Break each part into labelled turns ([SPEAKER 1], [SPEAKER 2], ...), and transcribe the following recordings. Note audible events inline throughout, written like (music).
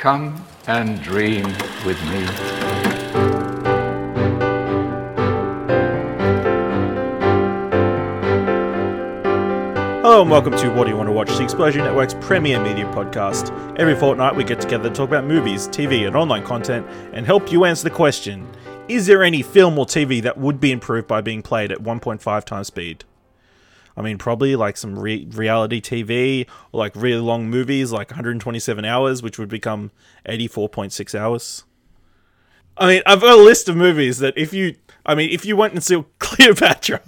[SPEAKER 1] Come and dream with me.
[SPEAKER 2] Hello and welcome to What Do You Want to Watch, the Explosion Network's premier media podcast. Every fortnight we get together to talk about movies, TV, and online content and help you answer the question Is there any film or TV that would be improved by being played at 1.5 times speed? I mean, probably like some re- reality TV or like really long movies like 127 hours, which would become 84.6 hours. I mean, I've got a list of movies that if you, I mean, if you went and saw (laughs) Cleopatra,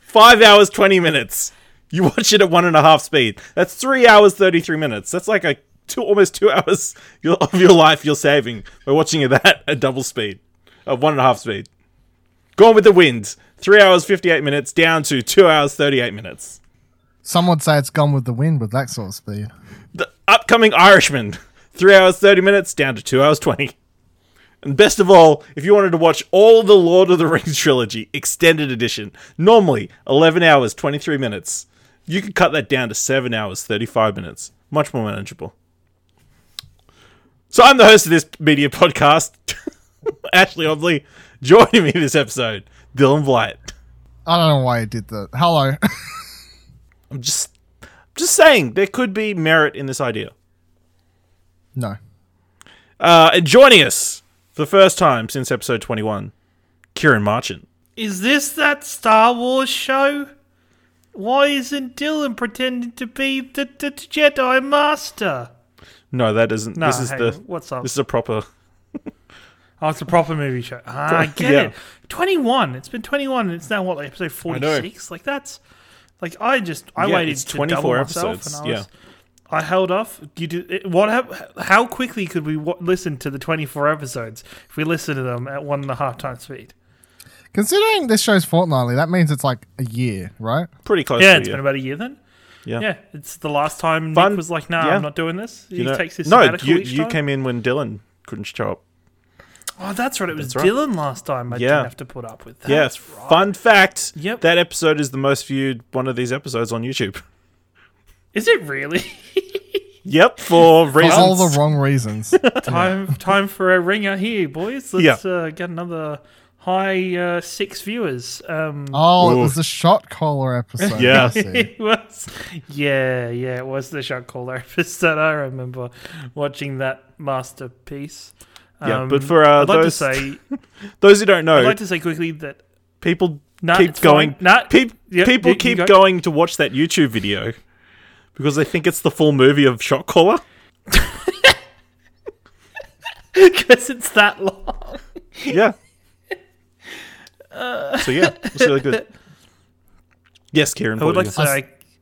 [SPEAKER 2] five hours, 20 minutes. You watch it at one and a half speed. That's three hours thirty three minutes. That's like a two almost two (laughs) hours of your life you're saving by watching it that (laughs) at double speed, at one and a half speed. Gone with the Wind, three hours fifty eight minutes down to two hours thirty eight minutes.
[SPEAKER 3] Some would say it's gone with the wind with that sort of speed.
[SPEAKER 2] The upcoming Irishman, three hours thirty minutes down to two hours twenty. And best of all, if you wanted to watch all the Lord of the Rings (laughs) trilogy extended edition, normally eleven hours twenty three minutes. You could cut that down to 7 hours 35 minutes. Much more manageable. So I'm the host of this media (laughs) podcast, (laughs) Ashley Obley. Joining me this episode, Dylan Blight.
[SPEAKER 3] I don't know why he did that. Hello. (laughs)
[SPEAKER 2] I'm just just saying there could be merit in this idea.
[SPEAKER 3] no.
[SPEAKER 2] Uh, and joining us for the first time since episode 21, Kieran Marchant.
[SPEAKER 4] Is this that Star Wars show? Why isn't Dylan pretending to be the, the Jedi Master?
[SPEAKER 2] No, that isn't.
[SPEAKER 4] No,
[SPEAKER 2] this is
[SPEAKER 4] hang
[SPEAKER 2] the.
[SPEAKER 4] on, what's up?
[SPEAKER 2] This is a proper.
[SPEAKER 4] Oh, it's a proper movie show. Ah, I get
[SPEAKER 2] Yeah.
[SPEAKER 4] it. 21. It's been 21 it's now, what, like episode 46? Like, that's. Like, I just. I
[SPEAKER 2] Yeah,
[SPEAKER 4] waited
[SPEAKER 2] it's
[SPEAKER 4] to
[SPEAKER 2] 24
[SPEAKER 4] double myself
[SPEAKER 2] episodes,
[SPEAKER 4] And I, was,
[SPEAKER 2] yeah.
[SPEAKER 4] I held off. You do, it, what? hap- How quickly could we w- listen to the 24 episodes if we listen to them at one and a half times speed?
[SPEAKER 3] Considering this show's fortnightly, that means it's like a year, right?
[SPEAKER 2] Pretty close
[SPEAKER 4] Yeah,
[SPEAKER 2] to
[SPEAKER 4] it's
[SPEAKER 2] you.
[SPEAKER 4] been about a year then.
[SPEAKER 2] yeah.
[SPEAKER 4] Yeah, it's the last time
[SPEAKER 2] Fun-
[SPEAKER 4] Nick was like, "Nah,
[SPEAKER 2] yeah.
[SPEAKER 4] I'm not doing this." He
[SPEAKER 2] You know-
[SPEAKER 4] takes his
[SPEAKER 2] no, you,
[SPEAKER 4] each
[SPEAKER 2] you
[SPEAKER 4] time.
[SPEAKER 2] came in when Dylan couldn't show up.
[SPEAKER 4] Oh, that's right. It was
[SPEAKER 2] That's right.
[SPEAKER 4] Dylan last time. I
[SPEAKER 2] Yeah.
[SPEAKER 4] didn't have to put up with. that.
[SPEAKER 2] yes.
[SPEAKER 4] right.
[SPEAKER 2] Fun fact.
[SPEAKER 4] Yep.
[SPEAKER 2] That episode is the most viewed one of these episodes on YouTube. (laughs)
[SPEAKER 4] Is it really (laughs)
[SPEAKER 2] Yep, for
[SPEAKER 3] For
[SPEAKER 2] reasons.
[SPEAKER 3] all the wrong reasons. (laughs)
[SPEAKER 4] time? Time for a ringer here, boys. Let's uh, get another high uh, six viewers. Um,
[SPEAKER 3] Oh,
[SPEAKER 2] Ooh.
[SPEAKER 3] it was the shot caller episode.
[SPEAKER 2] Yeah.
[SPEAKER 4] It was, yeah, yeah. It was the shot caller episode. I remember watching that masterpiece.
[SPEAKER 2] Yeah, but for, uh,
[SPEAKER 4] I'd like
[SPEAKER 2] those-
[SPEAKER 4] to say, (laughs)
[SPEAKER 2] Those who don't know,
[SPEAKER 4] I'd like to say quickly that
[SPEAKER 2] people
[SPEAKER 4] Nah,
[SPEAKER 2] keep
[SPEAKER 4] fine.
[SPEAKER 2] going.
[SPEAKER 4] Nah,
[SPEAKER 2] peop-
[SPEAKER 4] yeah,
[SPEAKER 2] people
[SPEAKER 4] you- you
[SPEAKER 2] keep
[SPEAKER 4] go.
[SPEAKER 2] going to watch that YouTube video because they think it's the full movie of Shot Caller. (laughs)
[SPEAKER 4] because it's that long.
[SPEAKER 2] Yeah. so yeah, it's really good. (laughs) Yes, Kieran.
[SPEAKER 4] I would like
[SPEAKER 2] do
[SPEAKER 4] to
[SPEAKER 2] you-
[SPEAKER 4] say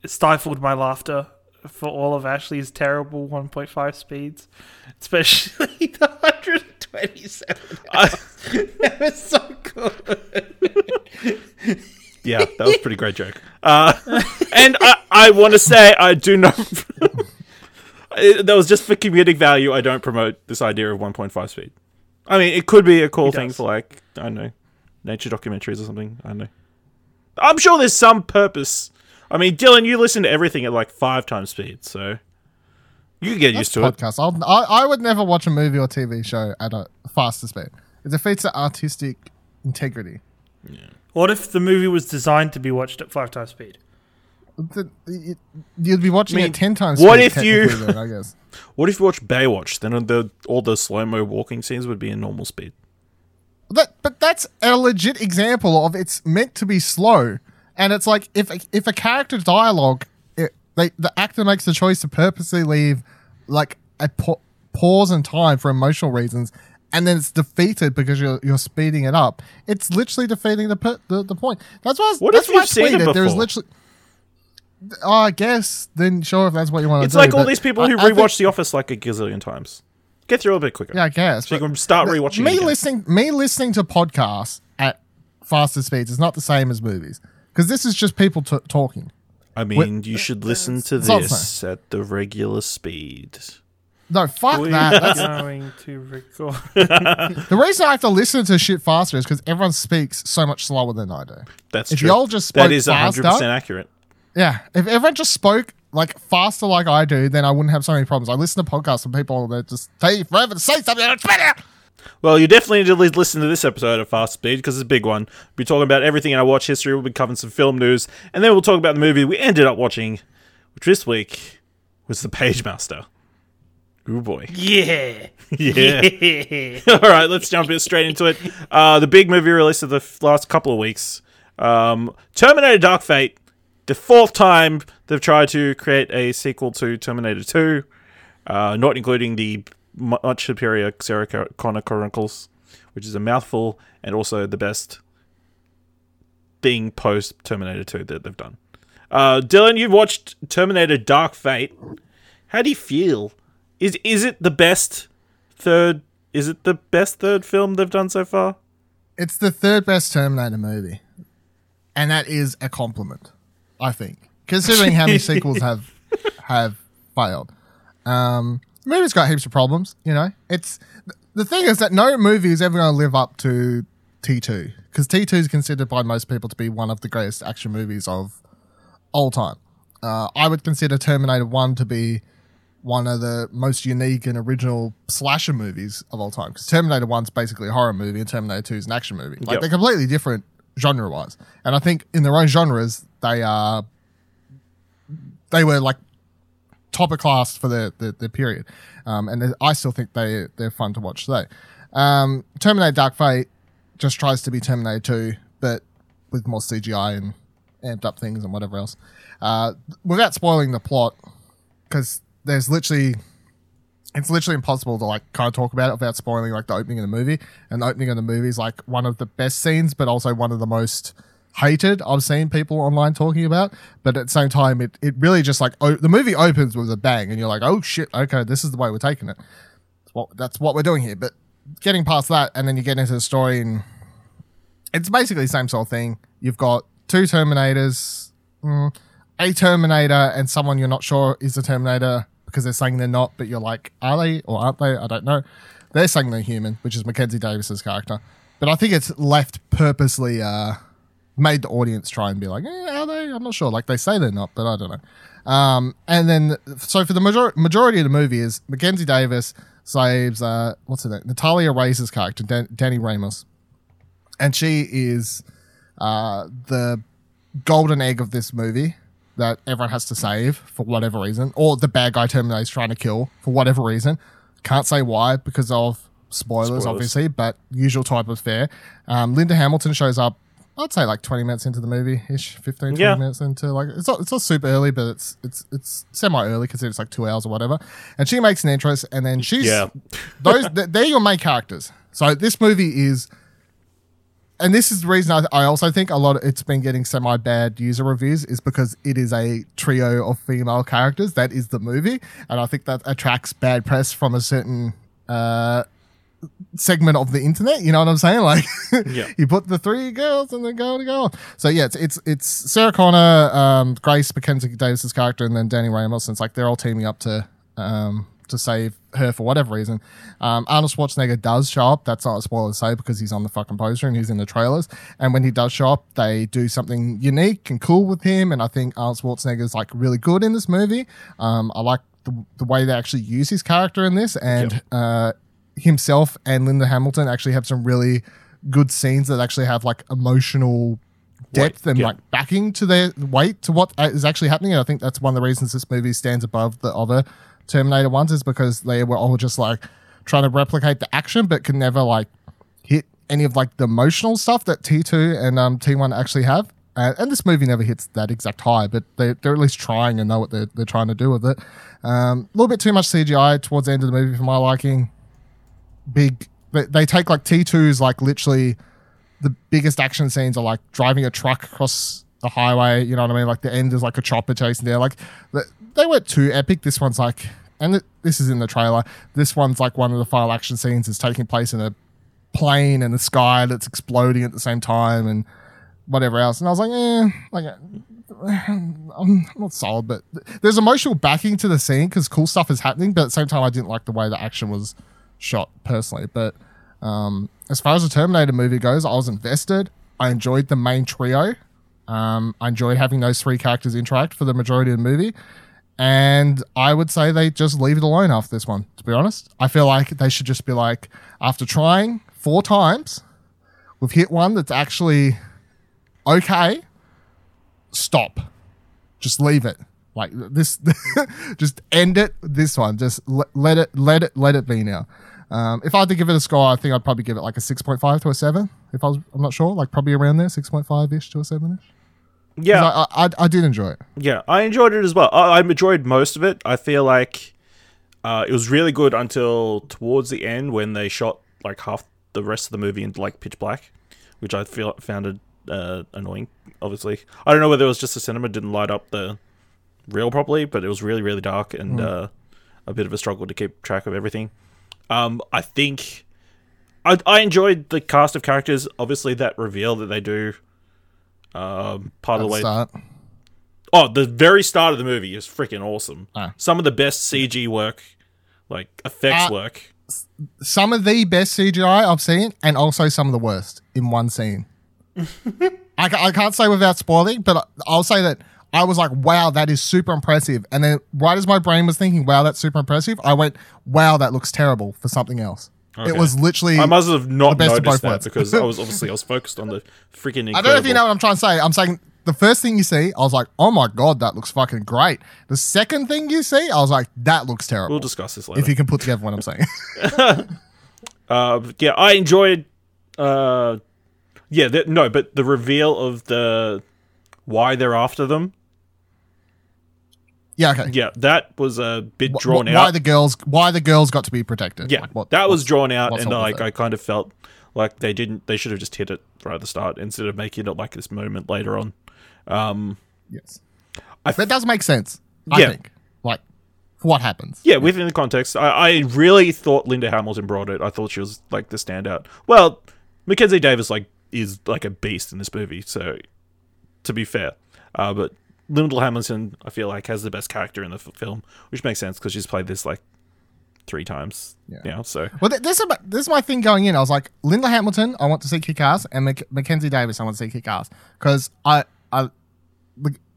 [SPEAKER 4] I stifled my laughter for all of Ashley's terrible 1.5 speeds, especially the 127.
[SPEAKER 2] I- (laughs)
[SPEAKER 4] that was so good.
[SPEAKER 2] yeah, that was a pretty great joke. (laughs) Uh, and I, I want to say I do not. (laughs) That was just for comedic value. I don't promote this idea of 1.5 speed. I mean, it could be a cool thing for like I don't know, nature documentaries or something. I don't know. I'm sure there's some purpose. I mean, Dylan, you listen to everything at like five times speed, so you can get used to it.
[SPEAKER 3] Podcast. I'll, I, I would never watch a movie or TV show at a faster speed. It defeats the artistic integrity.
[SPEAKER 4] What if the movie was designed to be watched at five times speed?
[SPEAKER 3] The- it- you'd be watching
[SPEAKER 2] I mean,
[SPEAKER 3] it ten times.
[SPEAKER 2] what
[SPEAKER 3] speed,
[SPEAKER 2] if you-
[SPEAKER 3] then, I guess. (laughs)
[SPEAKER 2] What if you watch Baywatch? Then the all the slow mo walking scenes would be in normal speed.
[SPEAKER 3] That, but that's a legit example of it's meant to be slow, and it's like if if a character dialogue, it, they, the actor makes the choice to purposely leave like a pa- pause in time for emotional reasons, and then it's defeated because you're you're speeding it up. It's literally defeating the per, the, the point. That's why. I was-
[SPEAKER 2] What
[SPEAKER 3] that's
[SPEAKER 2] if
[SPEAKER 3] why
[SPEAKER 2] you've seen it
[SPEAKER 3] There's literally. Oh, I guess then sure if that's what you want to
[SPEAKER 2] It's
[SPEAKER 3] do.
[SPEAKER 2] It's like all these people
[SPEAKER 3] I-
[SPEAKER 2] who
[SPEAKER 3] I think-
[SPEAKER 2] rewatch The Office like a gazillion times. Get through a bit quicker.
[SPEAKER 3] Yeah, I guess.
[SPEAKER 2] So you can start rewatching
[SPEAKER 3] me listening me listening to podcasts at faster speeds is not the same as movies because this is just people t- talking.
[SPEAKER 2] I mean, you should listen to
[SPEAKER 3] it's not
[SPEAKER 2] this at the regular speed.
[SPEAKER 3] No, fuck
[SPEAKER 4] We're
[SPEAKER 3] that. That's,
[SPEAKER 4] going to record. (laughs)
[SPEAKER 3] the reason I have to listen to shit faster is because everyone speaks so much slower than I do.
[SPEAKER 2] That's
[SPEAKER 3] If
[SPEAKER 2] true.
[SPEAKER 3] y'all just spoke
[SPEAKER 2] that is
[SPEAKER 3] faster-
[SPEAKER 2] 100% accurate.
[SPEAKER 3] Yeah, if everyone just spoke like faster like I do, then I wouldn't have so many problems. I listen to podcasts from people that just take forever to say something. It's better.
[SPEAKER 2] Well, you definitely need to li- listen to this episode of Fast Speed because it's a big one. We'll be talking about everything in our watch history. We'll be covering some film news, and then we'll talk about the movie we ended up watching, which this week was The Pagemaster. Ooh boy.
[SPEAKER 4] Yeah. (laughs)
[SPEAKER 2] Yeah. (laughs) All right, let's jump straight into it. Uh, the big movie release of the last couple of weeks um, Terminator Dark Fate, the fourth time they've tried to create a sequel to Terminator 2, uh, not including the much superior Sarah Connor Chronicles, which is a mouthful and also the best thing post Terminator 2 that they've done. Uh, Dylan, you've watched Terminator Dark Fate. How do you feel? Is is it the best third? Is it the best third film they've done so far?
[SPEAKER 3] It's the third best Terminator movie, and that is a compliment, I think, considering how many (laughs) sequels have have failed. Um, the movie's got heaps of problems. You know, it's the thing is that no movie is ever going to live up to T two because T two is considered by most people to be one of the greatest action movies of all time. Uh, I would consider Terminator one to be one of the most unique and original slasher movies of all time. Because Terminator One's basically a horror movie, and Terminator Two is an action movie. Like
[SPEAKER 2] Yep.
[SPEAKER 3] they're completely different genre wise, and I think in their own genres they are they were like top of class for the the, the period, um, and I still think they they're fun to watch today. Um, Terminator Dark Fate just tries to be Terminator Two, but with more CGI and amped up things and whatever else. Uh, without spoiling the plot, because there's literally it's literally impossible to like kind of talk about it without spoiling like the opening of the movie. And the opening of the movie is like one of the best scenes, but also one of the most hated I've seen people online talking about. But at the same time, it, it really just like o- the movie opens with a bang, and you're like, oh shit, okay, this is the way we're taking it. That's what, that's what we're doing here. But getting past that, and then you get into the story, and it's basically the same sort of thing. You've got two Terminators, mm, a Terminator, and someone you're not sure is a Terminator because they're saying they're not, but you're like, are they or aren't they? I don't know. They're saying they're human, which is Mackenzie Davis's character. But I think it's left purposely, uh, made the audience try and be like, eh, are they? I'm not sure. Like they say they're not, but I don't know. Um, and then, so for the major- majority of the movie is Mackenzie Davis saves, uh, what's her name? Natalia Reyes' character, Dan- Dani Ramos. And she is uh, the golden egg of this movie that everyone has to save for whatever reason, or the bad guy Terminator is trying to kill for whatever reason. Can't say why because of spoilers,
[SPEAKER 2] Spoilers.
[SPEAKER 3] obviously, but usual type of fare. Um, Linda Hamilton shows up. I'd say like 20 minutes into the movie ish, 15, 20
[SPEAKER 2] Yeah.
[SPEAKER 3] minutes into like it's not it's not super early, but it's it's it's semi early because it's like two hours or whatever. And she makes an interest, and then she's
[SPEAKER 2] Yeah. (laughs)
[SPEAKER 3] those they're your main characters. So this movie is and this is the reason I, I also think a lot of it's been getting semi bad user reviews is because it is a trio of female characters. That is the movie, and I think that attracts bad press from a certain uh, segment of the internet. You know what I'm saying? (laughs) Like,
[SPEAKER 2] Yeah.
[SPEAKER 3] you put the three girls and then go to go on. So yeah, it's it's, it's Sarah Connor, um, Grace Mackenzie Davis's character, and then Dani Ramos. And it's like they're all teaming up to um, to save her for whatever reason. Um, Arnold Schwarzenegger does show up. That's not a spoiler to say because he's on the fucking poster and he's in the trailers. And when he does show up, they do something unique and cool with him. And I think Arnold Schwarzenegger is like really good in this movie. Um, I like the, the way they actually use his character in this and uh, himself and Linda Hamilton actually have some really good scenes that actually have like emotional depth and
[SPEAKER 2] yeah.
[SPEAKER 3] like backing to their weight to what uh, actually happening. And I think that's one of the reasons this movie stands above the other Terminator ones is because they were all just like trying to replicate the action, but could never like hit any of like the emotional stuff that T2 and um, T1 actually have. Uh, and this movie never hits that exact high, but they, they're at least trying and know what they're, they're trying to do with it. Um, a little bit too much CGI towards the end of the movie for my liking. Big, they, take like T2's like literally the biggest action scenes are like driving a truck across the highway. You know what I mean? Like the end is like a chopper chasing there. Like they weren't too epic. This one's like, and this is in the trailer. This one's like one of the final action scenes is taking place in a plane and the sky that's exploding at the same time and whatever else. And I was like, eh, like. (sighs) I'm not solid, but there's emotional backing to the scene because cool stuff is happening. But at the same time, I didn't like the way the action was shot personally. But um, as far as the Terminator movie goes, I was invested. I enjoyed the main trio. Um, I enjoyed having those three characters interact for the majority of the movie. And I would say they just leave it alone after this one, to be honest. I feel like they should just be like, after trying four times, we've hit one that's actually okay. Stop. Just leave it. Like this, (laughs) just end it. This one, just let, let it, let it, let it be now. Um, if I had to give it a score, I think I'd probably give it like a six point five to a seven. If I was, I'm not sure, like probably around there, six point five ish to a seven ish.
[SPEAKER 2] Yeah,
[SPEAKER 3] I, I, I did enjoy it.
[SPEAKER 2] Yeah, I enjoyed it as well. I, I enjoyed most of it. I feel like uh, it was really good until towards the end when they shot like half the rest of the movie into like pitch black, which I feel found it uh, annoying. Obviously, I don't know whether it was just the cinema didn't light up the reel properly, but it was really really dark and uh, a bit of a struggle to keep track of everything. Um, I think I, I enjoyed the cast of characters. Obviously, that reveal that they do. Um, part of the way
[SPEAKER 3] Start.
[SPEAKER 2] Oh, the very start of the movie is freaking awesome.
[SPEAKER 3] Ah.
[SPEAKER 2] Some of the best CG work, like effects
[SPEAKER 3] Ah.
[SPEAKER 2] work.
[SPEAKER 3] Some of the best CGI I've seen, and also some of the worst in one scene. (laughs) I, I can't say without spoiling, but I'll say that I was like, wow, that is super impressive. And then, right as my brain was thinking, wow, that's super impressive, I went, wow, that looks terrible for something else.
[SPEAKER 2] Okay.
[SPEAKER 3] It was literally.
[SPEAKER 2] I must have not
[SPEAKER 3] the best
[SPEAKER 2] noticed that
[SPEAKER 3] worlds.
[SPEAKER 2] because I was (laughs) obviously I was focused on the freaking. Incredible.
[SPEAKER 3] I don't know if you know what I'm trying to say. I'm saying the first thing you see, I was like, oh my God, that looks fucking great. The second thing you see, I was like, that looks terrible.
[SPEAKER 2] We'll discuss this later.
[SPEAKER 3] if you can put together what I'm saying. (laughs) (laughs)
[SPEAKER 2] uh, yeah, I enjoyed. Uh, yeah, the, no, but the reveal of the why they're after them.
[SPEAKER 3] Yeah, okay.
[SPEAKER 2] Yeah, that was a bit
[SPEAKER 3] Wh-
[SPEAKER 2] drawn
[SPEAKER 3] wh-
[SPEAKER 2] out.
[SPEAKER 3] Why the girls? Why the girls got to be protected?
[SPEAKER 2] Yeah,
[SPEAKER 3] Like, what-
[SPEAKER 2] that was drawn out, and like? I kind of felt like they didn't. They should have just hit it right at the start instead of making it like this moment later on. Um,
[SPEAKER 3] Yes,
[SPEAKER 2] I
[SPEAKER 3] that does make sense. I
[SPEAKER 2] Yeah.
[SPEAKER 3] think, like, what happens.
[SPEAKER 2] yeah, within the context, I, I really thought Linda Hamilton brought it. I thought she was like the standout. Well, Mackenzie Davis like is like a beast in this movie. So, to be fair, uh, but Linda Hamilton, I feel like has the best character in the f- film, which makes sense because she's played this like three times
[SPEAKER 3] Yeah.
[SPEAKER 2] now. So
[SPEAKER 3] Well, th- this is my, this is my thing going in. I was like, Linda Hamilton, I want to see kick ass, and Mac- Mackenzie Davis, I want to see kick ass because I, I, L-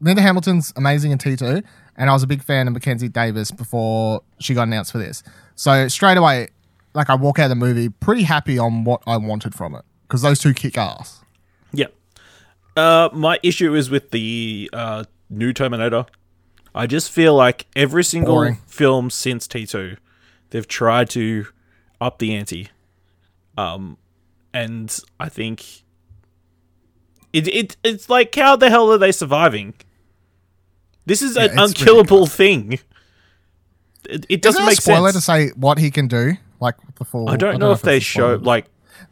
[SPEAKER 3] Linda Hamilton's amazing in T two, and I was a big fan of Mackenzie Davis before she got announced for this. So straight away, like I walk out of the movie pretty happy on what I wanted from it because those two kick ass.
[SPEAKER 2] Yeah. Uh, my issue is with the uh, new Terminator. I just feel like every single
[SPEAKER 3] Boring.
[SPEAKER 2] film since T2, they've tried to up the ante. Um, and I think it, it it's like how the hell are they surviving? This is an
[SPEAKER 3] Yeah, it's
[SPEAKER 2] unkillable thing. It, it doesn't make
[SPEAKER 3] spoiler
[SPEAKER 2] sense.
[SPEAKER 3] to say what he can do? Like the full.
[SPEAKER 2] I don't know if they show like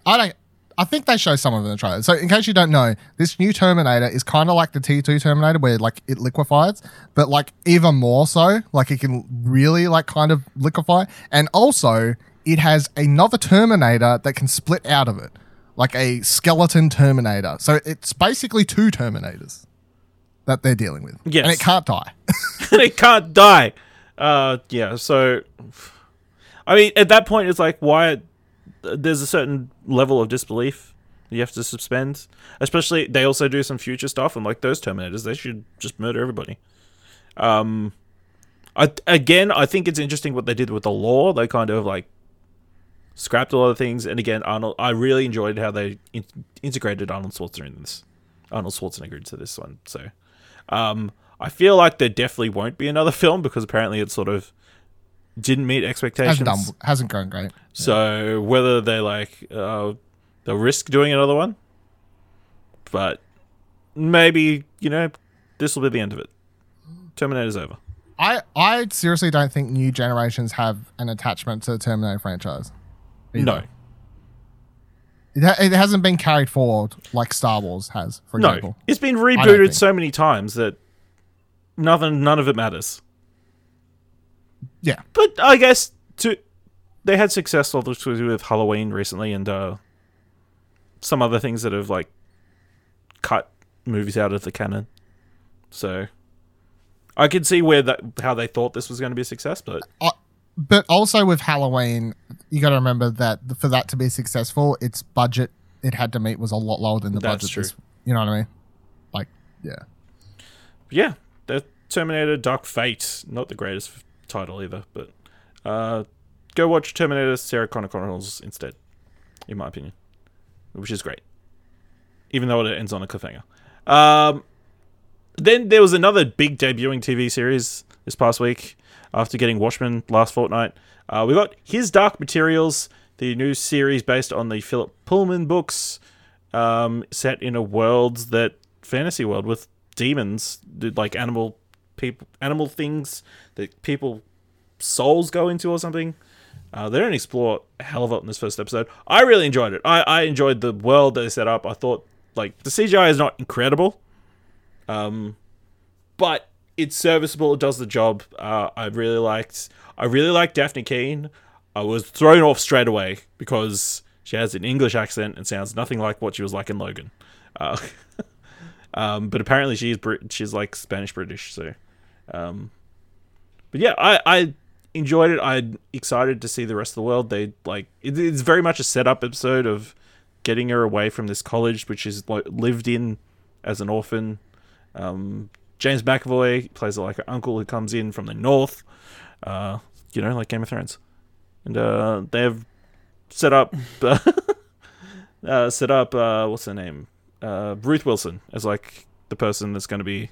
[SPEAKER 3] I don't. I think they show some of it in the trailer. So, in case you don't know, this new Terminator is kind of like the T2 Terminator, where like it liquefies, but like even more so. Like it can really like kind of liquefy, and also it has another Terminator that can split out of it, like a skeleton Terminator. So it's basically two Terminators that they're dealing with.
[SPEAKER 2] Yes.
[SPEAKER 3] and it can't die. (laughs)
[SPEAKER 2] it can't die. Uh, yeah. So, I mean, at that point, it's like why there's a certain level of disbelief you have to suspend. Especially, they also do some future stuff, and like those Terminators, they should just murder everybody. Um, I again, I think it's interesting what they did with the lore. They kind of like scrapped a lot of things, and again, Arnold. I really enjoyed how they in- integrated Arnold Schwarzenegger in this. Arnold Schwarzenegger into this one. So, um, I feel like there definitely won't be another (laughs) film because apparently it's sort of didn't meet expectations.
[SPEAKER 3] hasn't done. Hasn't gone great.
[SPEAKER 2] So whether they like uh, they'll risk doing another one, but maybe you know this will be the end of it. Terminator's over.
[SPEAKER 3] I I seriously don't think new generations have an attachment to the Terminator franchise. either.
[SPEAKER 2] No,
[SPEAKER 3] It, ha- it hasn't been carried forward like Star Wars has, for
[SPEAKER 2] no,
[SPEAKER 3] example.
[SPEAKER 2] it's been rebooted so many times that nothing, none of it matters.
[SPEAKER 3] Yeah.
[SPEAKER 2] But I guess to they had success obviously with Halloween recently and uh, some other things that have like cut movies out of the canon. So I could see where that how they thought this was going to be a success, but
[SPEAKER 3] Uh, but also with Halloween, you got to remember that for that to be successful, its budget it had to meet was a lot lower than the
[SPEAKER 2] That's
[SPEAKER 3] budget.
[SPEAKER 2] true.
[SPEAKER 3] This, you know what I mean? Like, yeah.
[SPEAKER 2] yeah, that Terminator Dark Fate. Not the greatest title either, but uh, go watch Terminator Sarah Connor Chronicles instead, in my opinion, which is great. Even though it ends on a cliffhanger. Um, then there was another big debuting TV series this past week after getting Watchmen last fortnight. Uh, we got His Dark Materials, the new series based on the Philip Pullman books, um, set in a world that fantasy world with daemons, like animal people, animal things that people souls go into or something. Uh, they don't explore a hell of a lot in this first episode. I really enjoyed it. I, I enjoyed the world that they set up. I thought like the CGI is not incredible, um, but it's serviceable. It does the job. Uh, I really liked. I really liked Dafne Keen. I was thrown off straight away because she has an English accent and sounds nothing like what she was like in Logan. Uh, (laughs) um, but apparently she's Brit- she's like Spanish British. So, um, but yeah, I I enjoyed it. I'm excited to see the rest of the world. They like it, it's very much a setup episode of getting her away from this college, which is like lived in as an orphan. Um, James McAvoy plays like an uncle who comes in from the north, uh, you know, like Game of Thrones, and uh, they've set up (laughs) uh, set up uh, what's her name, uh, Ruth Wilson as like the person that's going to be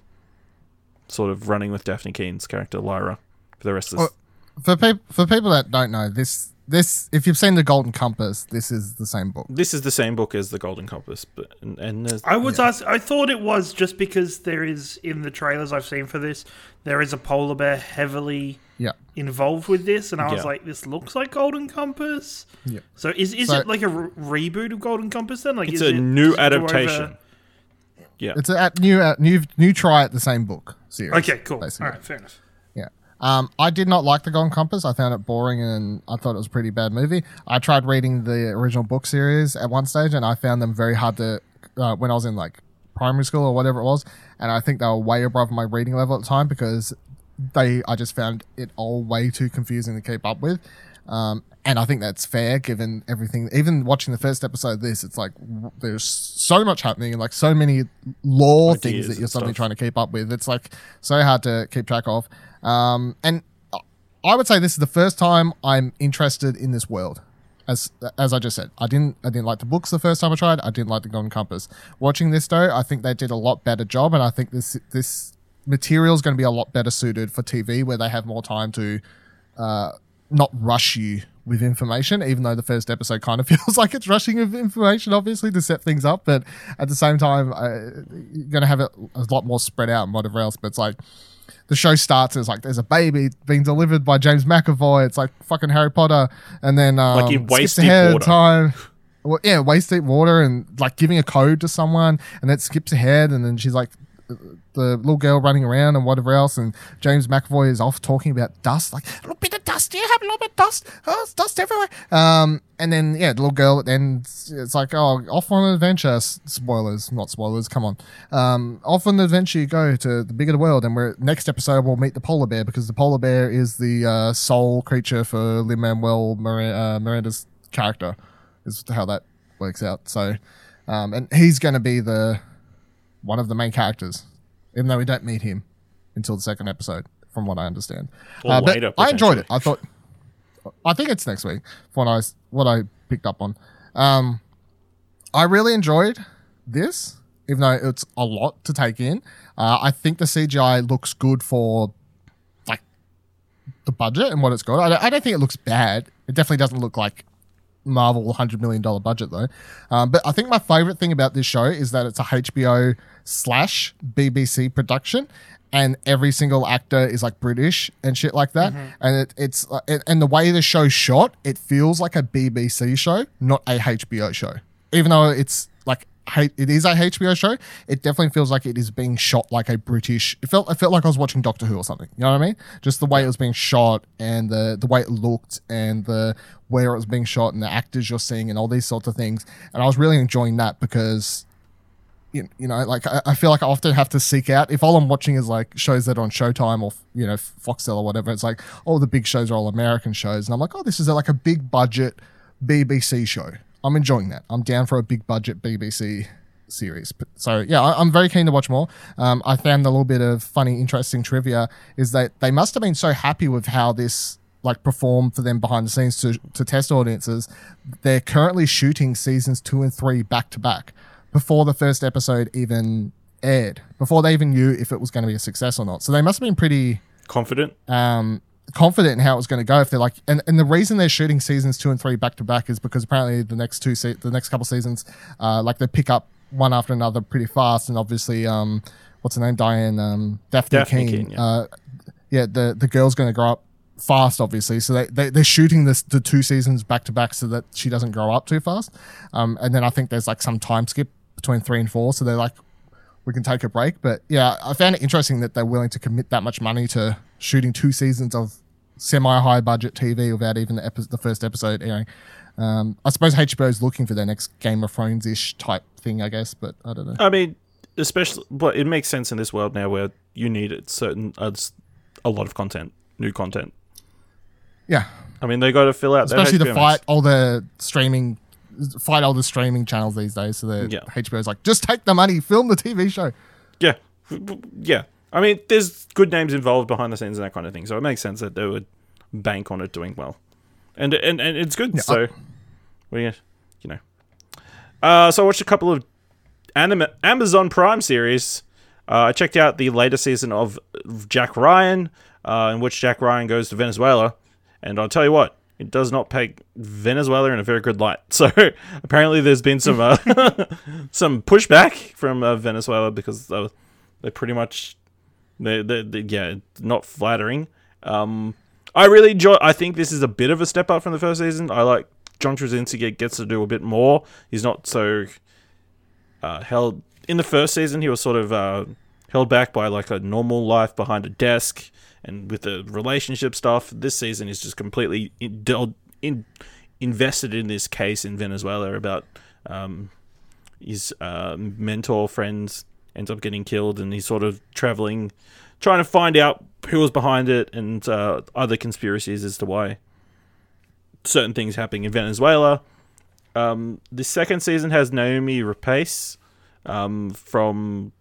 [SPEAKER 2] sort of running with Dafne Keen's character Lyra for the rest of this.
[SPEAKER 3] Oh, for people for people that don't know this this if you've seen the Golden Compass, this is the same book.
[SPEAKER 2] This is the same book as the Golden Compass, but and, and there's,
[SPEAKER 4] I was ask, I thought it was just because there is in the trailers I've seen for this, there is a polar bear heavily
[SPEAKER 3] Yeah.
[SPEAKER 4] involved with this, and I was
[SPEAKER 2] Yeah.
[SPEAKER 4] like, this looks like Golden Compass.
[SPEAKER 3] Yeah.
[SPEAKER 4] So is is
[SPEAKER 3] So-
[SPEAKER 4] it like a re- reboot of Golden Compass then? Like
[SPEAKER 2] it's
[SPEAKER 4] is
[SPEAKER 2] a
[SPEAKER 4] it
[SPEAKER 2] new
[SPEAKER 4] just go over-
[SPEAKER 2] adaptation. Yeah,
[SPEAKER 3] It's a new uh, new new try at the same book series.
[SPEAKER 4] Okay, cool.
[SPEAKER 3] basically.
[SPEAKER 4] All right, fair enough.
[SPEAKER 3] Yeah. Um, I did not like the Golden Compass. I found it boring and I thought it was a pretty bad movie. I tried reading the original book series at one stage and I found them very hard to uh, when I was in like primary school or whatever it was, and I think they were way above my reading level at the time because they I just found it all way too confusing to keep up with. Um, and I think that's fair given everything. Even watching the first episode of this, it's like w- there's so much happening and like so many lore
[SPEAKER 2] Ideas
[SPEAKER 3] things that you're suddenly
[SPEAKER 2] stuff.
[SPEAKER 3] trying to keep up with. It's like so hard to keep track of. Um, and I would say this is the first time I'm interested in this world. As as I just said, I didn't I didn't like the books the first time I tried. I didn't like the Golden Compass. Watching this though, I think they did a lot better job, and I think this this material is going to be a lot better suited for TV, where they have more time to uh, not rush you with information. Even though the first episode kind of (laughs) feels like it's rushing with information, obviously to set things up, but at the same time, uh, you're going to have it a lot more spread out and whatever else. But it's like the show starts as like there's a baby being delivered by James McAvoy. It's like fucking Harry Potter, and then um,
[SPEAKER 2] Like in waist deep
[SPEAKER 3] ahead
[SPEAKER 2] water.
[SPEAKER 3] time. Well, yeah, waist deep water, and like giving a code to someone, and it skips ahead, and then she's like the little girl running around and whatever else, and James McAvoy is off talking about dust, like a little bit of dust. Do you have a little bit of dust? Oh, it's dust everywhere. Um, and then yeah, the little girl. Then it's, like oh, off on an adventure. Spoilers, not spoilers. Come on. Um, off on an adventure you go to the bigger the world, and we're next episode we'll meet the polar bear because the polar bear is the uh, soul creature for Lin Manuel uh, Miranda's character. Is how that works out. So, um, and he's going to be the one of the main characters, even though we don't meet him until the second episode, from what I understand.
[SPEAKER 2] Or
[SPEAKER 3] Uh,
[SPEAKER 2] later,
[SPEAKER 3] I enjoyed it. I thought, I think it's next week. From what I what I picked up on, um, I really enjoyed this, even though it's a lot to take in. Uh, I think the CGI looks good for like the budget and what it's got. I don't, I don't think it looks bad. It definitely doesn't look like Marvel hundred million dollar budget though. Um, but I think my favorite thing about this show is that it's a HBO slash BBC production, and every single actor is like British and shit like that. And it, it's uh, and, and the way the show's shot, it feels like a BBC show, not a HBO show. Even though it's like it is a HBO show, it definitely feels like it is being shot like a British. It felt it felt like I was watching Doctor Who or something. You know what I mean? Just the way it was being shot and the the way it looked and the where it was being shot and the actors you're seeing and all these sorts of things. And I was really enjoying that because you, you know, like I, I feel like I often have to seek out if all I'm watching is like shows that are on Showtime or you know Foxtel or whatever. It's like all the big shows are all American shows, and I'm like, oh, this is like a big budget BBC show. I'm enjoying that. I'm down for a big budget BBC series. But- So yeah, I, I'm very keen to watch more. Um, I found a little bit of funny, interesting trivia is that they must have been so happy with how this like performed for them behind the scenes to to test audiences. They're currently shooting seasons two and three back to back before the first episode even aired, before they even knew if it was going to be a success or not. So they must have been pretty
[SPEAKER 2] Confident.
[SPEAKER 3] um, confident in how it was going to go. If they're like, and, and the reason they're shooting seasons two and three back to back is because apparently the next two se- the next couple seasons, uh, like they pick up one after another pretty fast, and obviously, um, what's her name, Diane, um, Dafne,
[SPEAKER 2] Dafne
[SPEAKER 3] Keen,
[SPEAKER 2] Keen, yeah.
[SPEAKER 3] uh, yeah, the the girl's going to grow up fast, obviously. So they, they they're shooting this the two seasons back to back so that she doesn't grow up too fast. Um, and then I think there's like some time skip between three and four, so they're like we can take a break. But yeah, I found it interesting that they're willing to commit that much money to shooting two seasons of semi high budget TV without even the, epi- the first episode airing. Um, I suppose HBO is looking for their next Game of Thrones ish type thing, I guess, but I don't know.
[SPEAKER 2] I mean, especially, but it makes sense in this world now where you need it certain uh, a lot of content, new content.
[SPEAKER 3] Yeah,
[SPEAKER 2] I mean, they got to fill out.
[SPEAKER 3] especially
[SPEAKER 2] HBO
[SPEAKER 3] fight all the streaming, fight all the streaming channels these days. So the
[SPEAKER 2] Yeah.
[SPEAKER 3] HBO's like, just take the money, film the TV show.
[SPEAKER 2] Yeah, (laughs) yeah. I mean, there's good names involved behind the scenes and that kind of thing, so it makes sense that they would bank on it doing well, and and and it's good. so, well, yeah, you know. Uh, so I watched a couple of anime Amazon Prime series. Uh, I checked out the latest season of Jack Ryan, uh, in which Jack Ryan goes to Venezuela, and I'll tell you what, it does not paint Venezuela in a very good light. (laughs) So apparently, there's been some uh, (laughs) some pushback from uh, Venezuela because uh, they pretty much they, they, they yeah not flattering. Um, I really enjoy. I think this is a bit of a step up from the first season. I like John Krasinski get- gets to do a bit more. He's not so uh, held in the first season. He was sort of uh, held back by like a normal life behind a desk and with the relationship stuff. This season is just completely in, in, invested in this case in Venezuela about um, his uh, mentor friend ends up getting killed, and he's sort of traveling, trying to find out who was behind it and uh, other conspiracies as to why certain things happening in Venezuela. Um, the second season has Naomi Rapace um, from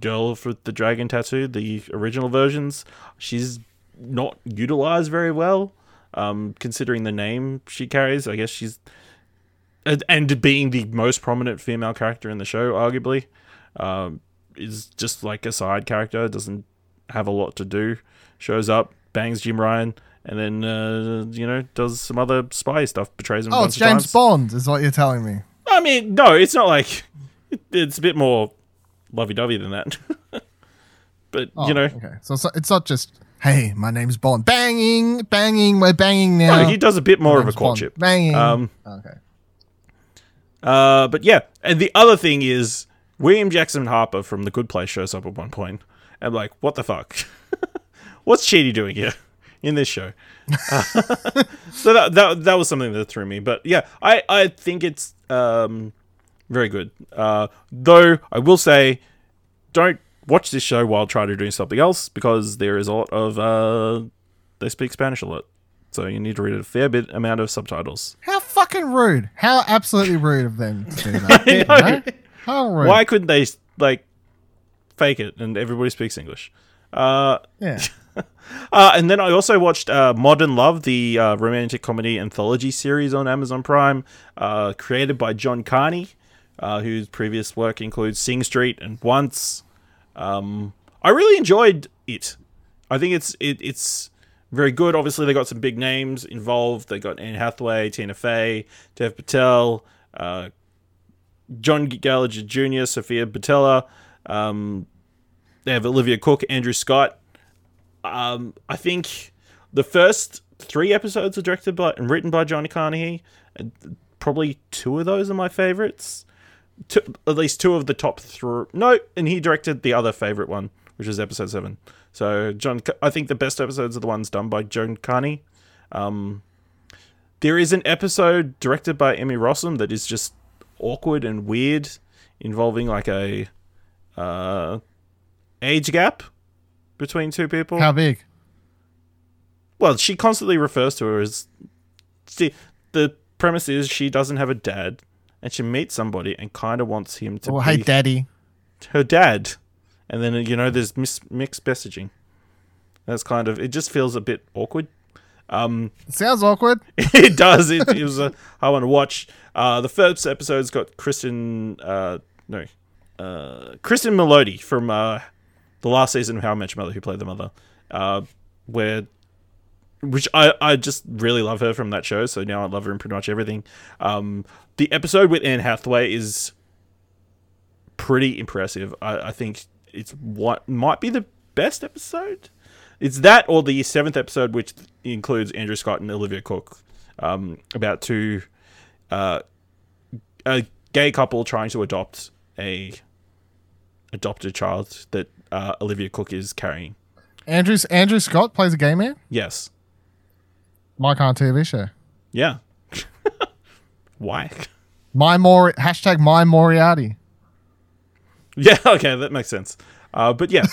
[SPEAKER 2] Girl with the Dragon Tattoo, the original versions. She's not utilized very well, um, considering the name she carries. I guess she's and, and being the most prominent female character in the show, arguably, um, is just like a side character. Doesn't have a lot to do. Shows up, bangs Jim Ryan, and then uh, you know does some other spy stuff. Betrays him.
[SPEAKER 3] Oh, it's James. Bond, is what you're telling me.
[SPEAKER 2] I mean, no, it's not like it, it's a bit more lovey-dovey than that. (laughs) but
[SPEAKER 3] Oh,
[SPEAKER 2] you know,
[SPEAKER 3] okay. So it's not, just, hey, my name's Bond. Banging, banging, we're banging now.
[SPEAKER 2] no, he does a bit more of a
[SPEAKER 3] Bond.
[SPEAKER 2] courtship.
[SPEAKER 3] Banging.
[SPEAKER 2] Um,
[SPEAKER 3] okay.
[SPEAKER 2] Uh, but yeah, and the other thing is William Jackson Harper from The Good Place shows up at one point. I'm like, what the fuck? (laughs) What's Chidi doing here in this show? Uh, (laughs) so that, that that was something that threw me. But yeah, I I think it's um very good. Uh, though I will say, don't watch this show while trying to do something else because there is a lot of uh they speak Spanish a lot. So you need to read a fair bit amount of subtitles.
[SPEAKER 3] How fucking rude. How absolutely rude of them to do that. (laughs) you
[SPEAKER 2] know.
[SPEAKER 3] know? How rude.
[SPEAKER 2] Why couldn't they like fake it and everybody speaks English? Uh,
[SPEAKER 3] Yeah. (laughs)
[SPEAKER 2] uh, and then I also watched uh, Modern Love, the uh, romantic comedy anthology series on Amazon Prime, uh, created by John Carney, uh, whose previous work includes Sing Street and Once. Um, I really enjoyed it. I think it's it, it's very good. Obviously, they got some big names involved. They got Anne Hathaway, Tina Fey, Dev Patel, uh, John Gallagher Jr., Sofia Boutella. Um, they have Olivia Cooke, Andrew Scott. Um, I think the first three episodes are directed by and written by Johnny Carnegie. Probably two of those are my favorites. Two, at least two of the top three. No, and he directed the other favorite one, which is episode seven. So John, I think the best episodes are the ones done by John Carney. Um, there is an episode directed by Emmy Rossum that is just awkward and weird, involving like a uh, age gap between two people.
[SPEAKER 3] How big?
[SPEAKER 2] well, she constantly refers to her as. See, the premise is she doesn't have a dad, and she meets somebody and kind of wants him to
[SPEAKER 3] Oh,
[SPEAKER 2] be
[SPEAKER 3] hey, daddy.
[SPEAKER 2] her dad, and then you know there's mis- mixed messaging. That's kind of it. Just feels a bit awkward.
[SPEAKER 3] It sounds awkward. (laughs)
[SPEAKER 2] it does. It, it was a I want to watch. Uh, the first episode's got Kristen. Uh, no, uh, Kristen Melody from uh, the last season of How I Met Your Mother, who played the mother. Uh, where, which I I just really love her from that show. So now I love her in pretty much everything. Um, the episode with Anne Hathaway is pretty impressive. I, I think it's what might be the best episode. It's that or the seventh episode, which includes Andrew Scott and Olivia Cooke, um, about two uh, a gay couple trying to adopt a adopted child that uh, Olivia Cooke is carrying.
[SPEAKER 3] Andrew Andrew Scott plays a gay man.
[SPEAKER 2] Yes,
[SPEAKER 3] My kind of TV show.
[SPEAKER 2] yeah. (laughs) Why?
[SPEAKER 3] My Mori hashtag my Moriarty.
[SPEAKER 2] Yeah, (laughs) okay, that makes sense. Uh, but yeah,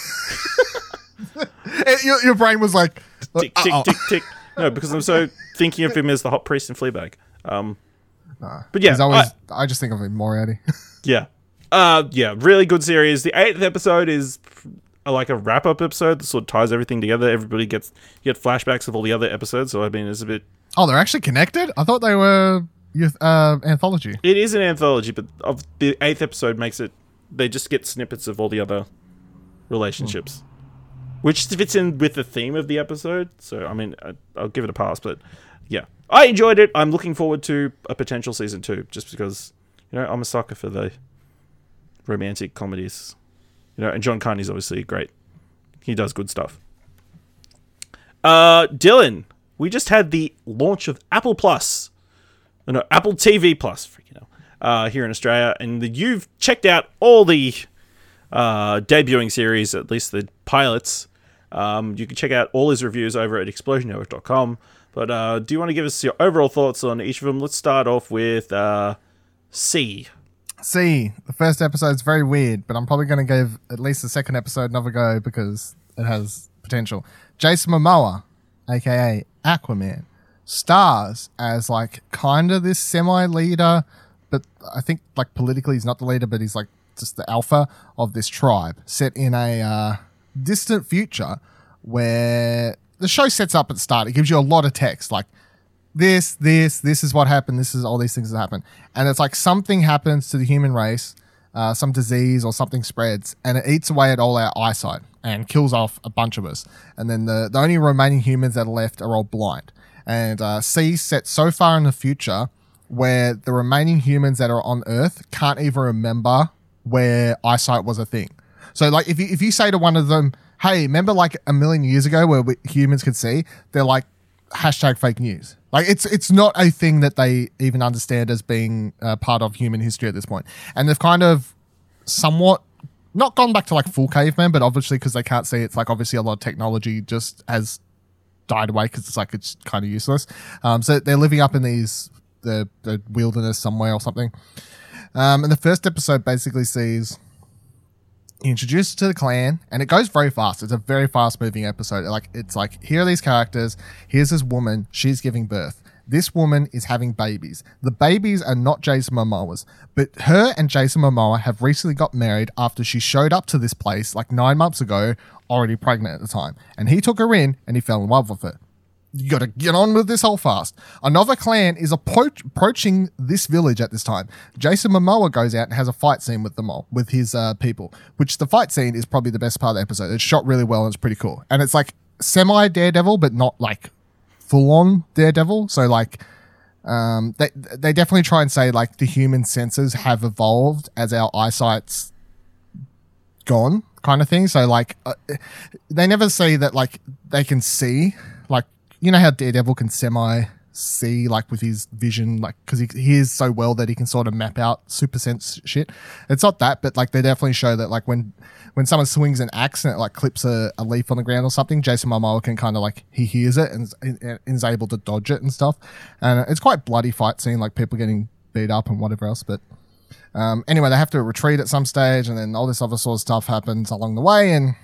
[SPEAKER 2] (laughs) (laughs)
[SPEAKER 3] Your, your brain was like,
[SPEAKER 2] tick, tick,
[SPEAKER 3] uh-oh.
[SPEAKER 2] tick, tick. No, because I'm so (laughs) thinking of him as the hot priest in Fleabag. Um, but yeah,
[SPEAKER 3] always,
[SPEAKER 2] I-
[SPEAKER 3] I, just think of him Moriarty. (laughs)
[SPEAKER 2] Yeah. Uh yeah, really good series. The eighth episode is uh, like a wrap up episode that sort of ties everything together. Everybody gets you get flashbacks of all the other episodes, so I mean it's a bit
[SPEAKER 3] oh, they're actually connected. I thought they were uh, anthology.
[SPEAKER 2] it is an anthology, but of the eighth episode makes it they just get snippets of all the other relationships. Which fits in with the theme of the episode. So I mean I, I'll give it a pass, but yeah. I enjoyed it. I'm looking forward to a potential season two, just because you know, I'm a sucker for the romantic comedies. You know, and John Carney's obviously great. He does good stuff. Uh, Dylan, we just had the launch of Apple Plus, no, Apple TV Plus, freaking hell, uh, here in Australia, and the, you've checked out all the uh, debuting series, at least the pilots. Um, you can check out all his reviews over at explosionnetwork.com. But uh, do you want to give us your overall thoughts on each of them? Let's start off with uh, C.
[SPEAKER 3] See, the first episode is very weird, but I'm probably going to give at least the second episode another go because it has potential. Jason Momoa, aka Aquaman, stars as like kind of this semi leader, but I think like politically he's not the leader, but he's like just the alpha of this tribe set in a uh, distant future where the show sets up at the start. It gives you a lot of text like this, this, this is what happened. This is all these things that happen. And it's like something happens to the human race, uh, some disease or something spreads, and it eats away at all our eyesight and kills off a bunch of us. And then the, the only remaining humans that are left are all blind. And uh, See set so far in the future where the remaining humans that are on Earth can't even remember where eyesight was a thing. So, like, if you if you say to one of them, "Hey, remember like a million years ago where we, humans could see?" They're like, hashtag fake news. Like it's it's not a thing that they even understand as being uh, part of human history at this point. point, and they've kind of somewhat not gone back to like full caveman, but obviously because they can't see, it's like obviously a lot of technology just has died away because it's like it's kind of useless. Um, so they're living up in these the, the wilderness somewhere or something. Um, and the first episode basically sees introduced to the clan and it goes very fast. It's a very fast moving episode. Like it's like here are these characters. Here's this woman. She's giving birth. This woman is having babies. The babies are not jason momoa's but her and jason momoa have recently got married after she showed up to this place like nine months ago already pregnant at the time. And he took her in and he fell in love with her you got to get on with this whole fast. Another clan is appro- approaching this village at this time. Jason Momoa goes out and has a fight scene with them all, with his uh, people, which the fight scene is probably the best part of the episode. It's shot really well and it's pretty cool. And it's like semi Daredevil, but not like full on Daredevil. So like, um, they they definitely try and say like the human senses have evolved as our eyesight's gone, kind of thing. So like, uh, they never say that like they can see you know how Daredevil can semi see like with his vision like because he hears so well that he can sort of map out super sense shit? It's not that but like they definitely show that like when when someone swings an axe and it like clips a, a leaf on the ground or something jason momoa can kind of like he hears it and, and is able to dodge it and stuff. And it's quite bloody fight scene like people getting beat up and whatever else but um, anyway they have to retreat at some stage and then all this other sort of stuff happens along the way and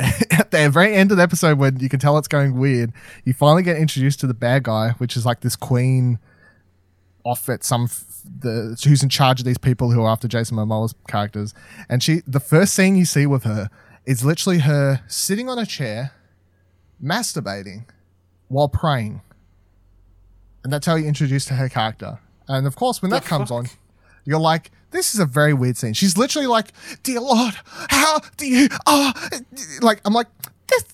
[SPEAKER 3] (laughs) at the very end of the episode when you can tell it's going weird, you finally get introduced to the bad guy, which is like this queen off at some f- the who's in charge of these people who are after Jason Momoa's characters, and she the first scene you see with her is literally her sitting on a chair, masturbating, while praying, and that's how you introduce to her character. And of course, when that comes on, you're like, this is a very weird scene. She's literally like, "Dear Lord, how do you?" Ah, like I'm like, this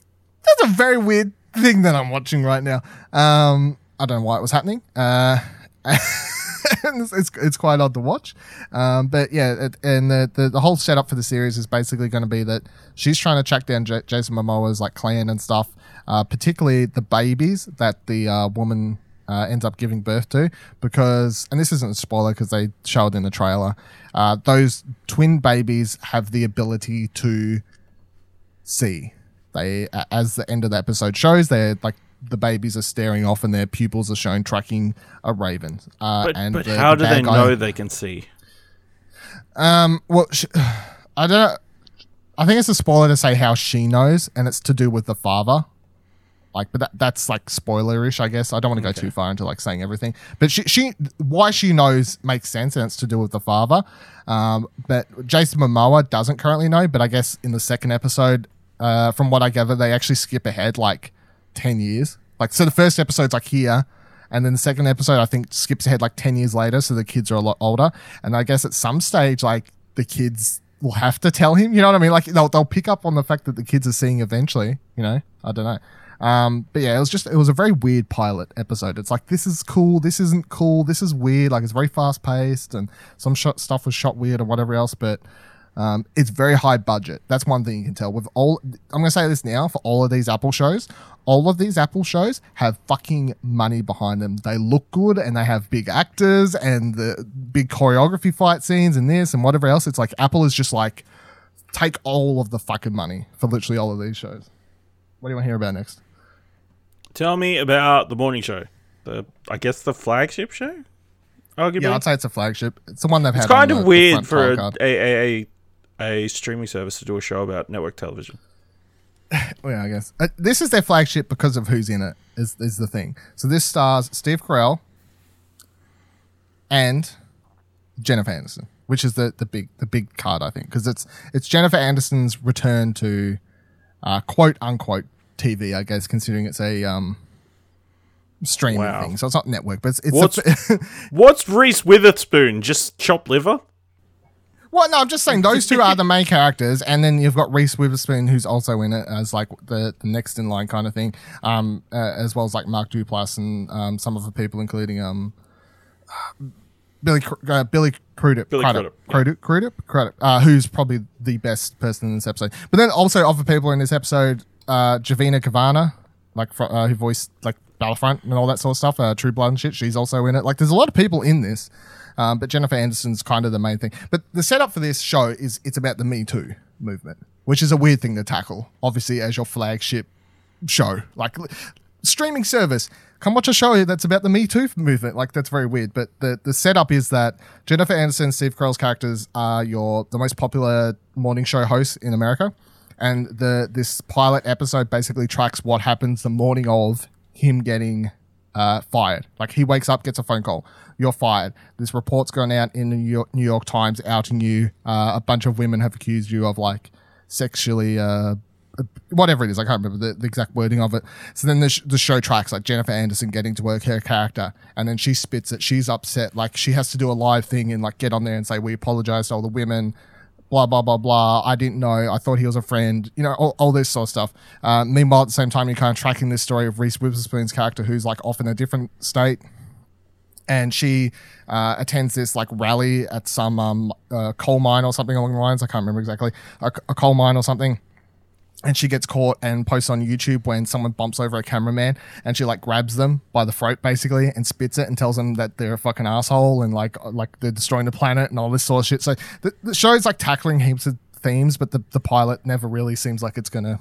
[SPEAKER 3] that's a very weird thing that I'm watching right now. Um, I don't know why it was happening. Uh, (laughs) it's, it's it's quite odd to watch. Um, but yeah, it, and the, the the whole setup for the series is basically going to be that she's trying to track down J- Jason Momoa's like clan and stuff, uh, particularly the babies that the uh, woman. Uh, ends up giving birth to because, and this isn't a spoiler because they show it in the trailer. Uh, those twin babies have the ability to see. They, as the end of the episode shows, they're like the babies are staring off and their pupils are shown tracking a raven. Uh,
[SPEAKER 2] But,
[SPEAKER 3] and
[SPEAKER 2] but
[SPEAKER 3] the-
[SPEAKER 2] how
[SPEAKER 3] the
[SPEAKER 2] do they
[SPEAKER 3] guy-
[SPEAKER 2] know they can see?
[SPEAKER 3] Um, well, sh- (sighs) I don't. know. I think it's a spoiler to say how she knows, and it's to do with the father. Like, but that, that's like spoilerish, I guess. I don't want to go too far into like saying everything, but she, she, why she knows makes sense, and it's to do with the father. Um, but Jason Momoa doesn't currently know, but I guess in the second episode, uh, from what I gather, they actually skip ahead like ten years. Like, so the first episode's like here, and then the second episode, I think, skips ahead like 10 years later. So the kids are a lot older. And I guess at some stage, like the kids will have to tell him, you know what I mean? Like they'll, they'll pick up on the fact that the kids are seeing eventually, you know? I don't know. Um, but yeah, it was just, it was a very weird pilot episode. It's like, this is cool. This isn't cool. This is weird. Like it's very fast paced and some shot stuff was shot weird or whatever else. But, um, it's very high budget. That's one thing you can tell. With all, I'm going to say this now for all of these Apple shows. All of these Apple shows have fucking money behind them. They look good and they have big actors and the big choreography fight scenes and this and whatever else. It's like Apple is just like take all of the fucking money for literally all of these shows. What do you want to hear about next?
[SPEAKER 2] Tell me about the morning show. The I guess the flagship show. Arguably,
[SPEAKER 3] Yeah, I'd say it's a flagship. It's the one they've
[SPEAKER 2] it's
[SPEAKER 3] had. on
[SPEAKER 2] kind
[SPEAKER 3] the-
[SPEAKER 2] of
[SPEAKER 3] the
[SPEAKER 2] weird
[SPEAKER 3] front
[SPEAKER 2] for a, a, a, a streaming service to do a show about network television. (laughs)
[SPEAKER 3] Well, yeah, I guess uh, this is their flagship because of who's in it. Is is the thing? So this stars Steve Carell and Jennifer Anderson, which is the the big the big card I think because it's it's Jennifer Anderson's return to uh, quote unquote TV, I guess, considering it's a um streaming
[SPEAKER 2] Wow.
[SPEAKER 3] thing. So it's not network, but it's, it's
[SPEAKER 2] What's-
[SPEAKER 3] a, (laughs)
[SPEAKER 2] What's Reese Witherspoon? Just chop liver?
[SPEAKER 3] Well, no, I'm just saying those two are the main characters, and then you've got Reese Witherspoon, who's also in it as like the, the next in line kind of thing, um, uh, as well as like Mark Duplass and um, some of the people, including um, Billy uh, Billy Crudup,
[SPEAKER 2] Billy
[SPEAKER 3] Crudup,
[SPEAKER 2] Crudup, yeah.
[SPEAKER 3] Crudup, Crudup, uh, who's probably the best person in this episode. But then also other people in this episode, uh, Janina Gavankar, like uh, who voiced like Battlefront and all that sort of stuff, uh, True Blood and shit. She's also in it. Like, there's a lot of people in this. Um, but Jennifer Anderson's kind of the main thing. But the setup for this show is it's about the Me Too movement, which is a weird thing to tackle, obviously, as your flagship show. Like streaming service, come watch a show that's about the Me Too movement. Like that's very weird. But the, the setup is that Jennifer Anderson and Steve Carell's characters are your the most popular morning show hosts in America. And the this pilot episode basically tracks what happens the morning of him getting uh, fired. Like he wakes up, gets a phone call. You're fired. This report's gone out in the New York, New York Times outing you. Uh, a bunch of women have accused you of like sexually, uh, whatever it is. I can't remember the, the exact wording of it. So then the, sh- the show tracks like Jennifer Anderson getting to work her character, and then she spits it. She's upset. Like she has to do a live thing and like get on there and say we apologize to all the women blah blah blah blah. I didn't know. I thought he was a friend. You know, all, all this sort of stuff. Uh, meanwhile, at the same time, you're kind of tracking this story of Reese Witherspoon's character, who's like off in a different state, and she uh, attends this like rally at some um, uh, coal mine or something along the lines. I can't remember exactly. A, a coal mine or something. And she gets caught and posts on YouTube when someone bumps over a cameraman and she like grabs them by the throat basically and spits it and tells them that they're a fucking asshole and like like they're destroying the planet and all this sort of shit. So the, the show's like tackling heaps of themes, but the, the pilot never really seems like it's gonna.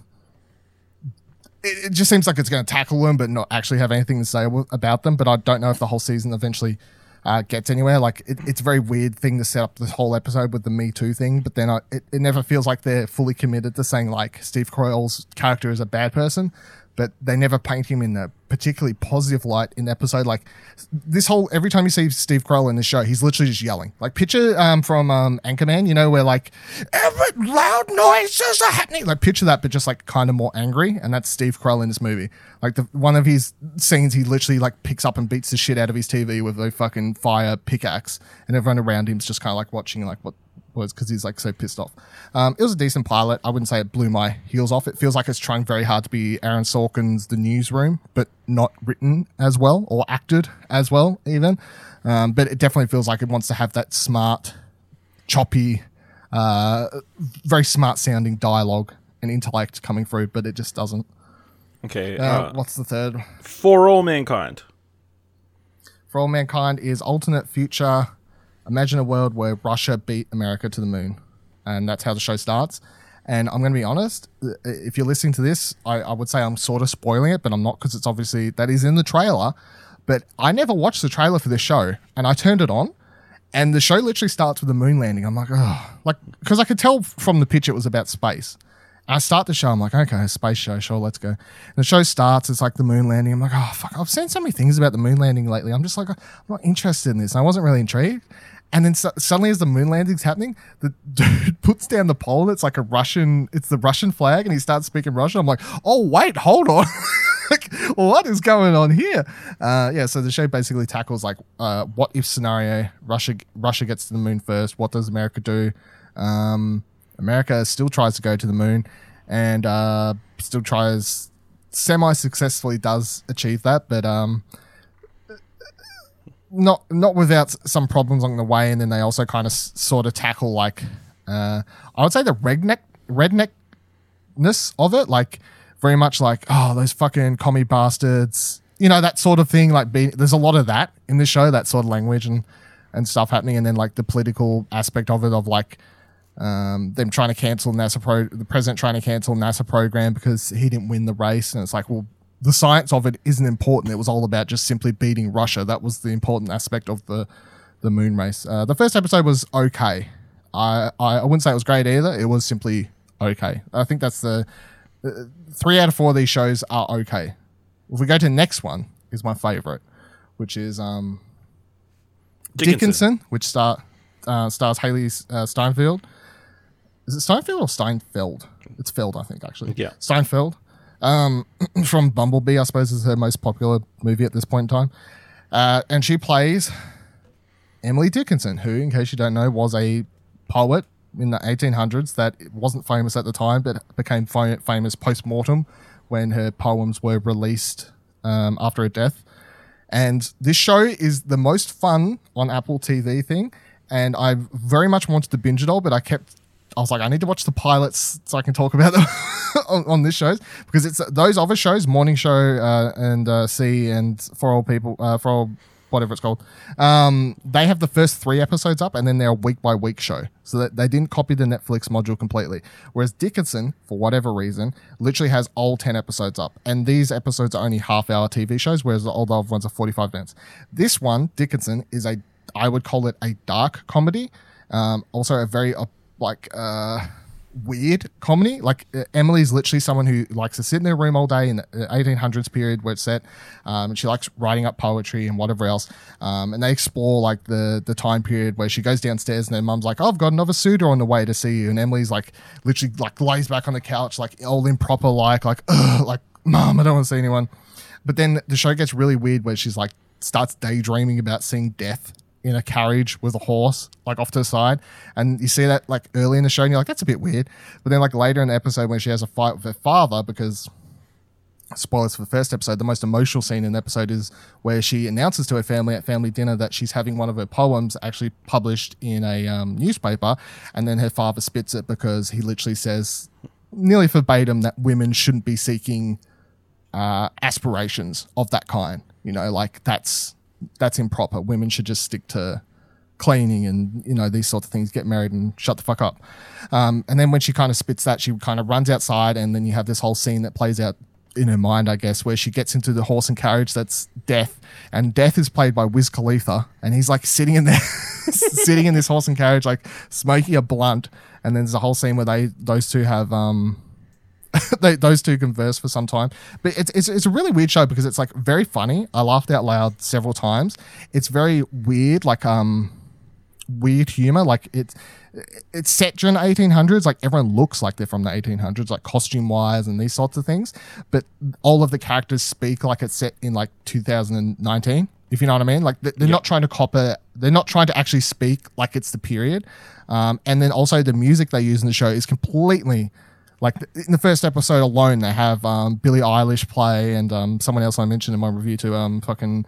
[SPEAKER 3] It, it just seems like it's going to tackle them, but not actually have anything to say about them. But I don't know if the whole season eventually uh, gets anywhere. Like it, it's a very weird thing to set up this whole episode with the Me Too thing, but then I, it, it never feels like they're fully committed to saying like Steve Carell's character is a bad person. But they never paint him in a particularly positive light in episode. Like this whole every time you see Steve Carell in the show, he's literally just yelling. Like picture um, from um, Anchorman, you know, where like every loud noises are happening. Like picture that, but just like kind of more angry, and that's Steve Carell in this movie. Like the one of his scenes, he literally like picks up and beats the shit out of his TV with a fucking fire pickaxe, and everyone around him's just kind of like watching, like what was because he's like so pissed off. Um, it was a decent pilot. I wouldn't say it blew my heels off. It feels like it's trying very hard to be Aaron Sorkin's The Newsroom, but not written as well or acted as well, even. Um, but it definitely feels like it wants to have that smart, choppy, uh, very smart sounding dialogue and intellect coming through, but it just doesn't.
[SPEAKER 2] Okay.
[SPEAKER 3] Uh,
[SPEAKER 2] Uh,
[SPEAKER 3] what's the third?
[SPEAKER 2] for all mankind.
[SPEAKER 3] For All Mankind is alternate future. Imagine a world where Russia beat America to the moon. And that's how the show starts. And I'm going to be honest, uh, if you're listening to this, I, I would say I'm sort of spoiling it, but I'm not because it's obviously that is in the trailer. But I never watched the trailer for this show and I turned it on and the show literally starts with the moon landing. I'm like, oh, like, because I could tell from the pitch it was about space. And I start the show, I'm like, okay, space show, sure, let's go. And the show starts, it's like the moon landing. I'm like, oh, fuck, I've seen so many things about the moon landing lately. I'm just like, I'm not interested in this. And I wasn't really intrigued. And then su- suddenly, as the moon landing's happening, the (laughs) dude puts down the pole. It's like a Russian, it's the Russian flag, and he starts speaking Russian. I'm like, oh, wait, hold on. (laughs) like, what is going on here? Uh, yeah, so the show basically tackles like, uh, what if scenario? Russia, Russia gets to the moon first. What does America do? Um, America still tries to go to the moon, and uh, still tries semi successfully does achieve that, but um, not not without some problems along the way. And then they also kind of s- sort of tackle like uh, I would say the redneck redneckness of it, like very much like oh those fucking commie bastards, you know that sort of thing. Like there's a lot of that in the show, that sort of language and and stuff happening, and then like the political aspect of it of like um, them trying to cancel NASA pro, the president trying to cancel NASA program because he didn't win the race, and it's like, well, the science of it isn't important. It was all about just simply beating Russia. That was the important aspect of the the moon race. Uh, the first episode was okay. I, I wouldn't say it was great either. It was simply okay. I think that's the uh, three out of four of these shows are okay. If we go to the next one, is my favorite, which is um
[SPEAKER 2] Dickinson.
[SPEAKER 3] Dickinson, which star uh, stars Hailee uh, Steinfeld. Is it Steinfeld or Steinfeld? It's Feld, I think, actually.
[SPEAKER 2] Yeah.
[SPEAKER 3] Steinfeld. Um, (clears throat) from Bumblebee, I suppose, is her most popular movie at this point in time. Uh, and she plays Emily Dickinson, who, in case you don't know, was a poet in the 1800s that wasn't famous at the time, but became fa- famous post mortem when her poems were released um, after her death. And this show is the most fun on Apple TV thing. And I very much wanted to binge it all, but I kept, I was like, I need to watch the pilots so I can talk about them (laughs) on, on this show because it's those other shows, Morning Show uh, and uh, See and For All People, uh, For All whatever it's called. Um, they have the first three episodes up, and then they're a week by week show, so that they didn't copy the Netflix module completely. Whereas Dickinson, for whatever reason, literally has all ten episodes up, and these episodes are only half hour TV shows, whereas the the other ones are forty five minutes. This one, Dickinson, is a I would call it a dark comedy, um, also a very like. Uh, weird comedy. Like uh, Emily's literally someone who likes to sit in her room all day in the 1800s period where it's set, um, and she likes writing up poetry and whatever else. Um, and they explore like the the time period where she goes downstairs and her mum's like, "Oh, I've got another suitor on the way to see you," and Emily's like literally like lays back on the couch like all improper like like (laughs) like mom, I don't want to see anyone. But then the show gets really weird where she's like starts daydreaming about seeing death in a carriage with a horse, like off to the side. And you see that like early in the show, and you're like, that's a bit weird. But then like later in the episode when she has a fight with her father, because spoilers for the first episode, the most emotional scene in the episode is where she announces to her family at family dinner that she's having one of her poems actually published in a um, newspaper, and then her father spits it because he literally says nearly verbatim that women shouldn't be seeking uh, aspirations of that kind. You know, like that's that's improper. Women should just stick to cleaning and you know these sorts of things. Get married and shut the fuck up. Um, and then when she kind of spits that, she kind of runs outside, and then you have this whole scene that plays out in her mind, I guess, where she gets into the horse and carriage that's Death, and Death is played by Wiz Khalifa, and he's like sitting in there, (laughs) sitting in this horse and carriage, like smoking a blunt, and then there's a whole scene where they those two have um (laughs) they, those two converse for some time. But it's, it's it's a really weird show because it's like very funny. I laughed out loud several times. It's very weird, like um weird humor. Like it's it's set during the 1800s. Like everyone looks like they're from the 1800s, like costume wise and these sorts of things. But all of the characters speak like it's set in like 2019. If you know what I mean, like they- they're not trying to copy. They're not trying to actually speak like it's the period. Um, and then also the music they use in the show is completely like in the first episode alone, they have um, Billie Eilish play and um, someone else I mentioned in my review too. Um, fucking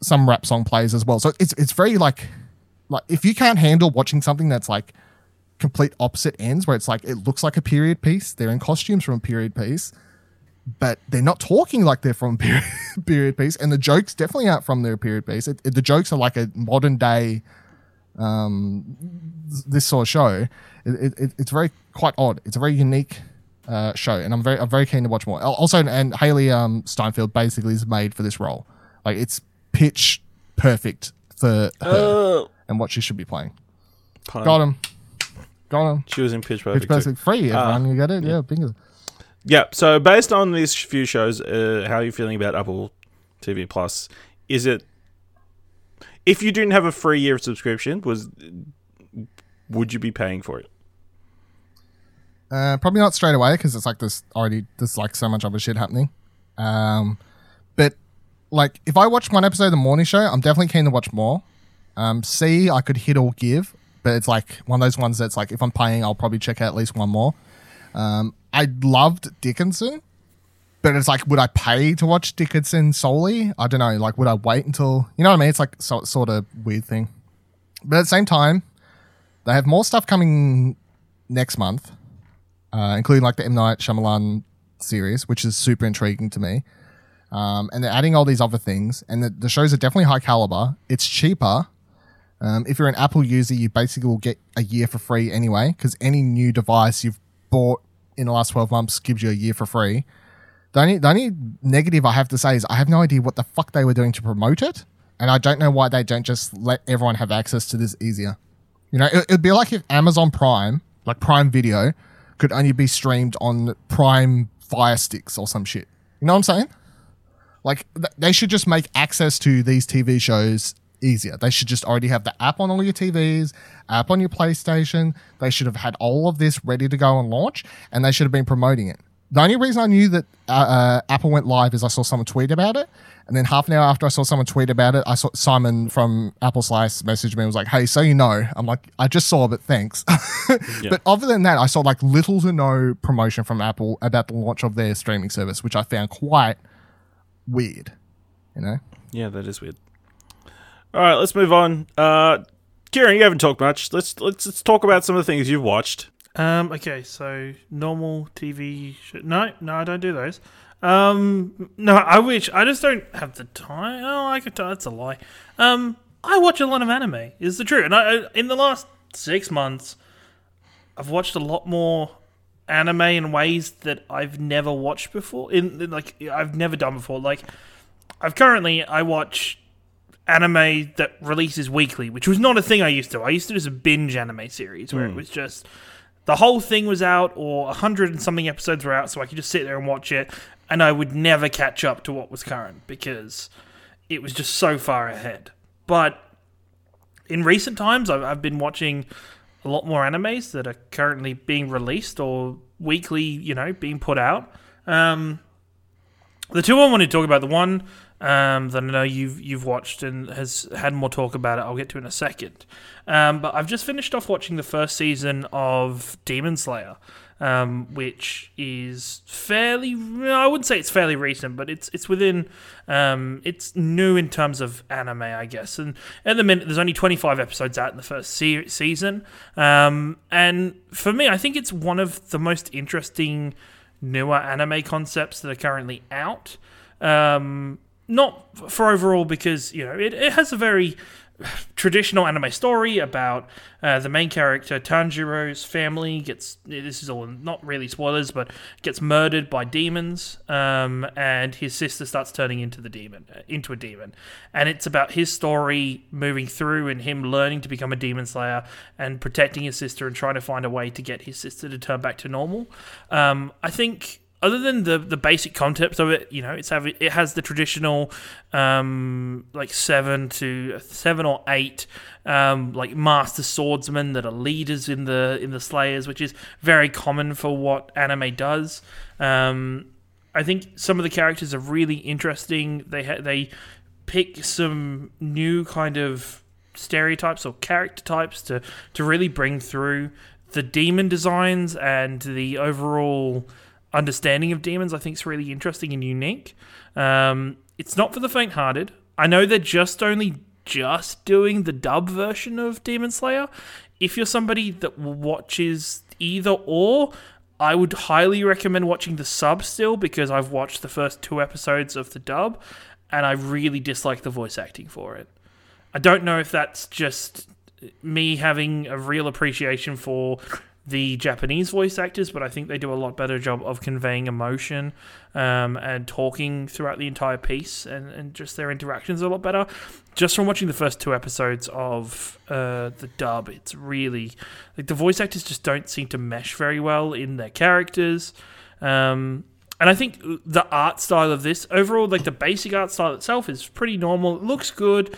[SPEAKER 3] some rap song plays as well. So it's it's very like like if you can't handle watching something that's like complete opposite ends, where it's like it looks like a period piece, they're in costumes from a period piece, but they're not talking like they're from a period, (laughs) period piece, and the jokes definitely aren't from their period piece. It, it- the jokes are like a modern day um, this sort of show. It, it's very quite odd. It's a very unique uh, show, and I'm very I'm very keen to watch more. Also, and Hailee um, Steinfeld basically is made for this role. Like it's pitch perfect for her
[SPEAKER 2] Uh,
[SPEAKER 3] and what she should be playing.
[SPEAKER 2] pun.
[SPEAKER 3] Got him. Got him.
[SPEAKER 2] She was in Pitch
[SPEAKER 3] Pitch
[SPEAKER 2] Perfect. too.
[SPEAKER 3] perfect free.
[SPEAKER 2] Ah,
[SPEAKER 3] Everyone, you get it? Yeah, bingo.
[SPEAKER 2] Yeah. So based on these few shows, uh, how are you feeling about Apple TV Plus? Is it if you didn't have a free year of subscription, was would you be paying for it?
[SPEAKER 3] Uh, probably not straight away because it's like this already. There's like so much other shit happening. Um, but like if I watch one episode of the morning show, I'm definitely keen to watch more. Um, See, I could hit or give, but it's like one of those ones that's like if I'm paying, I'll probably check out at least one more. Um, I loved Dickinson, but it's like, would I pay to watch Dickinson solely? I don't know. Like, would I wait until you know what I mean? It's like so, sort of weird thing. But at the same time, they have more stuff coming next month uh, including like the M Night Shyamalan series, which is super intriguing to me. Um, and they're adding all these other things, and the, the shows are definitely high caliber. It's cheaper. Um, if you're an Apple user, you basically will get a year for free anyway, because any new device you've bought in the last 12 months gives you a year for free. The only, the only negative I have to say is I have no idea what the fuck they were doing to promote it, and I don't know why they don't just let everyone have access to this easier. You know, it, it'd be like if Amazon Prime, like Prime Video, could only be streamed on Prime Fire Sticks or some shit. You know what I'm saying? Like, th- they should just make access to these TV shows easier. They should just already have the app on all your TVs, app on your PlayStation. They should have had all of this ready to go and launch, and they should have been promoting it. The only reason I knew that uh, uh, Apple went live is I saw someone tweet about it, and then half an hour after I saw someone tweet about it, I saw Simon from Apple Slice message me and was like, "Hey, so you know." I'm like, "I just saw, but thanks." (laughs) But other than that, I saw like little to no promotion from Apple about the launch of their streaming service, which I found quite weird. You know,
[SPEAKER 2] Yeah, that is weird. All right, let's move on. Uh, Kieran, you haven't talked much. Let's let's let's talk about some of the things you've watched.
[SPEAKER 4] Um, okay, so normal TV. Sh- no, no, I don't do those. Um, no, I wish. I just don't have the time. Oh, I could. That's a lie. Um, I watch a lot of anime. Is the truth? And I, in the last six months, I've watched a lot more anime in ways that I've never watched before. In, in like I've never done before. Like I've currently I watch anime that releases weekly, which was not a thing I used to. I used to do a binge anime series where it was just the whole thing was out or a hundred and something episodes were out, so I could just sit there and watch it, and I would never catch up to what was current because it was just so far ahead. But in recent times, I've, I've been watching a lot more animes that are currently being released or weekly, you know, being put out. Um, the two I want to talk about, the one um, that I know you've you've watched and has had more talk about it, I'll get to in a second. Um, but I've just finished off watching the first season of Demon Slayer, um, which is fairly. I wouldn't say it's fairly recent, but it's it's within. Um, it's new in terms of anime, I guess. And at the minute, there's only 25 episodes out in the first se- season. Um, and for me, I think it's one of the most interesting newer anime concepts that are currently out. Um, not for overall because you know it, it has a very traditional anime story about uh, the main character Tanjiro's family gets this is all not really spoilers but gets murdered by demons um, and his sister starts turning into the demon uh, into a demon. And it's about his story moving through and him learning to become a demon slayer and protecting his sister and trying to find a way to get his sister to turn back to normal. Um, I think other than the the basic concept of it, you know, it's have it has the traditional um, like seven to seven or eight um, like master swordsmen that are leaders in the in the Slayers, which is very common for what anime does. Um, I think some of the characters are really interesting. They ha- they pick some new kind of stereotypes or character types to to really bring through the demon designs and the overall understanding of demons. I think is really interesting and unique. Um, it's not for the faint-hearted. I know they're just only just doing the dub version of Demon Slayer. If you're somebody that watches either or, I would highly recommend watching the sub still because I've watched the first two episodes of the dub and I really dislike the voice acting for it. I don't know if that's just me having a real appreciation for the Japanese voice actors, but I think they do a lot better job of conveying emotion um, and talking throughout the entire piece, and, and just their interactions are a lot better. Just from watching the first two episodes of uh, the dub, it's really like the voice actors just don't seem to mesh very well in their characters. Um, and I think the art style of this overall, like the basic art style itself, is pretty normal. It looks good.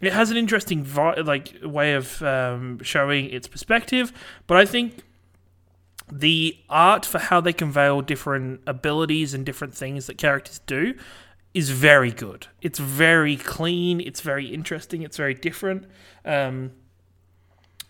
[SPEAKER 4] It has an interesting vi- like way of um, showing its perspective, but I think the art for how they convey different abilities and different things that characters do is very good. It's very clean. It's very interesting. It's very different. Um,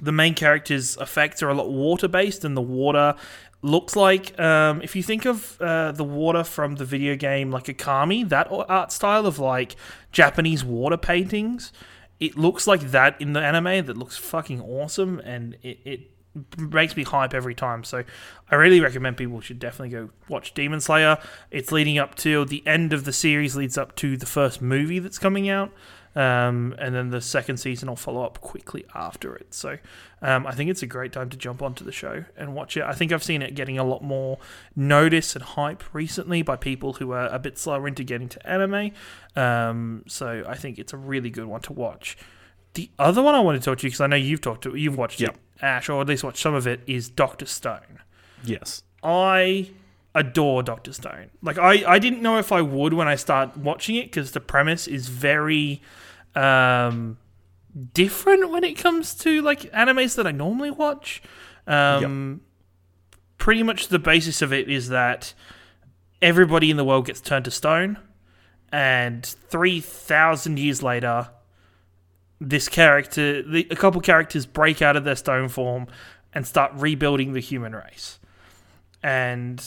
[SPEAKER 4] the main character's effects are a lot water based, and the water looks like um, if you think of uh, the water from the video game like Okami, that art style of like Japanese water paintings it looks like that in the anime that looks fucking awesome and it, it makes me hype every time. So i really recommend people should definitely go watch demon slayer. It's leading up to the end of the series leads up to the first movie that's coming out um, and then the second season will follow up quickly after it. So um, I think it's a great time to jump onto the show and watch it. I think I've seen it getting a lot more notice and hype recently by people who are a bit slower into getting to anime. Um, so I think it's a really good one to watch. The other one I want to talk to you because I know you've talked to, you've watched
[SPEAKER 2] Yep.
[SPEAKER 4] it, Ash, or at least watched some of it, is Doctor Stone.
[SPEAKER 2] Yes.
[SPEAKER 4] I adore Doctor Stone. Like I, I didn't know if I would when I start watching it because the premise is very um, different when it comes to like animes that I normally watch. Um, Pretty much the basis of it is that everybody in the world gets turned to stone, and three thousand years later, this character, the, a couple characters break out of their stone form and start rebuilding the human race. And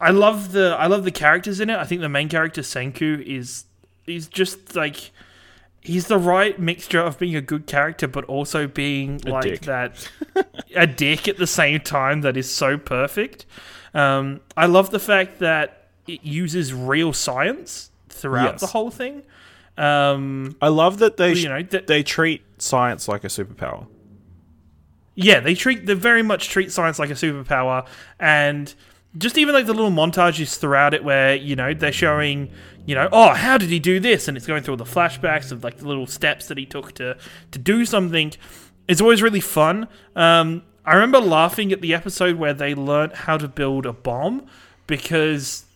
[SPEAKER 4] I love the I love the characters in it. I think the main character Senku is is just like he's the right mixture of being a good character but also being
[SPEAKER 2] A
[SPEAKER 4] like
[SPEAKER 2] dick.
[SPEAKER 4] that a dick at the same time that is so perfect. Um, I love the fact that it uses real science throughout
[SPEAKER 2] Yes.
[SPEAKER 4] the whole thing. Um,
[SPEAKER 2] I love that they
[SPEAKER 4] you know, th-
[SPEAKER 2] they treat science like a superpower.
[SPEAKER 4] Yeah, they treat they very much treat science like a superpower, and just even like the little montages throughout it where you know they're showing you know oh how did he do this? And it's going through all the flashbacks of like the little steps that he took to to do something. It's always really fun. Um, I remember laughing at the episode where they learnt how to build a bomb because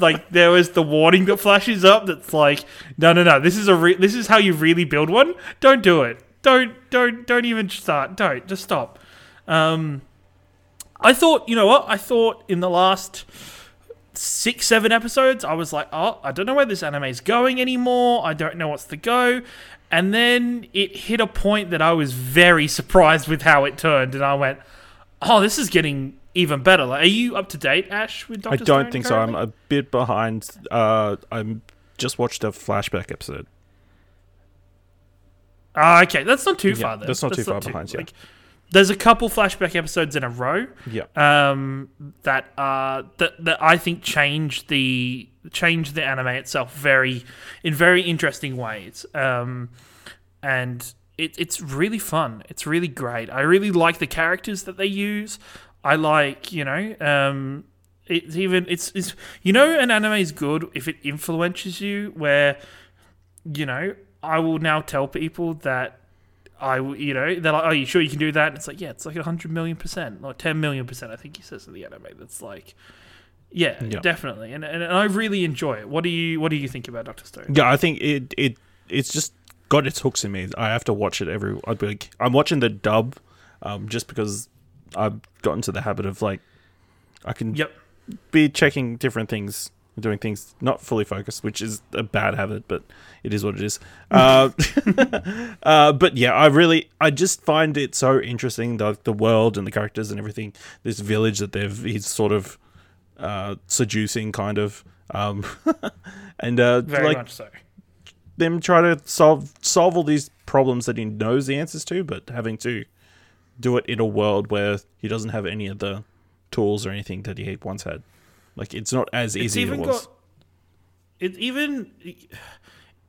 [SPEAKER 4] like (laughs) there was the warning that flashes up that's like no no no this is a re- this is how you really build one. Don't do it. Don't don't don't even start. Don't. Just stop. Um i thought you know what i thought in the last six seven episodes i was like oh i don't know where this anime is going anymore i don't know what's the go and then it hit a point that i was very surprised with how it turned and i went oh this is getting even better like are you up to date ash with Dr.
[SPEAKER 2] I don't
[SPEAKER 4] Stone
[SPEAKER 2] think so. I'm a bit behind. Uh, I'm just watched a flashback episode.
[SPEAKER 4] Ah, okay, that's not too
[SPEAKER 2] Yeah,
[SPEAKER 4] far. Then.
[SPEAKER 2] that's not too far behind, yeah.
[SPEAKER 4] There's a couple flashback episodes in a row
[SPEAKER 2] Yeah.
[SPEAKER 4] um, that uh, that that I think change the change the anime itself very in very interesting ways. Um, and it, it's really fun. It's really great. I really like the characters that they use. I like you know. Um, it's even it's, it's you know an anime is good if it influences you where you know I will now tell people that I you know they're like oh you sure you can do that and it's like yeah it's like 100 million percent or 10 million percent I think he says in the anime that's like Yeah,
[SPEAKER 2] Yeah.
[SPEAKER 4] definitely, and, and and I really enjoy it. What do you What do you think about Doctor Stone?
[SPEAKER 2] Yeah, I think it it it's just got its hooks in me. I have to watch it every. I'd be like, I'm watching the dub, um, just because I've gotten to the habit of like, I can
[SPEAKER 4] Yep.
[SPEAKER 2] be checking different things, doing things not fully focused, which is a bad habit, but it is what it is. Uh, (laughs) uh, but yeah, I really, I just find it so interesting the the world and the characters and everything. This village that they've he's sort of uh, seducing, kind of, um, (laughs) and uh,
[SPEAKER 4] Very
[SPEAKER 2] like
[SPEAKER 4] much so.
[SPEAKER 2] them try to solve solve all these problems that he knows the answers to, but having to do it in a world where he doesn't have any of the tools or anything that he once had. Like it's not as
[SPEAKER 4] It's
[SPEAKER 2] easy as it was.
[SPEAKER 4] got. It even.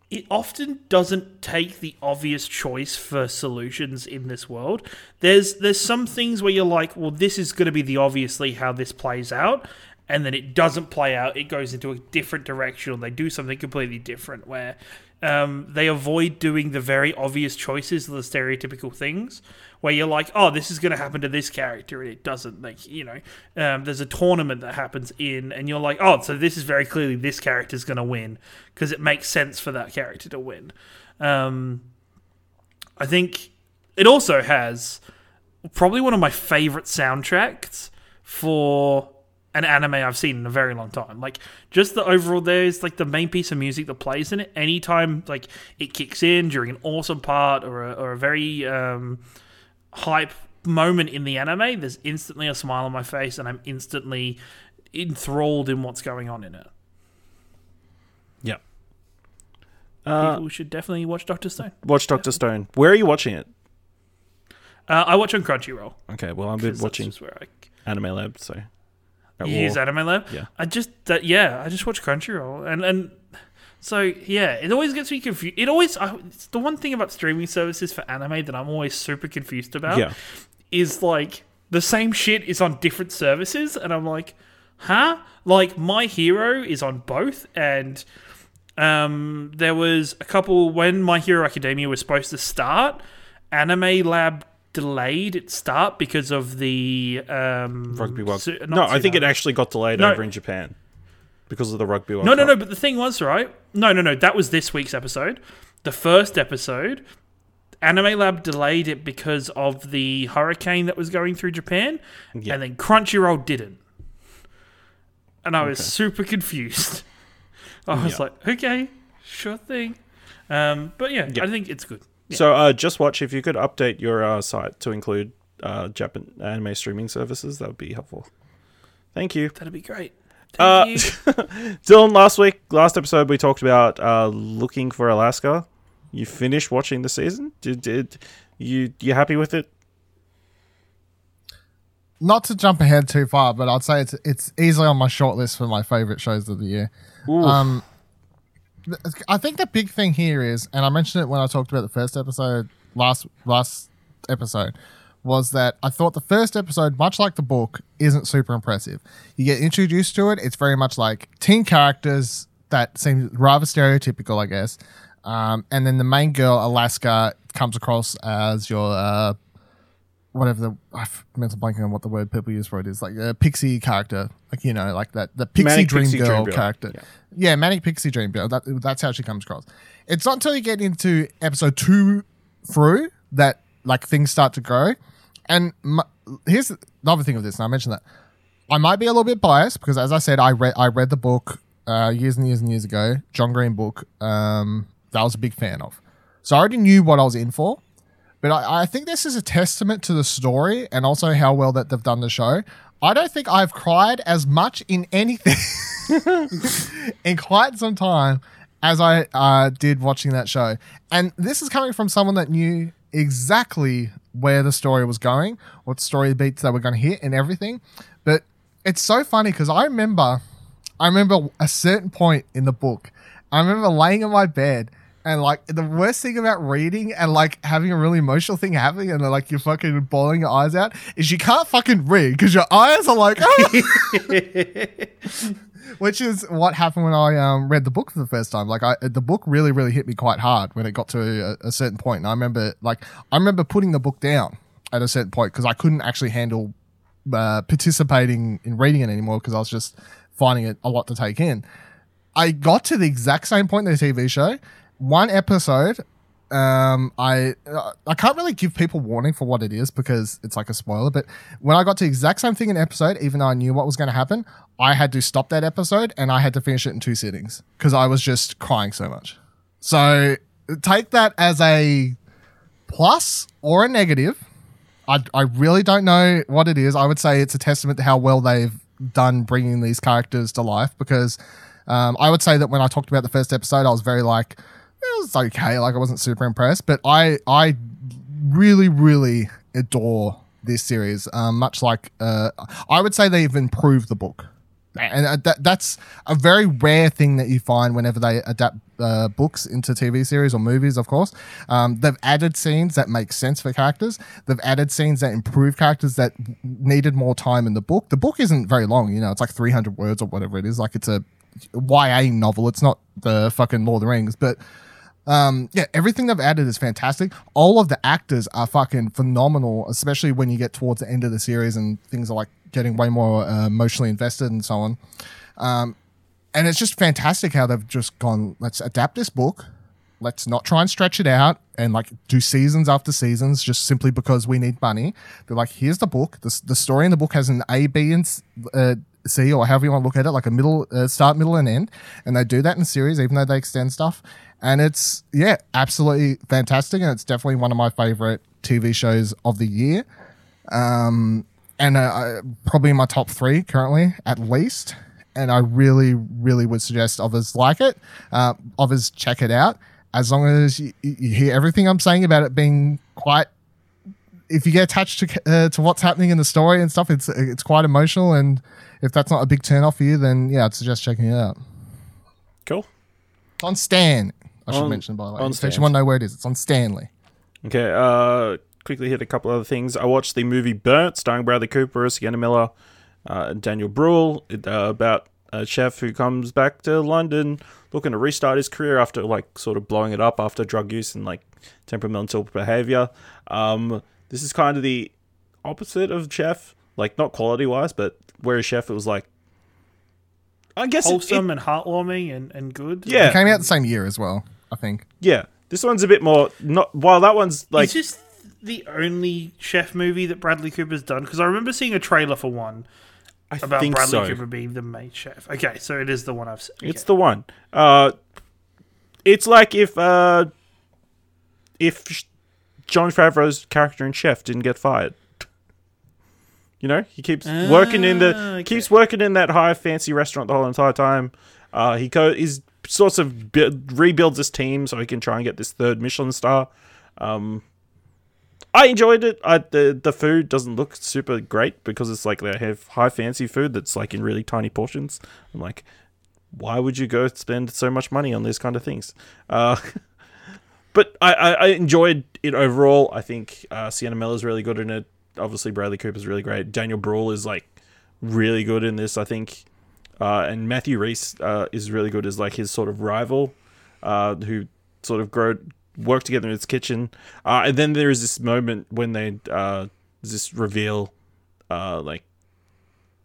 [SPEAKER 4] It often doesn't take the obvious choice for solutions in this world. There's there's some things where you're like, well, this is going to be the obviously how this plays out, and then it doesn't play out. It goes into a different direction, or they do something completely different where um, they avoid doing the very obvious choices, of the stereotypical things, where you're like, oh, this is going to happen to this character, and it doesn't. Like, you know, um, there's a tournament that happens in, and you're like, oh, so this is very clearly this character's going to win because it makes sense for that character to win. Um, I think it also has probably one of my favorite soundtracks for an anime I've seen in a very long time. Like just the overall there's like the main piece of music that plays in it anytime like it kicks in during an awesome part or a, or a very um, hype moment in the anime there's instantly a smile on my face and I'm instantly enthralled in what's going on in it.
[SPEAKER 2] Yeah. Uh,
[SPEAKER 4] People should definitely watch Doctor Stone.
[SPEAKER 2] watch Doctor Stone. Where are you watching it?
[SPEAKER 4] Uh, I watch on Crunchyroll.
[SPEAKER 2] Okay, well I've been
[SPEAKER 4] 'cause that's
[SPEAKER 2] watching
[SPEAKER 4] where I
[SPEAKER 2] Anime Lab, so
[SPEAKER 4] You use
[SPEAKER 2] War.
[SPEAKER 4] Anime Lab?
[SPEAKER 2] Yeah.
[SPEAKER 4] I just that yeah, I just watch Crunchyroll and and so yeah, it always gets me confused. It always I, it's the one thing about streaming services for anime that I'm always super confused about
[SPEAKER 2] Yeah.
[SPEAKER 4] is like the same shit is on different services and I'm like, "Huh?" Like My Hero is on both and um there was a couple when My Hero Academia was supposed to start, Anime Lab delayed its start because of the um
[SPEAKER 2] Rugby World.
[SPEAKER 4] su-
[SPEAKER 2] no, I think it actually got delayed
[SPEAKER 4] No.
[SPEAKER 2] over in Japan because of the Rugby World.
[SPEAKER 4] No, no,
[SPEAKER 2] Cup.
[SPEAKER 4] no. But the thing was, right? No, no, no. That was this week's episode. The first episode, Anime Lab delayed it because of the hurricane that was going through Japan,
[SPEAKER 2] Yeah.
[SPEAKER 4] and then Crunchyroll didn't. And I was super confused. (laughs) I was
[SPEAKER 2] Yeah.
[SPEAKER 4] like, okay, sure thing. Um, but yeah,
[SPEAKER 2] Yeah.
[SPEAKER 4] I think it's good. Yeah.
[SPEAKER 2] So, uh, JustWatch if you could update your uh, site to include uh, Japan anime streaming services. That would be helpful. Thank you.
[SPEAKER 4] That'd be great.
[SPEAKER 2] Uh,
[SPEAKER 4] you. (laughs)
[SPEAKER 2] Dylan, last week, last episode, we talked about uh, looking for Alaska. You finished watching the season? Did, did you you happy with it?
[SPEAKER 3] Not to jump ahead too far, but I'd say it's it's easily on my short list for my favorite shows of the year. Um, th- I think the big thing here is, and I mentioned it when I talked about the first episode last last episode, was that I thought the first episode, much like the book, isn't super impressive. You get introduced to it; it's very much like teen characters that seem rather stereotypical, I guess. Um, and then the main girl, Alaska, comes across as your uh, whatever the I've mental blanking on what the word people use for it is like a pixie character, like you know, like that the pixie
[SPEAKER 2] Manic
[SPEAKER 3] dream
[SPEAKER 2] pixie
[SPEAKER 3] girl
[SPEAKER 2] dream
[SPEAKER 3] character.
[SPEAKER 2] yeah.
[SPEAKER 3] Yeah. manic pixie dream girl. That, that's how she comes across. It's not until you get into episode two through that like things start to grow. And m here's the other thing of this, and I mentioned that I might be a little bit biased because, as I said, I read I read the book uh, years and years and years ago, John Green book. Um, that I was a big fan of, so I already knew what I was in for. But I, I think this is a testament to the story and also how well that they've done the show. I don't think I've cried as much in anything (laughs) in quite some time as I uh, did watching that show. And this is coming from someone that knew exactly where the story was going, what story beats they were going to hit, and everything. But it's so funny because I remember, I remember a certain point in the book. I remember laying in my bed. And like the worst thing about reading and like having a really emotional thing happening and like you're fucking bawling your eyes out is you can't fucking read because your eyes are like (laughs) which is what happened when I um, read the book for the first time. Like, I the book really, really hit me quite hard when it got to a, a certain point. And I remember, like, I remember putting the book down at a certain point because I couldn't actually handle uh, participating in reading it anymore because I was just finding it a lot to take in. I got to the exact same point in the TV show. One episode, um, I uh, I can't really give people warning for what it is because it's like a spoiler. But when I got to the exact same thing in episode, even though I knew what was going to happen, I had to stop that episode and I had to finish it in two sittings because I was just crying so much. So take that as a plus or a negative. I, I really don't know what it is. I would say it's a testament to how well they've done bringing these characters to life because um, I would say that when I talked about the first episode, I was very like, it was okay. Like I wasn't super impressed, but I I really really adore this series. Um, much like uh, I would say they've improved the book, and uh, that, that's a very rare thing that you find whenever they adapt uh, books into TV series or movies. Of course, um, they've added scenes that make sense for characters. They've added scenes that improve characters that needed more time in the book. The book isn't very long. You know, it's like three hundred words or whatever it is. Like it's a YA novel. It's not the fucking Lord of the Rings, but um, yeah, everything they've added is fantastic. All of the actors are fucking phenomenal, especially when you get towards the end of the series and things are like getting way more uh, emotionally invested and so on. Um, and it's just fantastic how they've just gone, let's adapt this book. Let's not try and stretch it out and like do seasons after seasons just simply because we need money. They're like, here's the book. The, the story in the book has an A, B, and uh, C, or however you want to look at it, like a middle, uh, start, middle, and end. And they do that in series, even though they extend stuff. And it's, yeah, absolutely fantastic. And it's definitely one of my favorite TV shows of the year. Um, and uh, probably my top three currently, at least. And I really, really would suggest others like it, uh, others check it out. As long as you, you hear everything I'm saying about it being quite if you get attached to uh, to what's happening in the story and stuff, it's it's quite emotional. And if that's not a big turn off for you, then yeah, I'd suggest checking it out.
[SPEAKER 2] Cool.
[SPEAKER 3] It's on Stan. I should mention by the way.
[SPEAKER 2] on Stan.
[SPEAKER 3] you want to know where it is, it's on Stanley.
[SPEAKER 2] Okay, uh, quickly hit a couple other things. I watched the movie Burnt, starring Bradley Cooper, Sienna Miller, uh, and Daniel Bruhl, it, uh, about a chef who comes back to London looking to restart his career after like sort of blowing it up after drug use and like temperamental behavior. Um, this is kind of the opposite of Chef, like not quality wise, but whereas Chef it was like, I guess
[SPEAKER 4] Wholesome
[SPEAKER 2] it-
[SPEAKER 4] and heartwarming and, and good.
[SPEAKER 2] Yeah.
[SPEAKER 3] It came out the same year as well, I think.
[SPEAKER 2] yeah. This one's a bit more not. While that one's like
[SPEAKER 4] is this the only chef movie that Bradley Cooper's done? Because I remember seeing a trailer for one
[SPEAKER 2] I
[SPEAKER 4] about
[SPEAKER 2] think
[SPEAKER 4] Bradley
[SPEAKER 2] so.
[SPEAKER 4] Cooper being the main chef. Okay, so it is the one I've seen.
[SPEAKER 2] It's the one. Uh, it's like if uh, if Sh- Jon Favreau's character in Chef didn't get fired. You know, he keeps working in the
[SPEAKER 4] Ah, okay.
[SPEAKER 2] keeps working in that high fancy restaurant the whole entire time. Uh, he co- he's sorts of bu- rebuilds his team so he can try and get this third Michelin star. Um, I enjoyed it. I, the the food doesn't look super great because it's like they have high fancy food that's like in really tiny portions. I'm like, why would you go spend so much money on these kind of things? Uh, (laughs) but I, I, I enjoyed it overall. I think uh, Sienna Miller's really good in it. Obviously, Bradley Cooper's really great. Daniel Bruhl is like really good in this. I think, uh, and Matthew Rhys uh, is really good as like his sort of rival, uh, who sort of grow work together in his kitchen. Uh, and then there is this moment when they uh, this reveal, uh, like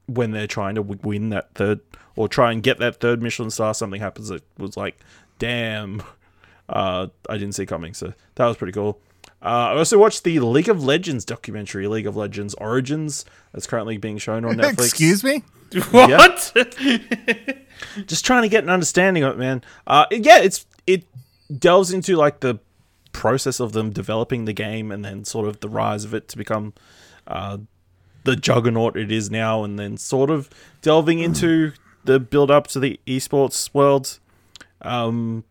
[SPEAKER 2] when they're trying to win that third or try and get that third Michelin star, something happens that was like, damn, (laughs) uh, I didn't see coming. So that was pretty cool. Uh, I also watched the League of Legends documentary, League of Legends Origins, that's currently being shown on Netflix.
[SPEAKER 3] Excuse me? (laughs)
[SPEAKER 4] What?
[SPEAKER 2] Just trying to get an understanding of it, man. Uh, yeah, it's it delves into like the process of them developing the game and then sort of the rise of it to become uh, the juggernaut it is now, and then sort of delving into the build up to the esports world. Um,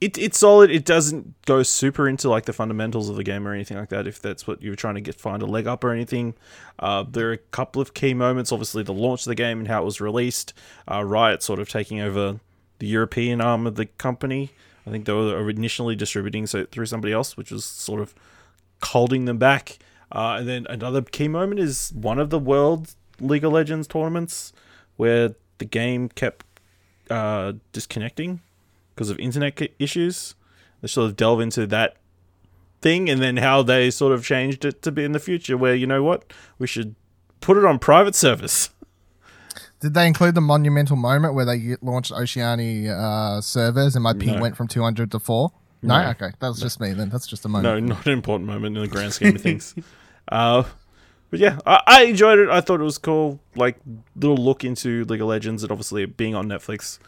[SPEAKER 2] it, it's solid. It doesn't go super into like the fundamentals of the game or anything like that. If that's what you're trying to get find a leg up or anything, uh, there are a couple of key moments. Obviously, the launch of the game and how it was released. Uh, Riot sort of taking over the European arm of the company. I think they were initially distributing so through somebody else, which was sort of holding them back. Uh, and then another key moment is one of the World League of Legends tournaments where the game kept uh, disconnecting because of internet issues. They sort of delve into that thing and then how they sort of changed it to be in the future where, you know what, we should put it on private service. (laughs)
[SPEAKER 3] Did they include the monumental moment where they launched Oceanic uh, servers and my ping
[SPEAKER 2] No.
[SPEAKER 3] went from 200 to 4? No?
[SPEAKER 2] No.
[SPEAKER 3] Okay. That was just me then. That's just a moment.
[SPEAKER 2] No, not an important moment in the grand scheme of things. (laughs) Uh, but yeah, I, I enjoyed it. I thought it was cool. Like little look into League of Legends, and obviously being on Netflix.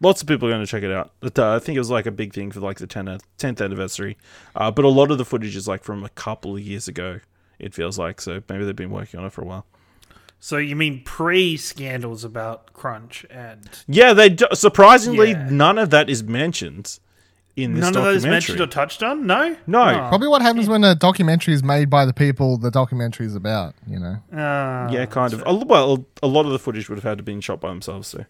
[SPEAKER 2] Lots of people are going to check it out. But, uh, I think it was like a big thing for like the 10th, 10th anniversary. Uh, but a lot of the footage is like from a couple of years ago. It feels like so maybe they've been working on it for a while.
[SPEAKER 4] So you mean pre-scandals about Crunch and
[SPEAKER 2] Yeah, they do, surprisingly
[SPEAKER 4] Yeah.
[SPEAKER 2] none of that is mentioned in this
[SPEAKER 4] none of those mentioned or touched on? No,
[SPEAKER 2] No.
[SPEAKER 4] Oh.
[SPEAKER 3] Probably what happens when a documentary is made by the people the documentary is about, you know?
[SPEAKER 4] Ah,
[SPEAKER 2] Yeah, kind of. A, well, a lot of the footage would have had to been shot by themselves. So,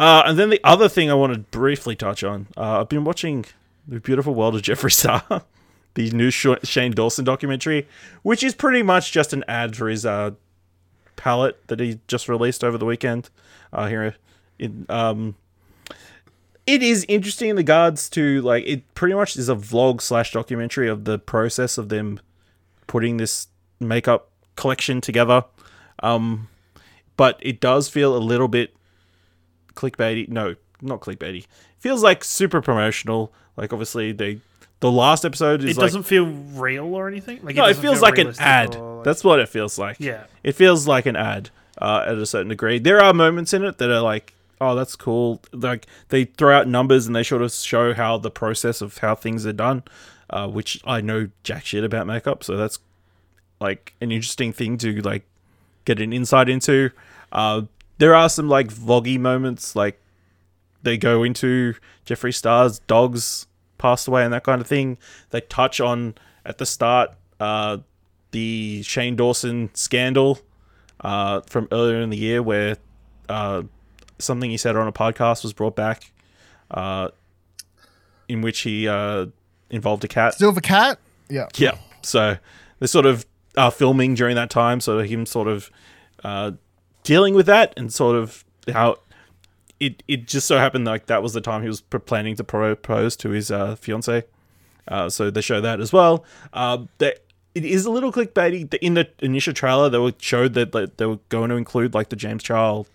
[SPEAKER 2] uh, and then the other thing I want to briefly touch on, uh, I've been watching the Beautiful World of Jeffree Star, (laughs) the new Sh- Shane Dawson documentary, which is pretty much just an ad for his uh, palette that he just released over the weekend. Uh, here, in um, it is interesting in regards to like it pretty much is a vlog slash documentary of the process of them putting this makeup collection together. Um, but it does feel a little bit clickbaity. No, not clickbaity. feels like super promotional. Like obviously they the last episode is
[SPEAKER 4] It
[SPEAKER 2] like
[SPEAKER 4] doesn't feel real or anything. Like
[SPEAKER 2] no, it
[SPEAKER 4] doesn't
[SPEAKER 2] feels
[SPEAKER 4] feel
[SPEAKER 2] like an ad.
[SPEAKER 4] like-
[SPEAKER 2] That's what it feels like.
[SPEAKER 4] yeah.
[SPEAKER 2] It feels like an ad uh, at a certain degree. There are moments in it that are like, oh, that's cool. Like they throw out numbers and they sort of show how the process of how things are done, uh, which I know jack shit about makeup, so that's like an interesting thing to like get an insight into. Uh, there are some like vloggy moments, like they go into Jeffree Star's dogs passed away and that kind of thing. They touch on at the start uh, the Shane Dawson scandal uh, from earlier in the year, where uh, something he said on a podcast was brought back, uh, in which he uh, involved a cat.
[SPEAKER 3] Still the cat? Yeah.
[SPEAKER 2] Yeah. So they're sort of filming during that time, so him sort of uh, dealing with that and sort of how it it just so happened like that was the time he was planning to propose to his uh, fiance. Uh, so they show that as well. Uh, it is a little clickbaity. In the initial trailer, they were showed that like, they were going to include like the James Charles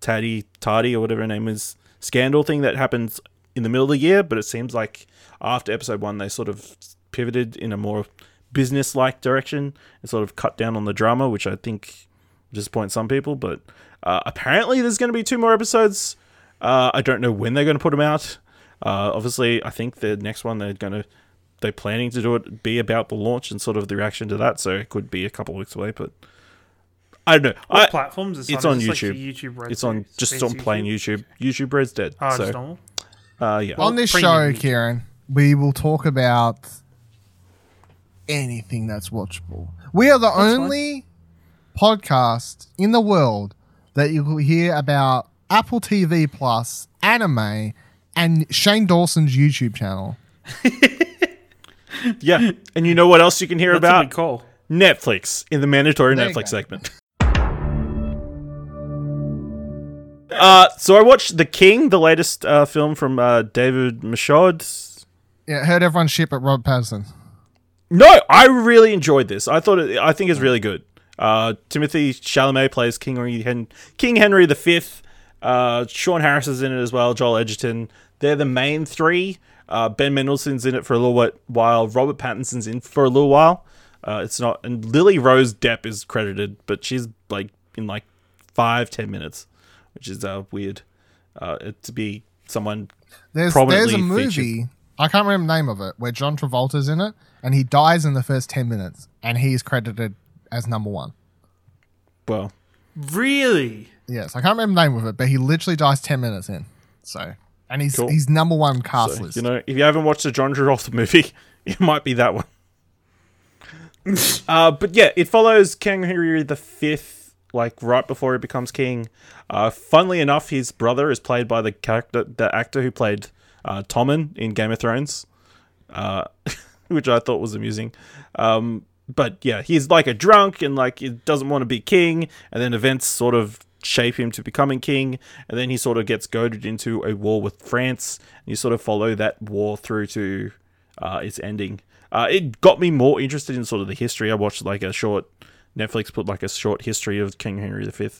[SPEAKER 2] Taddy Tardy or whatever her name is scandal thing that happens in the middle of the year, but it seems like after episode one they sort of pivoted in a more business like direction and sort of cut down on the drama, which I think disappoints some people. But uh, apparently there's going to be two more episodes. Uh, I don't know when they're going to put them out. Uh, obviously, I think the next one they're going to they're planning to do it be about the launch and sort of the reaction to that, so it could be a couple of weeks away. But I don't know.
[SPEAKER 4] What
[SPEAKER 2] I,
[SPEAKER 4] platforms? Is
[SPEAKER 2] it's
[SPEAKER 4] on,
[SPEAKER 2] on
[SPEAKER 4] Is this like
[SPEAKER 2] YouTube.
[SPEAKER 4] YouTube Red
[SPEAKER 2] it's on
[SPEAKER 4] series?
[SPEAKER 2] just
[SPEAKER 4] It's
[SPEAKER 2] on plain YouTube. YouTube Red's dead.
[SPEAKER 4] Oh,
[SPEAKER 2] so
[SPEAKER 4] just normal.
[SPEAKER 2] uh, yeah.
[SPEAKER 3] On this show,
[SPEAKER 4] YouTube.
[SPEAKER 3] Kieran, we will talk about anything that's watchable. We are the only podcast in the world that you will hear about Apple TV Plus, anime, and Shane Dawson's YouTube channel. (laughs)
[SPEAKER 2] yeah. And you know what else you can hear
[SPEAKER 4] That's a
[SPEAKER 2] about?
[SPEAKER 4] call.
[SPEAKER 2] Netflix in the mandatory
[SPEAKER 3] There
[SPEAKER 2] Netflix segment. Uh, so I watched The King, the latest uh, film from uh, David Michôd.
[SPEAKER 3] Yeah, heard everyone ship at Rob Pattinson.
[SPEAKER 2] No, I really enjoyed this. I thought it, I think it's really good. Uh, Timothy Chalamet plays King Henry, Hen- King Henry V. Uh, Sean Harris is in it as well. Joel Edgerton. They're the main three. Uh, ben Mendelsohn's in it for a little whi- while. Robert Pattinson's in for a little while. Uh, it's not, and Lily Rose Depp is credited, but she's like in like five ten minutes, which is uh, weird. Uh, to be someone
[SPEAKER 3] There's there's a movie
[SPEAKER 2] featured.
[SPEAKER 3] I can't remember the name of it where John Travolta's in it and he dies in the first ten minutes and he's credited as number one.
[SPEAKER 2] well,
[SPEAKER 4] Really?
[SPEAKER 3] Yes, I can't remember the name of it, but he literally dies ten minutes in. So and he's
[SPEAKER 2] Cool.
[SPEAKER 3] he's number one cast
[SPEAKER 2] So,
[SPEAKER 3] list.
[SPEAKER 2] you know, if you haven't watched the John Travolta movie, (laughs) it might be that one. (laughs) uh, but yeah, it follows King Henry the Fifth, like right before he becomes king. Uh, funnily enough, his brother is played by the character, the actor who played uh, Tommen in Game of Thrones, uh, (laughs) which I thought was amusing. Um, but yeah, he's like a drunk and like he doesn't want to be king, and then events sort of shape him to becoming king, and then he sort of gets goaded into a war with France, and you sort of follow that war through to uh, its ending. Uh, it got me more interested in sort of the history. I watched like a short Netflix put like a short history of King Henry V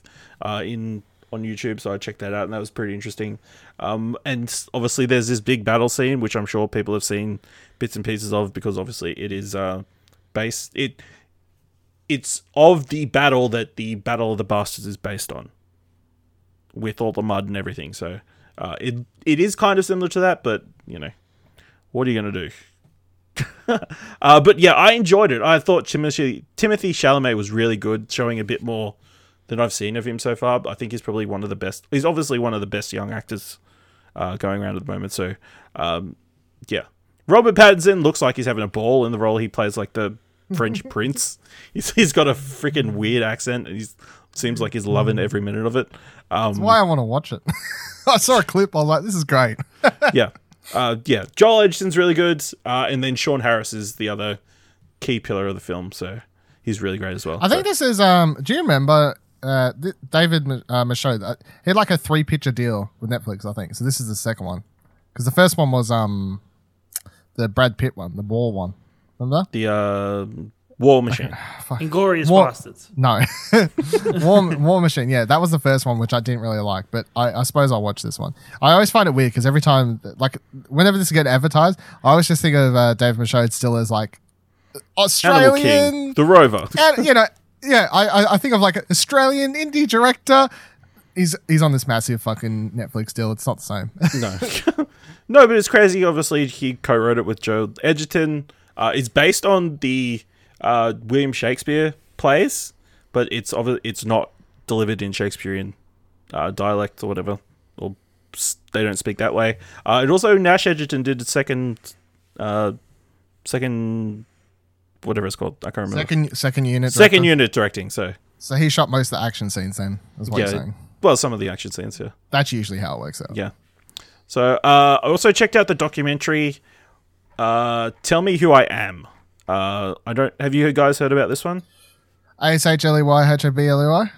[SPEAKER 2] uh, in on YouTube, so I checked that out, and that was pretty interesting. Um, and obviously, there's this big battle scene, which I'm sure people have seen bits and pieces of, because obviously it is uh, based it. It's of the battle that the Battle of the Bastards is based on, with all the mud and everything. So uh, it it is kind of similar to that, but you know, what are you gonna do? (laughs) uh, but yeah, I enjoyed it. I thought Timothy Timothy Chalamet was really good, showing a bit more than I've seen of him so far. I think he's probably one of the best. He's obviously one of the best young actors uh, going around at the moment. So um, yeah, Robert Pattinson looks like he's having a ball in the role. He plays like the French (laughs) prince. He's, he's got a freaking weird accent, and he seems like he's loving every minute of it. Um,
[SPEAKER 3] That's why I want to watch it. (laughs) I saw a clip. I was like, this is great. (laughs)
[SPEAKER 2] yeah. Uh, yeah, Joel Edgerton's really good, uh, and then Sean Harris is the other key pillar of the film, so he's really great as well.
[SPEAKER 3] I think
[SPEAKER 2] So-
[SPEAKER 3] this is. Um, do you remember uh, th- David uh, Michôd? Uh, he had like a three picture deal with Netflix, I think. So this is the second one because the first one was um the Brad Pitt one, the War one. Remember?
[SPEAKER 2] the uh, War Machine. (sighs)
[SPEAKER 4] Inglorious
[SPEAKER 3] What?
[SPEAKER 4] Bastards.
[SPEAKER 3] No, (laughs) (laughs) War, War Machine. Yeah, that was the first one, which I didn't really like, but I, I suppose I'll watch this one. I always find it weird because every time, like, whenever this gets advertised, I always just think of uh, David Michôd still as like
[SPEAKER 2] Animal
[SPEAKER 3] Australian,
[SPEAKER 2] King, the Rover.
[SPEAKER 3] and you know, yeah, I, I I think of like an Australian indie director. He's he's on this massive fucking Netflix deal. It's not the same. (laughs)
[SPEAKER 2] no, (laughs) no, but it's crazy. Obviously, he co-wrote it with Joe Edgerton. Uh, it's based on the uh, William Shakespeare plays, but it's obvi- it's not delivered in Shakespearean uh, dialect or whatever, or they don't speak that way. Uh, and also, Nash Edgerton did a second, uh, second, whatever it's called. I can't remember.
[SPEAKER 3] second second unit.
[SPEAKER 2] Second
[SPEAKER 3] director.
[SPEAKER 2] unit directing. So
[SPEAKER 3] So he shot most of the action scenes. Then is what
[SPEAKER 2] yeah,
[SPEAKER 3] you're saying.
[SPEAKER 2] Well, some of the action scenes. Yeah.
[SPEAKER 3] That's usually how it works out.
[SPEAKER 2] Yeah. So uh, I also checked out the documentary. Uh, Tell me who I am. Uh, I don't. Have you guys heard about this one?
[SPEAKER 3] A S H L E Y H O B L E Y.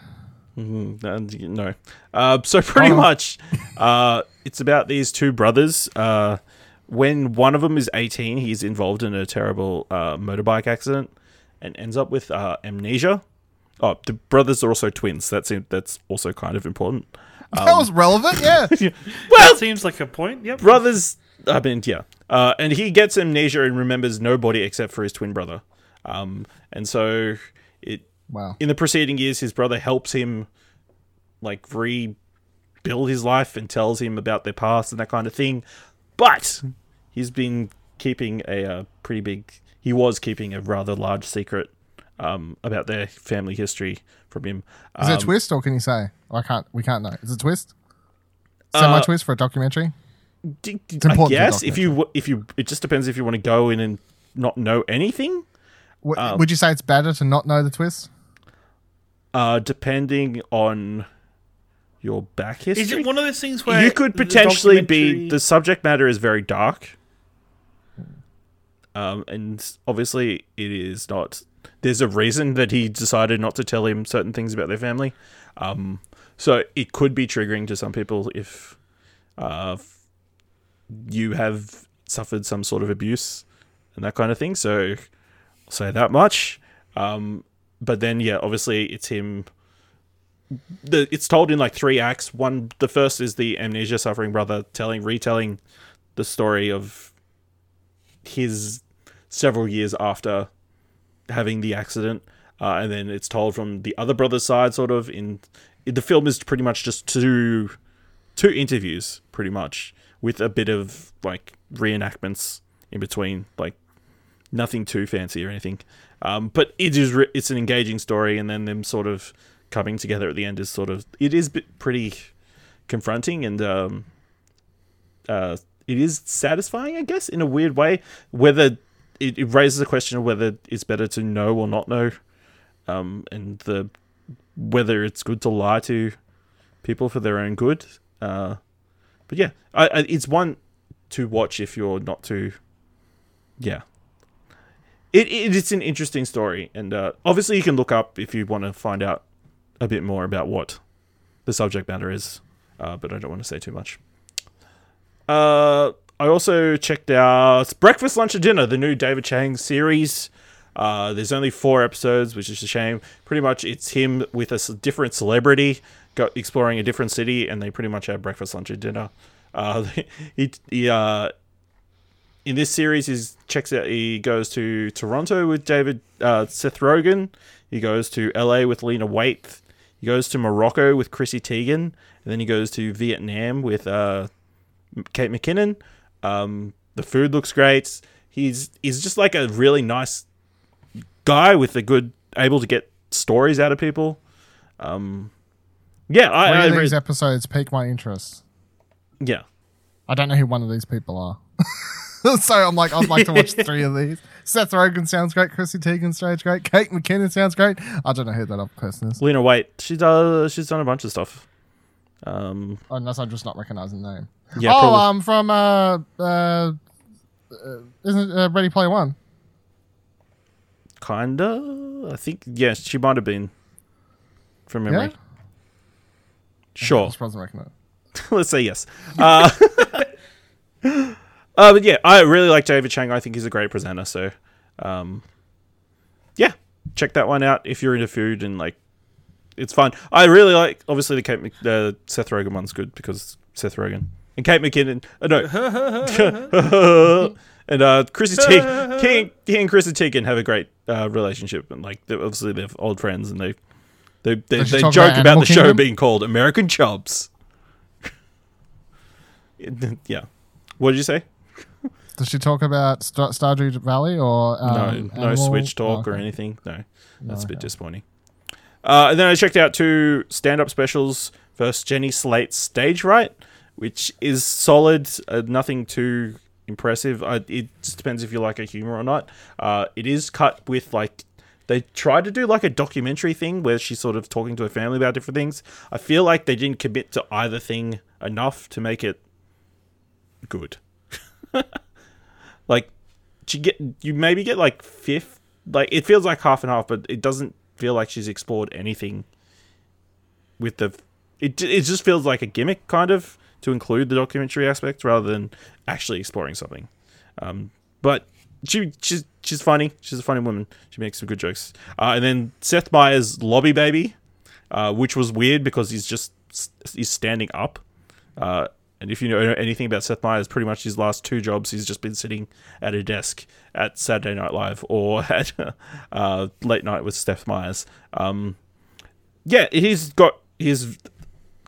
[SPEAKER 2] Uh, no. Uh, so pretty
[SPEAKER 3] Oh.
[SPEAKER 2] much, uh, it's about these two brothers. Uh, when one of them is 18, he's involved in a terrible uh, motorbike accident and ends up with uh, amnesia. Oh, the brothers are also twins. That's that's also kind of important.
[SPEAKER 3] that was relevant. Yeah. (laughs)
[SPEAKER 2] Well,
[SPEAKER 4] That seems like a point. Yep.
[SPEAKER 2] brothers i mean yeah uh, and he gets amnesia and remembers nobody except for his twin brother um, and so it
[SPEAKER 3] wow.
[SPEAKER 2] in the preceding years his brother helps him like rebuild his life and tells him about their past and that kind of thing but he's been keeping a uh, pretty big he was keeping a rather large secret um, about their family history from him
[SPEAKER 3] Is it
[SPEAKER 2] Um,
[SPEAKER 3] a twist or can you say? I can't. We can't know. Is it a twist? Semi twist for a documentary.
[SPEAKER 2] D- d-
[SPEAKER 3] important
[SPEAKER 2] I guess if you if you it just depends if you want to go in and not know anything.
[SPEAKER 3] W-
[SPEAKER 2] Um,
[SPEAKER 3] would you say it's better to not know the twist?
[SPEAKER 2] Uh, depending on your back history,
[SPEAKER 4] Is it one of those things where
[SPEAKER 2] you could
[SPEAKER 4] the
[SPEAKER 2] potentially be the subject matter is very dark. Um, and obviously it is not. There's a reason that he decided not to tell him certain things about their family. Um, so it could be triggering to some people if uh, you have suffered some sort of abuse and that kind of thing. So I'll say that much. Um, but then, yeah, obviously it's him. The, it's told in like three acts. One, the first is the amnesia suffering brother telling, retelling the story of his several years after having the accident, uh, and then it's told from the other brother's side, sort of. In the film is pretty much just two two interviews, pretty much, with a bit of like reenactments in between, like nothing too fancy or anything. Um, but it is re- it's an engaging story, and then them sort of coming together at the end is sort of it is pretty confronting and um, uh, it is satisfying, I guess, in a weird way. Whether it, it raises the question of whether it's better to know or not know, um, and the whether it's good to lie to people for their own good. Uh, but yeah, I, I, it's one to watch if you're not too. Yeah, it, it it's an interesting story, and uh, obviously you can look up if you want to find out a bit more about what the subject matter is. Uh, but I don't want to say too much. Uh, I also checked out Breakfast, Lunch, and Dinner, the new David Chang series. Uh, there's only four episodes, which is a shame. Pretty much, it's him with a different celebrity exploring a different city, and they pretty much have breakfast, lunch, and dinner. Uh, (laughs) he, he uh, in this series, he checks out. He goes to Toronto with David uh, Seth Rogen. He goes to LA with Lena Waithe. He goes to Morocco with Chrissy Teigen, and then he goes to Vietnam with uh, Kate McKinnon. Um, the food looks great. He's he's just like a really nice guy with a good able to get stories out of people. Um, yeah, I,
[SPEAKER 3] Three
[SPEAKER 2] I
[SPEAKER 3] of
[SPEAKER 2] re-
[SPEAKER 3] these episodes pique my interest.
[SPEAKER 2] yeah.
[SPEAKER 3] I don't know who one of these people are. (laughs) so I'm like, I'd like to watch (laughs) three of these. Seth Rogen sounds great. Chrissy Teigen sounds great. Kate McKinnon sounds great. I don't know who that other person is.
[SPEAKER 2] Lena Waithe, she does she's done a bunch of stuff. Um,
[SPEAKER 3] Unless I'm just not recognizing the name.
[SPEAKER 2] yeah,
[SPEAKER 3] oh,
[SPEAKER 2] probably.
[SPEAKER 3] um, from uh, uh, uh isn't uh, Ready Player One?
[SPEAKER 2] kinda. I think yes, she might have been from memory.
[SPEAKER 3] Yeah?
[SPEAKER 2] Sure.
[SPEAKER 3] Just wasn't recognizing. (laughs)
[SPEAKER 2] Let's say yes. Uh, (laughs) uh, but yeah, I really like David Chang. I think he's a great presenter. So, um, yeah, check that one out if you're into food and like, it's fun. I really like. Obviously, the Kate Mc, the Seth Rogen one's good because Seth Rogen and Kate McKinnon. Uh, no, (laughs) and uh, Chrissy Teigen. He, he and Chrissy Teigen have a great uh, relationship, and like they're, obviously they're old friends, and they they they,
[SPEAKER 3] she
[SPEAKER 2] they joke
[SPEAKER 3] about
[SPEAKER 2] about the show being called American Chubs. (laughs) yeah. What did you say?
[SPEAKER 3] Does she talk about Star- Stardew Valley or um,
[SPEAKER 2] no, no
[SPEAKER 3] Animal-
[SPEAKER 2] Switch talk
[SPEAKER 3] Oh,
[SPEAKER 2] or anything. No, that's a bit disappointing. Uh, and then I checked out two stand-up specials. First, Jenny Slate's Stage Right, which is solid. Uh, nothing too impressive. It just depends if you like her humor or not. Uh, it is cut with like they tried to do like a documentary thing where she's sort of talking to her family about different things. I feel like they didn't commit to either thing enough to make it good. (laughs) like you get you maybe get like fifth like it feels like half and half but it doesn't feel like she's explored anything with the it, it just feels like a gimmick kind of to include the documentary aspect rather than actually exploring something. Um but she she's she's funny. She's a funny woman. She makes some good jokes. Uh, and then seth meyers lobby baby uh, which was weird because he's just he's standing up. Uh, and if you know anything about Seth Meyers, pretty much his last two jobs, he's just been sitting at a desk at Saturday Night Live or (laughs) at uh, Late Night with Seth Meyers. Um, yeah, he's got he's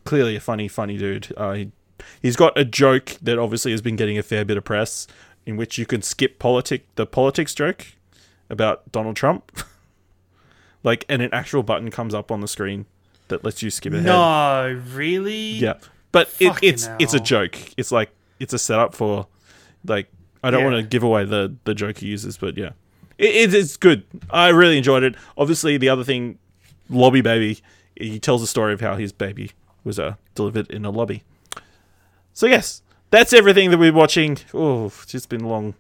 [SPEAKER 2] clearly a funny, funny dude. Uh, he, he's got a joke that obviously has been getting a fair bit of press, in which you can skip politic the politics joke about Donald Trump, (laughs) like, and an actual button comes up on the screen that lets you skip ahead.
[SPEAKER 4] No, really?
[SPEAKER 2] Yeah, but it,
[SPEAKER 4] Fucking
[SPEAKER 2] it's it's a joke. It's like it's a setup for like I don't
[SPEAKER 4] Yeah.
[SPEAKER 2] want to give away the the joke he uses, but yeah, it, it, it's good. I really enjoyed it. Obviously, the other thing, Lobby Baby, he tells the story of how his baby was uh, delivered in a lobby. So yes, that's everything that we're watching. Oh, it's just been a long,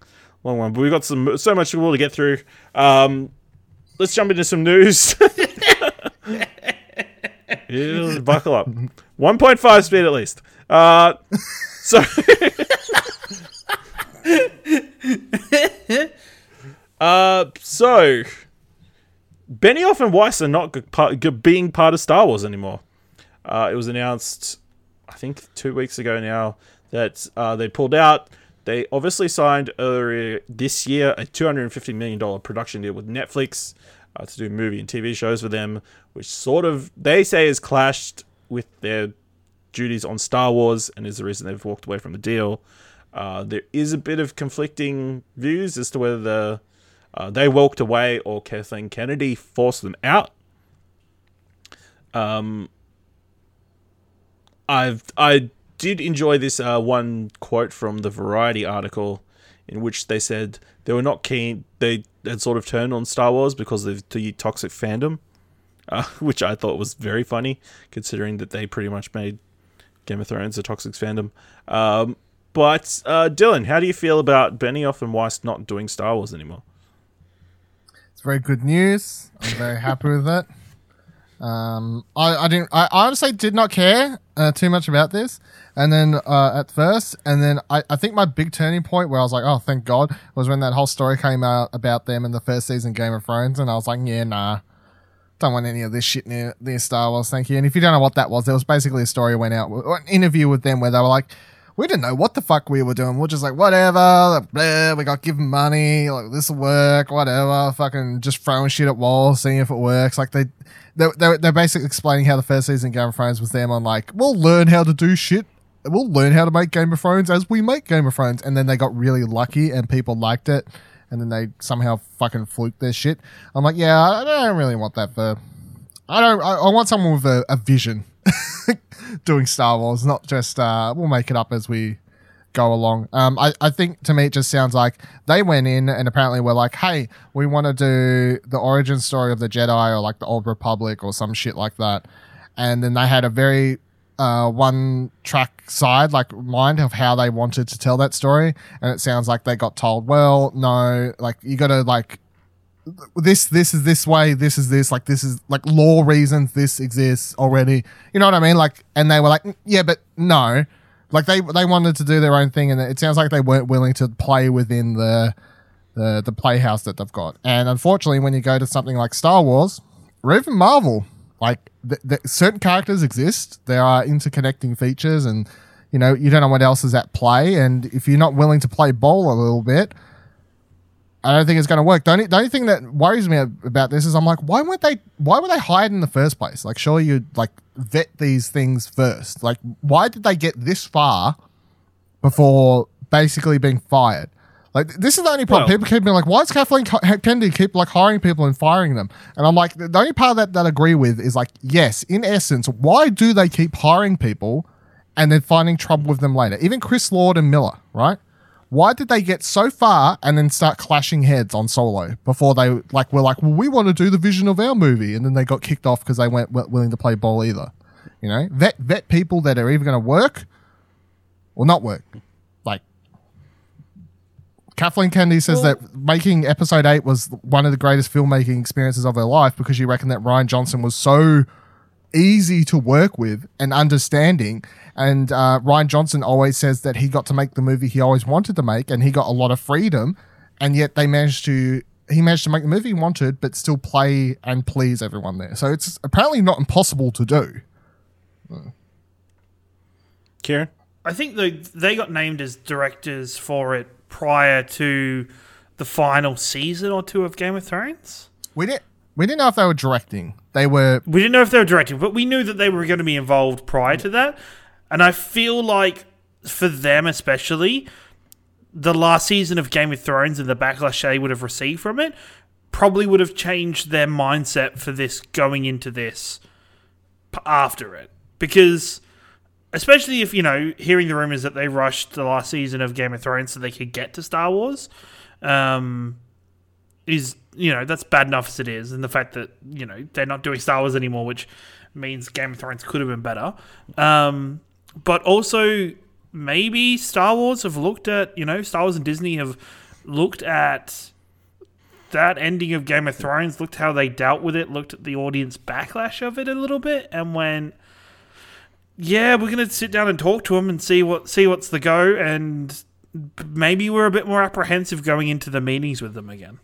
[SPEAKER 2] long one, but we've got some so much more to get through. Um, let's jump into some news. (laughs) (laughs) Buckle up. (laughs) 1.5 speed at least. Uh, so. (laughs) uh, so. Benioff and Weiss are not being part of Star Wars anymore. Uh, it was announced, I think, two weeks ago now that uh, they pulled out. They obviously signed earlier this year a $250 million production deal with Netflix uh, to do movie and TV shows for them, which sort of, they say, is clashed with their duties on Star Wars and is the reason they've walked away from the deal. Uh, there is a bit of conflicting views as to whether the, uh, they walked away or Kathleen Kennedy forced them out. Um, I've I did enjoy this uh, one quote from the Variety article, in which they said they were not keen. They had sort of turned on Star Wars because of the toxic fandom, uh, (laughs) which I thought was very funny, considering that they pretty much made Game of Thrones a toxic fandom. Um, but uh, Dylan, how do you feel about Benioff and Weiss not doing Star Wars anymore?
[SPEAKER 3] It's very good news. I'm very happy with it. (laughs) Um, I, I didn't. I honestly did not care uh, too much about this. And then uh, at first, and then I, I think my big turning point where I was like, oh, thank God, was when that whole story came out about them in the first season Game of Thrones, and I was like, yeah, nah, don't want any of this shit near, near Star Wars, thank you. And if you don't know what that was, there was basically a story went out, an interview with them where they were like, we didn't know what the fuck we were doing. We're just like, whatever, we got given money, like this will work, whatever, fucking just throwing shit at walls, seeing if it works. Like they, they, they're, they're basically explaining how the first season Game of Thrones was them on like, we'll learn how to do shit. We'll learn how to make Game of Thrones as we make Game of Thrones. And then they got really lucky and people liked it. And then they somehow fucking fluked their shit. I'm like, yeah, I don't really want that for. I don't. I, I want someone with a, a vision (laughs) doing Star Wars, not just uh, we'll make it up as we go along. Um, I, I think to me it just sounds like they went in and apparently were like, hey, we want to do the origin story of the Jedi or like the Old Republic or some shit like that. And then they had a very uh, one track side, like mind of how they wanted to tell that story. And it sounds like they got told, well, no, like you got to like this this is this way this is this like this is like law reasons this exists already. You know what i mean? Like and they were like "Mm, yeah but no. Like they they wanted to do their own thing and it sounds like they weren't willing to play within the the the playhouse that they've got. And unfortunately when you go to something like star wars or even marvel like certain characters exist. There are interconnecting features and you know you don't know what else is at play. And if you're not willing to play ball a little bit I don't think it's going to work. The only, the only thing that worries me about this is I'm like, why weren't they? Why were they hired in the first place? Like, surely you'd like vet these things first. Like, why did they get this far before basically being fired? Like, this is the only problem.
[SPEAKER 2] Well-
[SPEAKER 3] people keep being like, why is Kathleen Kennedy keep like hiring people and firing them? And I'm like, the only part that that I agree with is like, yes, in essence, why do they keep hiring people and then finding trouble with them later? Even Chris Lord and Miller, right? Why did they get so far and then start clashing heads on solo before they like were like well we want to do the vision of our movie and then they got kicked off because they weren't wi- willing to play ball either you know? Vet vet people that are either going to work or not work. Like Kathleen Kennedy says that making episode 8 was one of the greatest filmmaking experiences of her life because she reckoned that Rian Johnson was so easy to work with and understanding. And uh, Rian Johnson always says that he got to make the movie he always wanted to make, and he got a lot of freedom. And yet they managed to he managed to make the movie he wanted, but still play and please everyone there. So it's apparently not impossible to do.
[SPEAKER 2] Kieran?
[SPEAKER 4] I think they they got named as directors for it prior to the final season or two of Game of Thrones.
[SPEAKER 3] We didn't we didn't know if they were directing. They were
[SPEAKER 4] We didn't know if they were directing, but we knew that they were going to be involved prior to that. And I feel like for them especially, the last season of Game of Thrones and the backlash they would have received from it probably would have changed their mindset for this going into this after it. Because especially if, you know, hearing the rumors that they rushed the last season of Game of Thrones so they could get to Star Wars, um, is you know that's bad enough as it is, and the fact that you know they're not doing Star Wars anymore, which means Game of Thrones could have been better. Um, but also maybe Star Wars have looked at you know Star Wars and Disney have looked at that ending of Game of Thrones, looked how they dealt with it, looked at the audience backlash of it a little bit, and went, "Yeah, we're gonna sit down and talk to them and see what see what's the go." And maybe we're a bit more apprehensive going into the meetings with them again.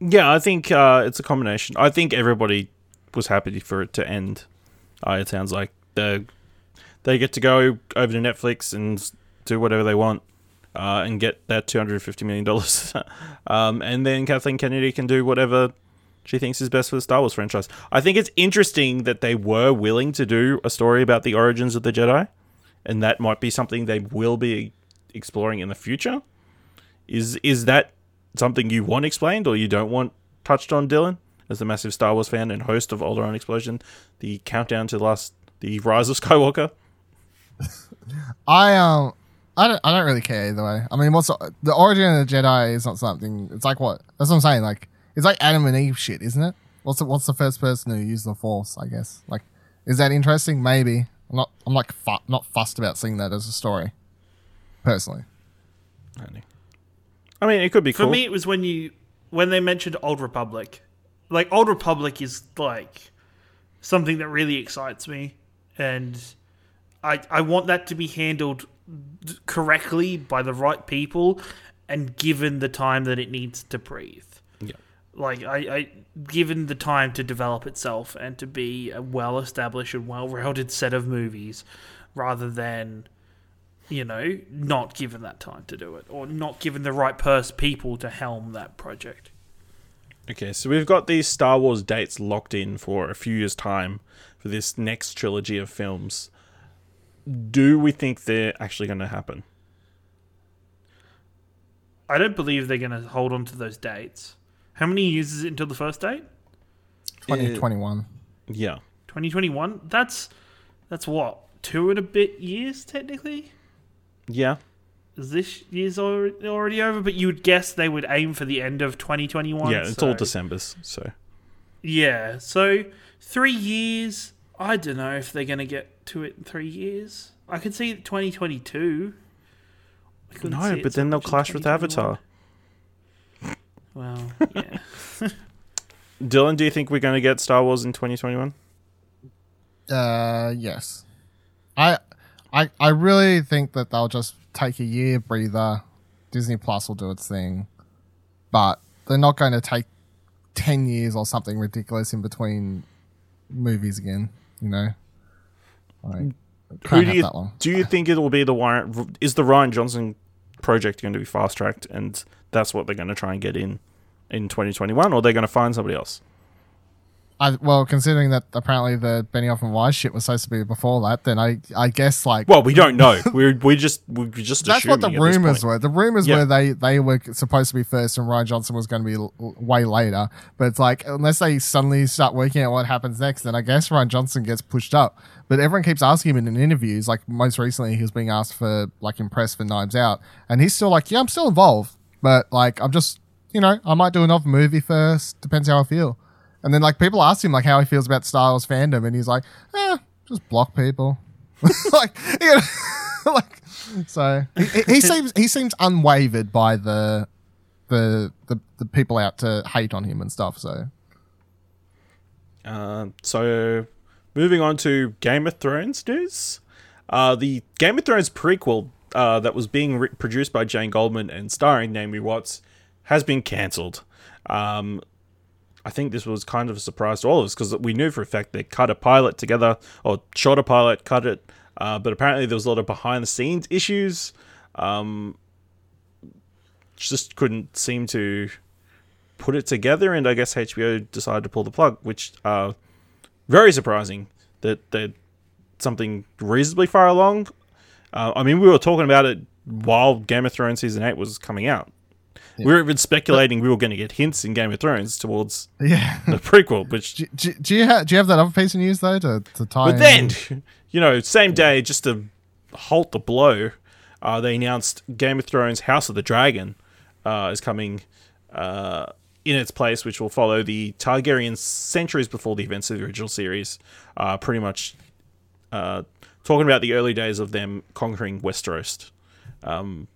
[SPEAKER 2] Yeah, I think uh, it's a combination. I think everybody was happy for it to end. Uh, it sounds like they they get to go over to Netflix and do whatever they want uh, and get that two hundred fifty million dollars, (laughs) um, and then Kathleen Kennedy can do whatever she thinks is best for the Star Wars franchise. I think it's interesting that they were willing to do a story about the origins of the Jedi, and that might be something they will be exploring in the future. Is is that something you want explained or you don't want touched on, Dylan? As a massive Star Wars fan and host of Alderaan Explosion, the countdown to the last the Rise of Skywalker. (laughs)
[SPEAKER 3] I um I don't I don't really care either way. I mean, what's the, the origin of the Jedi is not something. It's like what that's what I'm saying. Like it's like Adam and Eve shit, isn't it? What's the, what's the first person who used the Force? I guess. Like, is that interesting? Maybe. I'm not. I'm like fu- not fussed about seeing that as a story. Personally,
[SPEAKER 2] I mean, it could be
[SPEAKER 4] For
[SPEAKER 2] cool.
[SPEAKER 4] me, it was when you when they mentioned Old Republic. Like Old Republic is like something that really excites me, and I I want that to be handled correctly by the right people, and given the time that it needs to breathe.
[SPEAKER 2] Yeah.
[SPEAKER 4] Like I, I given the time to develop itself and to be a well established and well rounded set of movies, rather than you know, not given that time to do it, or not given the right purse people to helm that project.
[SPEAKER 2] Okay, so we've got these Star Wars dates locked in for a few years' time for this next trilogy of films. Do we think they're actually going to happen?
[SPEAKER 4] I don't believe they're going to hold on to those dates. How many years is it until the first date?
[SPEAKER 3] 2021.
[SPEAKER 2] Yeah.
[SPEAKER 4] 2021? That's that's what? Two and a bit years technically?
[SPEAKER 2] Yeah.
[SPEAKER 4] Is this year's already already over? But you would guess they would aim for the end of 2021.
[SPEAKER 2] Yeah, it's all December's, so.
[SPEAKER 4] Yeah, so three years. I don't know if they're going to get to it in three years. I could see 2022. I couldn't
[SPEAKER 2] No,
[SPEAKER 4] it
[SPEAKER 2] but then they'll clash with Avatar.
[SPEAKER 4] Well, (laughs) yeah. (laughs)
[SPEAKER 2] Dylan, do you think we're going to get Star Wars in 2021?
[SPEAKER 3] Uh, yes. I, I, I really think that they'll just take a year breather. Disney Plus will do its thing, but they're not going to take ten years or something ridiculous in between movies again. You know, like,
[SPEAKER 2] Who do you do you think it will be the Ryan? Is the Rian Johnson project going to be fast tracked, and that's what they're going to try and get in in 2021, or they're going to find somebody else?
[SPEAKER 3] I, well, considering that apparently the Benioff and Weiss shit was supposed to be before that, then I, I guess like
[SPEAKER 2] Well, we don't know. (laughs) We're we just we just
[SPEAKER 3] That's what the
[SPEAKER 2] assuming at this
[SPEAKER 3] rumors were. The rumors
[SPEAKER 2] Yeah.
[SPEAKER 3] were they they were supposed to be first, and Rian Johnson was going to be l- l- way later. But it's like unless they suddenly start working out what happens next, then I guess Rian Johnson gets pushed up. But everyone keeps asking him in interviews. Like most recently, he was being asked for like impressed for Knives Out, and he's still like, yeah, I'm still involved, but like I'm just you know I might do another movie first. Depends how I feel. And then like people ask him like how he feels about Star Wars fandom, and he's like, eh, just block people. (laughs) like, you know, (laughs) like so he, he- seems he seems unwavered by the the the the people out to hate on him and stuff. So
[SPEAKER 2] Uh, so, moving on to Game of Thrones news. Uh, the Game of Thrones prequel uh, that was being re- produced by Jane Goldman and starring Naomi Watts has been cancelled. Um, I think this was kind of a surprise to all of us because we knew for a fact they cut a pilot together or shot a pilot, cut it, uh, but apparently there was a lot of behind the scenes issues. Um, just couldn't seem to put it together, and I guess HBO decided to pull the plug, which uh, very surprising that that something reasonably far along. Uh, I mean, we were talking about it while Game of Thrones season eight was coming out. We were even speculating we were going to get hints in Game of Thrones towards
[SPEAKER 3] yeah.
[SPEAKER 2] the prequel, which (laughs)
[SPEAKER 3] do, do, do you have do you have that other piece of news though to, to tie?
[SPEAKER 2] But
[SPEAKER 3] in?
[SPEAKER 2] then, (laughs) you know, same day, just to halt the blow, uh, they announced Game of Thrones House of the Dragon uh, is coming uh, in its place, which will follow the Targaryen centuries before the events of the original series. Uh, pretty much uh, talking about the early days of them conquering Westeros. Um,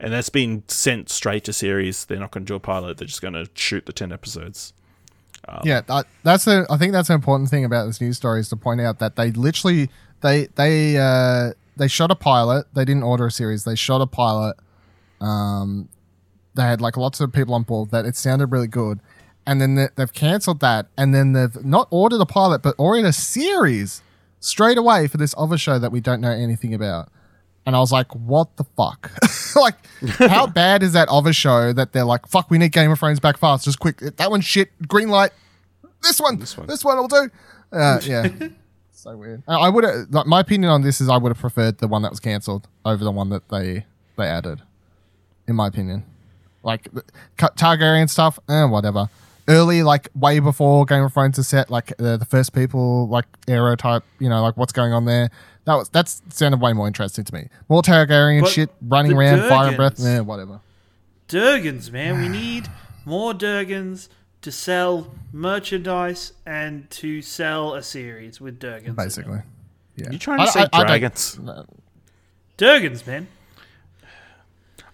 [SPEAKER 2] and that's been sent straight to series. They're not going to do a pilot. They're just going to shoot the 10 episodes.
[SPEAKER 3] yeah, that, that's a. I think that's an important thing about this news story is to point out that they literally they they uh, they shot a pilot. They didn't order a series. They shot a pilot. Um, they had like lots of people on board. That it sounded really good, and then they, they've cancelled that, and then they've not ordered a pilot, but ordered a series straight away for this other show that we don't know anything about. And I was like, what the fuck? (laughs) like, how (laughs) bad is that of a show that they're like, fuck, we need Game of Thrones back fast, just quick. That one's shit. Green light. This one. This
[SPEAKER 2] one.
[SPEAKER 3] This one will do. Uh, yeah. (laughs) so weird. I would have. Like, my opinion on this is I would have preferred the one that was cancelled over the one that they they added. In my opinion, like Targaryen stuff, eh, whatever. Early, like way before Game of Thrones is set, like uh, the first people, like era type, you know, like what's going on there. That was that's sounded way more interesting to me. More Targaryen
[SPEAKER 4] But
[SPEAKER 3] shit, running
[SPEAKER 4] the
[SPEAKER 3] around, fire and breath,
[SPEAKER 4] Durgans-
[SPEAKER 3] eh, whatever.
[SPEAKER 4] Durgans, man. We (sighs) need more Durgans to sell merchandise and to sell a series with Durgans.
[SPEAKER 3] Basically, yeah.
[SPEAKER 2] You trying to
[SPEAKER 3] I-
[SPEAKER 2] say
[SPEAKER 3] I- I don't-
[SPEAKER 2] dragons?
[SPEAKER 4] Durgans, man.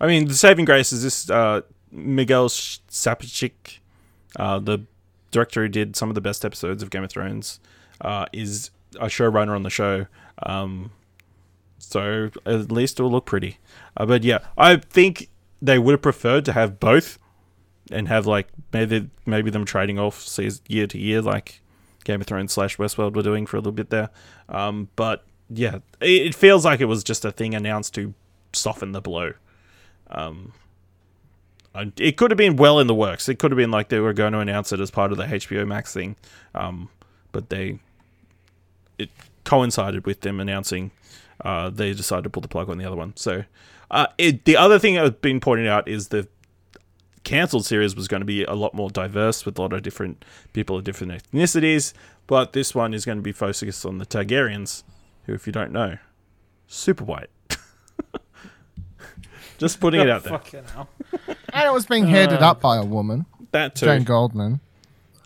[SPEAKER 2] I mean, the saving grace is this uh, Miguel Sapochnik, uh, the director who did some of the best episodes of Game of Thrones. uh, is a showrunner on the show. Um, so at least it'll look pretty. Uh, but yeah, I think they would have preferred to have both and have like maybe maybe them trading off season, year to year, like Game of Thrones slash Westworld were doing for a little bit there. Um, but yeah, it, it feels like it was just a thing announced to soften the blow. Um, it could have been well in the works. It could have been like they were going to announce it as part of the HBO Max thing, um, but they it coincided with them announcing uh, they decided to pull the plug on the other one. So uh, it, the other thing has been pointed out is the cancelled series was going to be a lot more diverse with a lot of different people of different ethnicities, but this one is going to be focused on the Targaryens, who, if you don't know, super white. Just putting it out there.
[SPEAKER 4] Fucking hell. (laughs)
[SPEAKER 3] And it was being headed up by a woman,
[SPEAKER 2] That too.
[SPEAKER 3] Jane Goldman.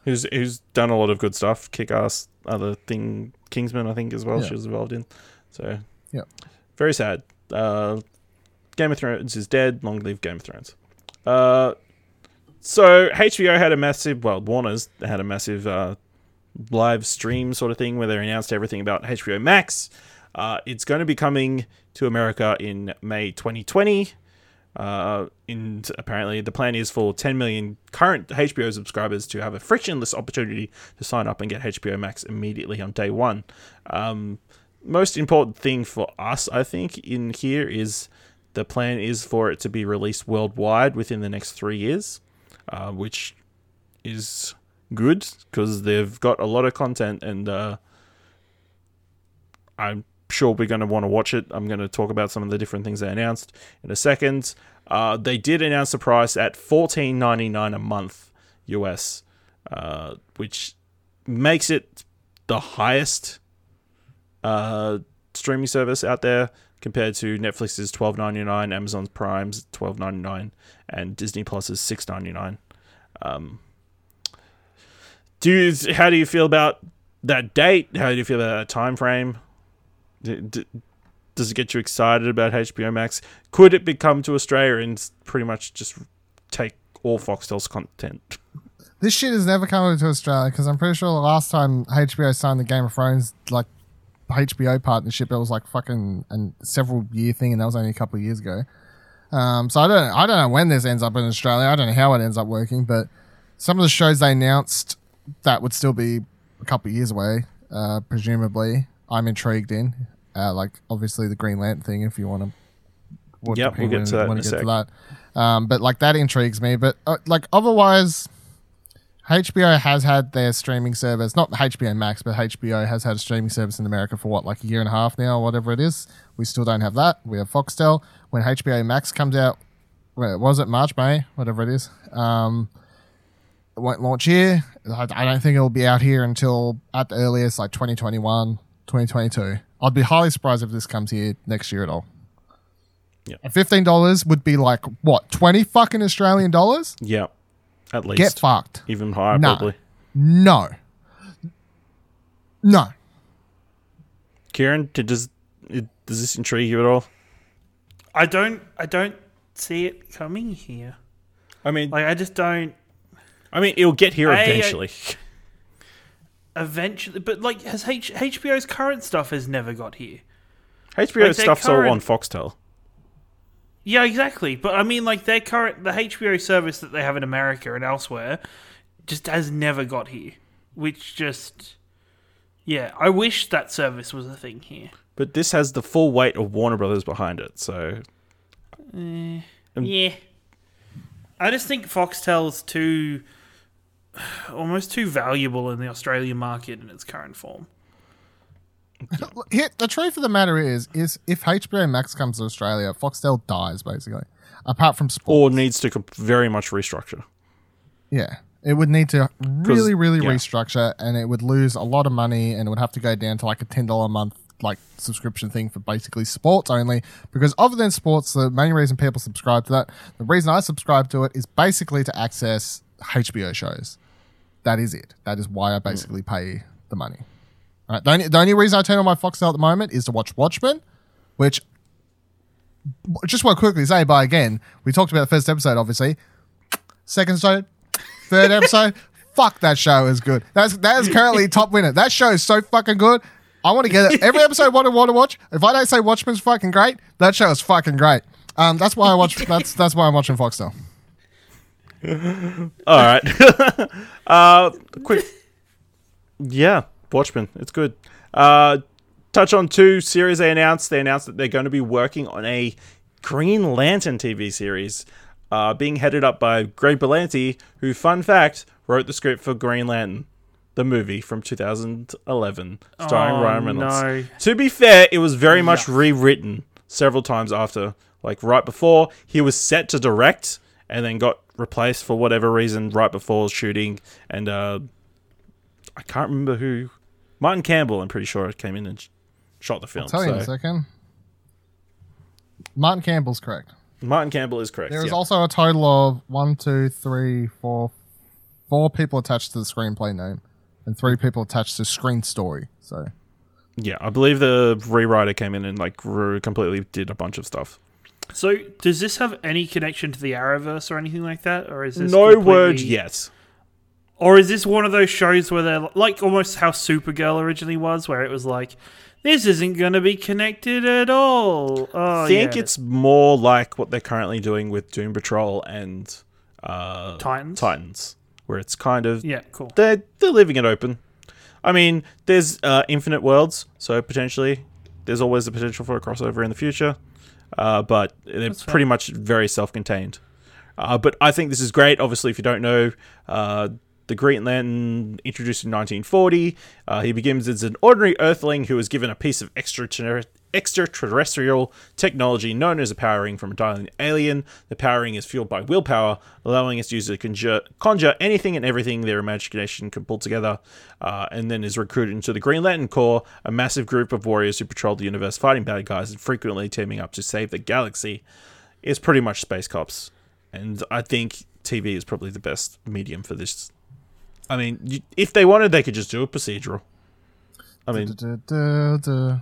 [SPEAKER 2] who's who's done a lot of good stuff. Kick ass, other thing, Kingsman, I think as well.
[SPEAKER 3] Yeah.
[SPEAKER 2] She was involved in. So
[SPEAKER 3] Yep.
[SPEAKER 2] very sad. Uh, Game of Thrones is dead. Long live Game of Thrones. Uh, so HBO had a massive, well, Warner's had a massive uh, live stream sort of thing where they announced everything about HBO Max. Uh, it's going to be coming to America in May 2020. Uh, and apparently, the plan is for 10 million current HBO subscribers to have a frictionless opportunity to sign up and get HBO Max immediately on day one. Um, most important thing for us, I think, in here is the plan is for it to be released worldwide within the next three years, uh, which is good because they've got a lot of content and uh, I'm sure we're going to want to watch it. I'm going to talk about some of the different things they announced in a second. Uh, they did announce the price at $14.99 a month US, uh, which makes it the highest uh, streaming service out there compared to Netflix's twelve ninety nine, Amazon's Prime's twelve ninety nine, and Disney Plus's six ninety nine. Um, do how do you feel about that date? How do you feel about that time frame? D- d- does it get you excited about HBO Max? Could it become to Australia and pretty much just take all Foxtel's content?
[SPEAKER 3] This shit is never coming to Australia because I'm pretty sure the last time HBO signed the Game of Thrones like HBO partnership, it was like fucking and several year thing, and that was only a couple of years ago. Um, so I don't I don't know when this ends up in Australia. I don't know how it ends up working, but some of the shows they announced that would still be a couple of years away, uh, presumably. I'm intrigued in, uh, like obviously the Green Lantern thing. If you want to,
[SPEAKER 2] Yep, we'll get to that sec.
[SPEAKER 3] that. Um, but like that intrigues me. But uh, like otherwise, HBO has had their streaming service, not HBO Max, but HBO has had a streaming service in America for what, like a year and a half now, or whatever it is. We still don't have that. We have Foxtel. When HBO Max comes out, where was it March, May, whatever it is, um, it won't launch here. I, I don't think it'll be out here until at the earliest, like 2021, 2022. I'd be highly surprised if this comes here next year at all.
[SPEAKER 2] Yeah.
[SPEAKER 3] Fifteen dollars would be like what twenty fucking Australian dollars.
[SPEAKER 2] Yeah, at least
[SPEAKER 3] Get fucked.
[SPEAKER 2] even higher
[SPEAKER 3] No.
[SPEAKER 2] probably.
[SPEAKER 3] No. No.
[SPEAKER 2] Kieran, did, does does this intrigue you at all?
[SPEAKER 4] I don't. I don't see it coming here.
[SPEAKER 2] I mean,
[SPEAKER 4] Like I just don't.
[SPEAKER 2] I mean, it'll get here
[SPEAKER 4] I- I- (laughs)
[SPEAKER 2] eventually.
[SPEAKER 4] But like, has H- HBO's current stuff has never got here.
[SPEAKER 2] HBO
[SPEAKER 4] like,
[SPEAKER 2] stuff's all on Foxtel.
[SPEAKER 4] Yeah, exactly. But I mean, like, their current the HBO service that they have in America and elsewhere just has never got here. Which just, yeah, I wish that service was a thing here.
[SPEAKER 2] But this has the full weight of Warner Brothers behind it, so eh, um,
[SPEAKER 4] Yeah, I just think Foxtel's too, almost too valuable in the Australian market in its current form. (laughs)
[SPEAKER 3] Here, the truth of the matter is, is if HBO Max comes to Australia, Foxtel dies basically. Apart from sport,
[SPEAKER 2] or needs to com- very much restructure.
[SPEAKER 3] yeah, it would need to really, really
[SPEAKER 2] yeah.
[SPEAKER 3] restructure, and it would lose a lot of money, and it would have to go down to like a ten dollar a month like subscription thing for basically sports only. Because other than sports, the main reason people subscribe to that, the reason I subscribe to it is basically to access HBO shows. That is it. That is why I basically pay the money. Right. The only, the only reason I turn on my Foxtel at the moment is to watch Watchmen, which just want to quickly say, by again, we talked about the first episode, obviously. Second episode, third episode, (laughs) fuck, that show is good. That's that is currently top winner. That show is so fucking good. I want to get it. Every episode I want to watch. If I don't say Watchmen's fucking great, that show is fucking great. Um, that's why I watch. That's that's why I'm watching Foxtel.
[SPEAKER 2] All right. (laughs) uh, quick. Yeah, Watchmen. It's good. Uh, touch on two series they announced. They announced that they're going to be working on a Green Lantern TV series, uh, being headed up by Greg Berlanti, who, fun fact, wrote the script for Green Lantern, the movie from 2011, starring
[SPEAKER 4] Oh,
[SPEAKER 2] Ryan Reynolds.
[SPEAKER 4] no.
[SPEAKER 2] To be fair, it was very much rewritten several times after. Like right before he was set to direct, and then got replaced for whatever reason right before shooting. And uh, I can't remember who. Martin Campbell, I'm pretty sure, came in and sh- shot the film.
[SPEAKER 3] I'll Tell you in a second. Martin Campbell's correct.
[SPEAKER 2] Martin Campbell is correct.
[SPEAKER 3] There is also a total of one, two, three, four, four people attached to the screenplay name, and three people attached to screen story. So
[SPEAKER 2] yeah, I believe the rewriter came in and like re- completely did a bunch of stuff.
[SPEAKER 4] So, does this have any connection to the Arrowverse or anything like that, or is this
[SPEAKER 2] No word
[SPEAKER 4] completely-
[SPEAKER 2] yet.
[SPEAKER 4] Or is this one of those shows where they're like almost how Supergirl originally was, where it was like, this isn't going to be connected at all. Oh,
[SPEAKER 2] I think
[SPEAKER 4] yeah.
[SPEAKER 2] it's more like what they're currently doing with Doom Patrol and uh,
[SPEAKER 4] Titans.
[SPEAKER 2] Titans, where it's kind of
[SPEAKER 4] Yeah, cool.
[SPEAKER 2] they're they're leaving it open. I mean, there's uh, infinite worlds, so potentially there's always the potential for a crossover in the future. Uh, but they're
[SPEAKER 4] That's fair.
[SPEAKER 2] pretty much very self-contained. Uh, but I think this is great. Obviously, if you don't know, uh, the Green Lantern introduced in 1940. Uh, he begins as an ordinary Earthling who was given a piece of extraterrestrial technology known as a power ring from a dying alien. The power ring is fueled by willpower, allowing its user to conjure, conjure anything and everything their imagination can pull together, uh, and then is recruited into the Green Lantern Corps, a massive group of warriors who patrol the universe fighting bad guys and frequently teaming up to save the galaxy. It's pretty much Space Cops, and I think TV is probably the best medium for this. I mean, you, if they wanted, they could just do a procedural. I mean,
[SPEAKER 3] The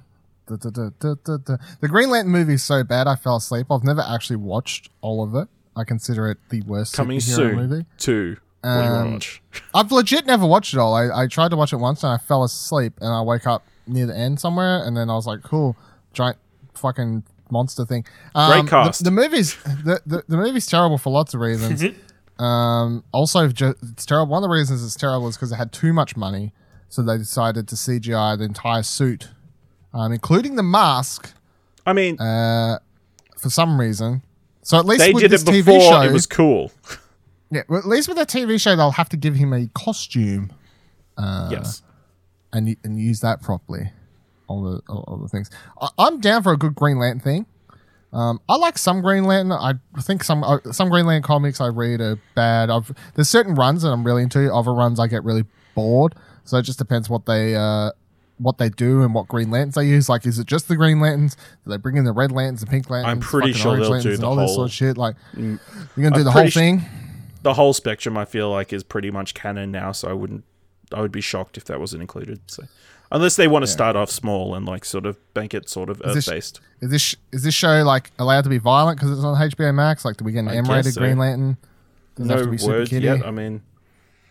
[SPEAKER 3] Green Lantern movie is so bad I fell asleep. I've never actually watched all of it. I consider it the worst
[SPEAKER 2] coming
[SPEAKER 3] superhero
[SPEAKER 2] soon
[SPEAKER 3] movie.
[SPEAKER 2] to what do you want
[SPEAKER 3] Um,
[SPEAKER 2] to watch? (laughs)
[SPEAKER 3] I've legit never watched it all. I, I tried to watch it once and I fell asleep and I woke up near the end somewhere and then I was like, cool, giant fucking monster thing. Um,
[SPEAKER 2] Great cast.
[SPEAKER 3] The, the movie's the, the, the movie's terrible for lots of reasons. (laughs) um, also, ju- it's terrible. One of the reasons it's terrible is because it had too much money, so they decided to CGI the entire suit, um, including the mask,
[SPEAKER 2] I mean,
[SPEAKER 3] uh, for some reason. So at least
[SPEAKER 2] they
[SPEAKER 3] with
[SPEAKER 2] did
[SPEAKER 3] this
[SPEAKER 2] it before
[SPEAKER 3] TV show,
[SPEAKER 2] it was cool. (laughs)
[SPEAKER 3] yeah, well, at least with the TV show, they'll have to give him a costume
[SPEAKER 2] yes.
[SPEAKER 3] and and use that properly. All the all, all the things. I, I'm down for a good Green Lantern thing. Um, I like some Green Lantern. I think some uh, some Green Lantern comics I read are bad. I've, there's certain runs that I'm really into. Other runs I get really bored. So it just depends what they uh, what they do and what Green Lanterns they use. Like, is it just the Green Lanterns? Do they bring in the Red Lanterns, the Pink Lanterns?
[SPEAKER 2] I'm
[SPEAKER 3] pretty
[SPEAKER 2] sure they'll
[SPEAKER 3] lanterns,
[SPEAKER 2] do the
[SPEAKER 3] all this
[SPEAKER 2] whole-
[SPEAKER 3] sort of shit. Like, you're gonna do
[SPEAKER 2] I'm
[SPEAKER 3] the whole
[SPEAKER 2] pretty sh-
[SPEAKER 3] thing.
[SPEAKER 2] The whole spectrum, I feel like, is pretty much canon now. So I wouldn't, I would be shocked if that wasn't included. So, unless they want to start off small and like sort of bank it sort of earth based.
[SPEAKER 3] Is this is this show like allowed to be violent because it's on HBO Max? Like, do we get an
[SPEAKER 2] M
[SPEAKER 3] rated
[SPEAKER 2] guess so.
[SPEAKER 3] Green Lantern? Does it
[SPEAKER 2] No
[SPEAKER 3] have to be super
[SPEAKER 2] word
[SPEAKER 3] kiddie?
[SPEAKER 2] yet. I mean,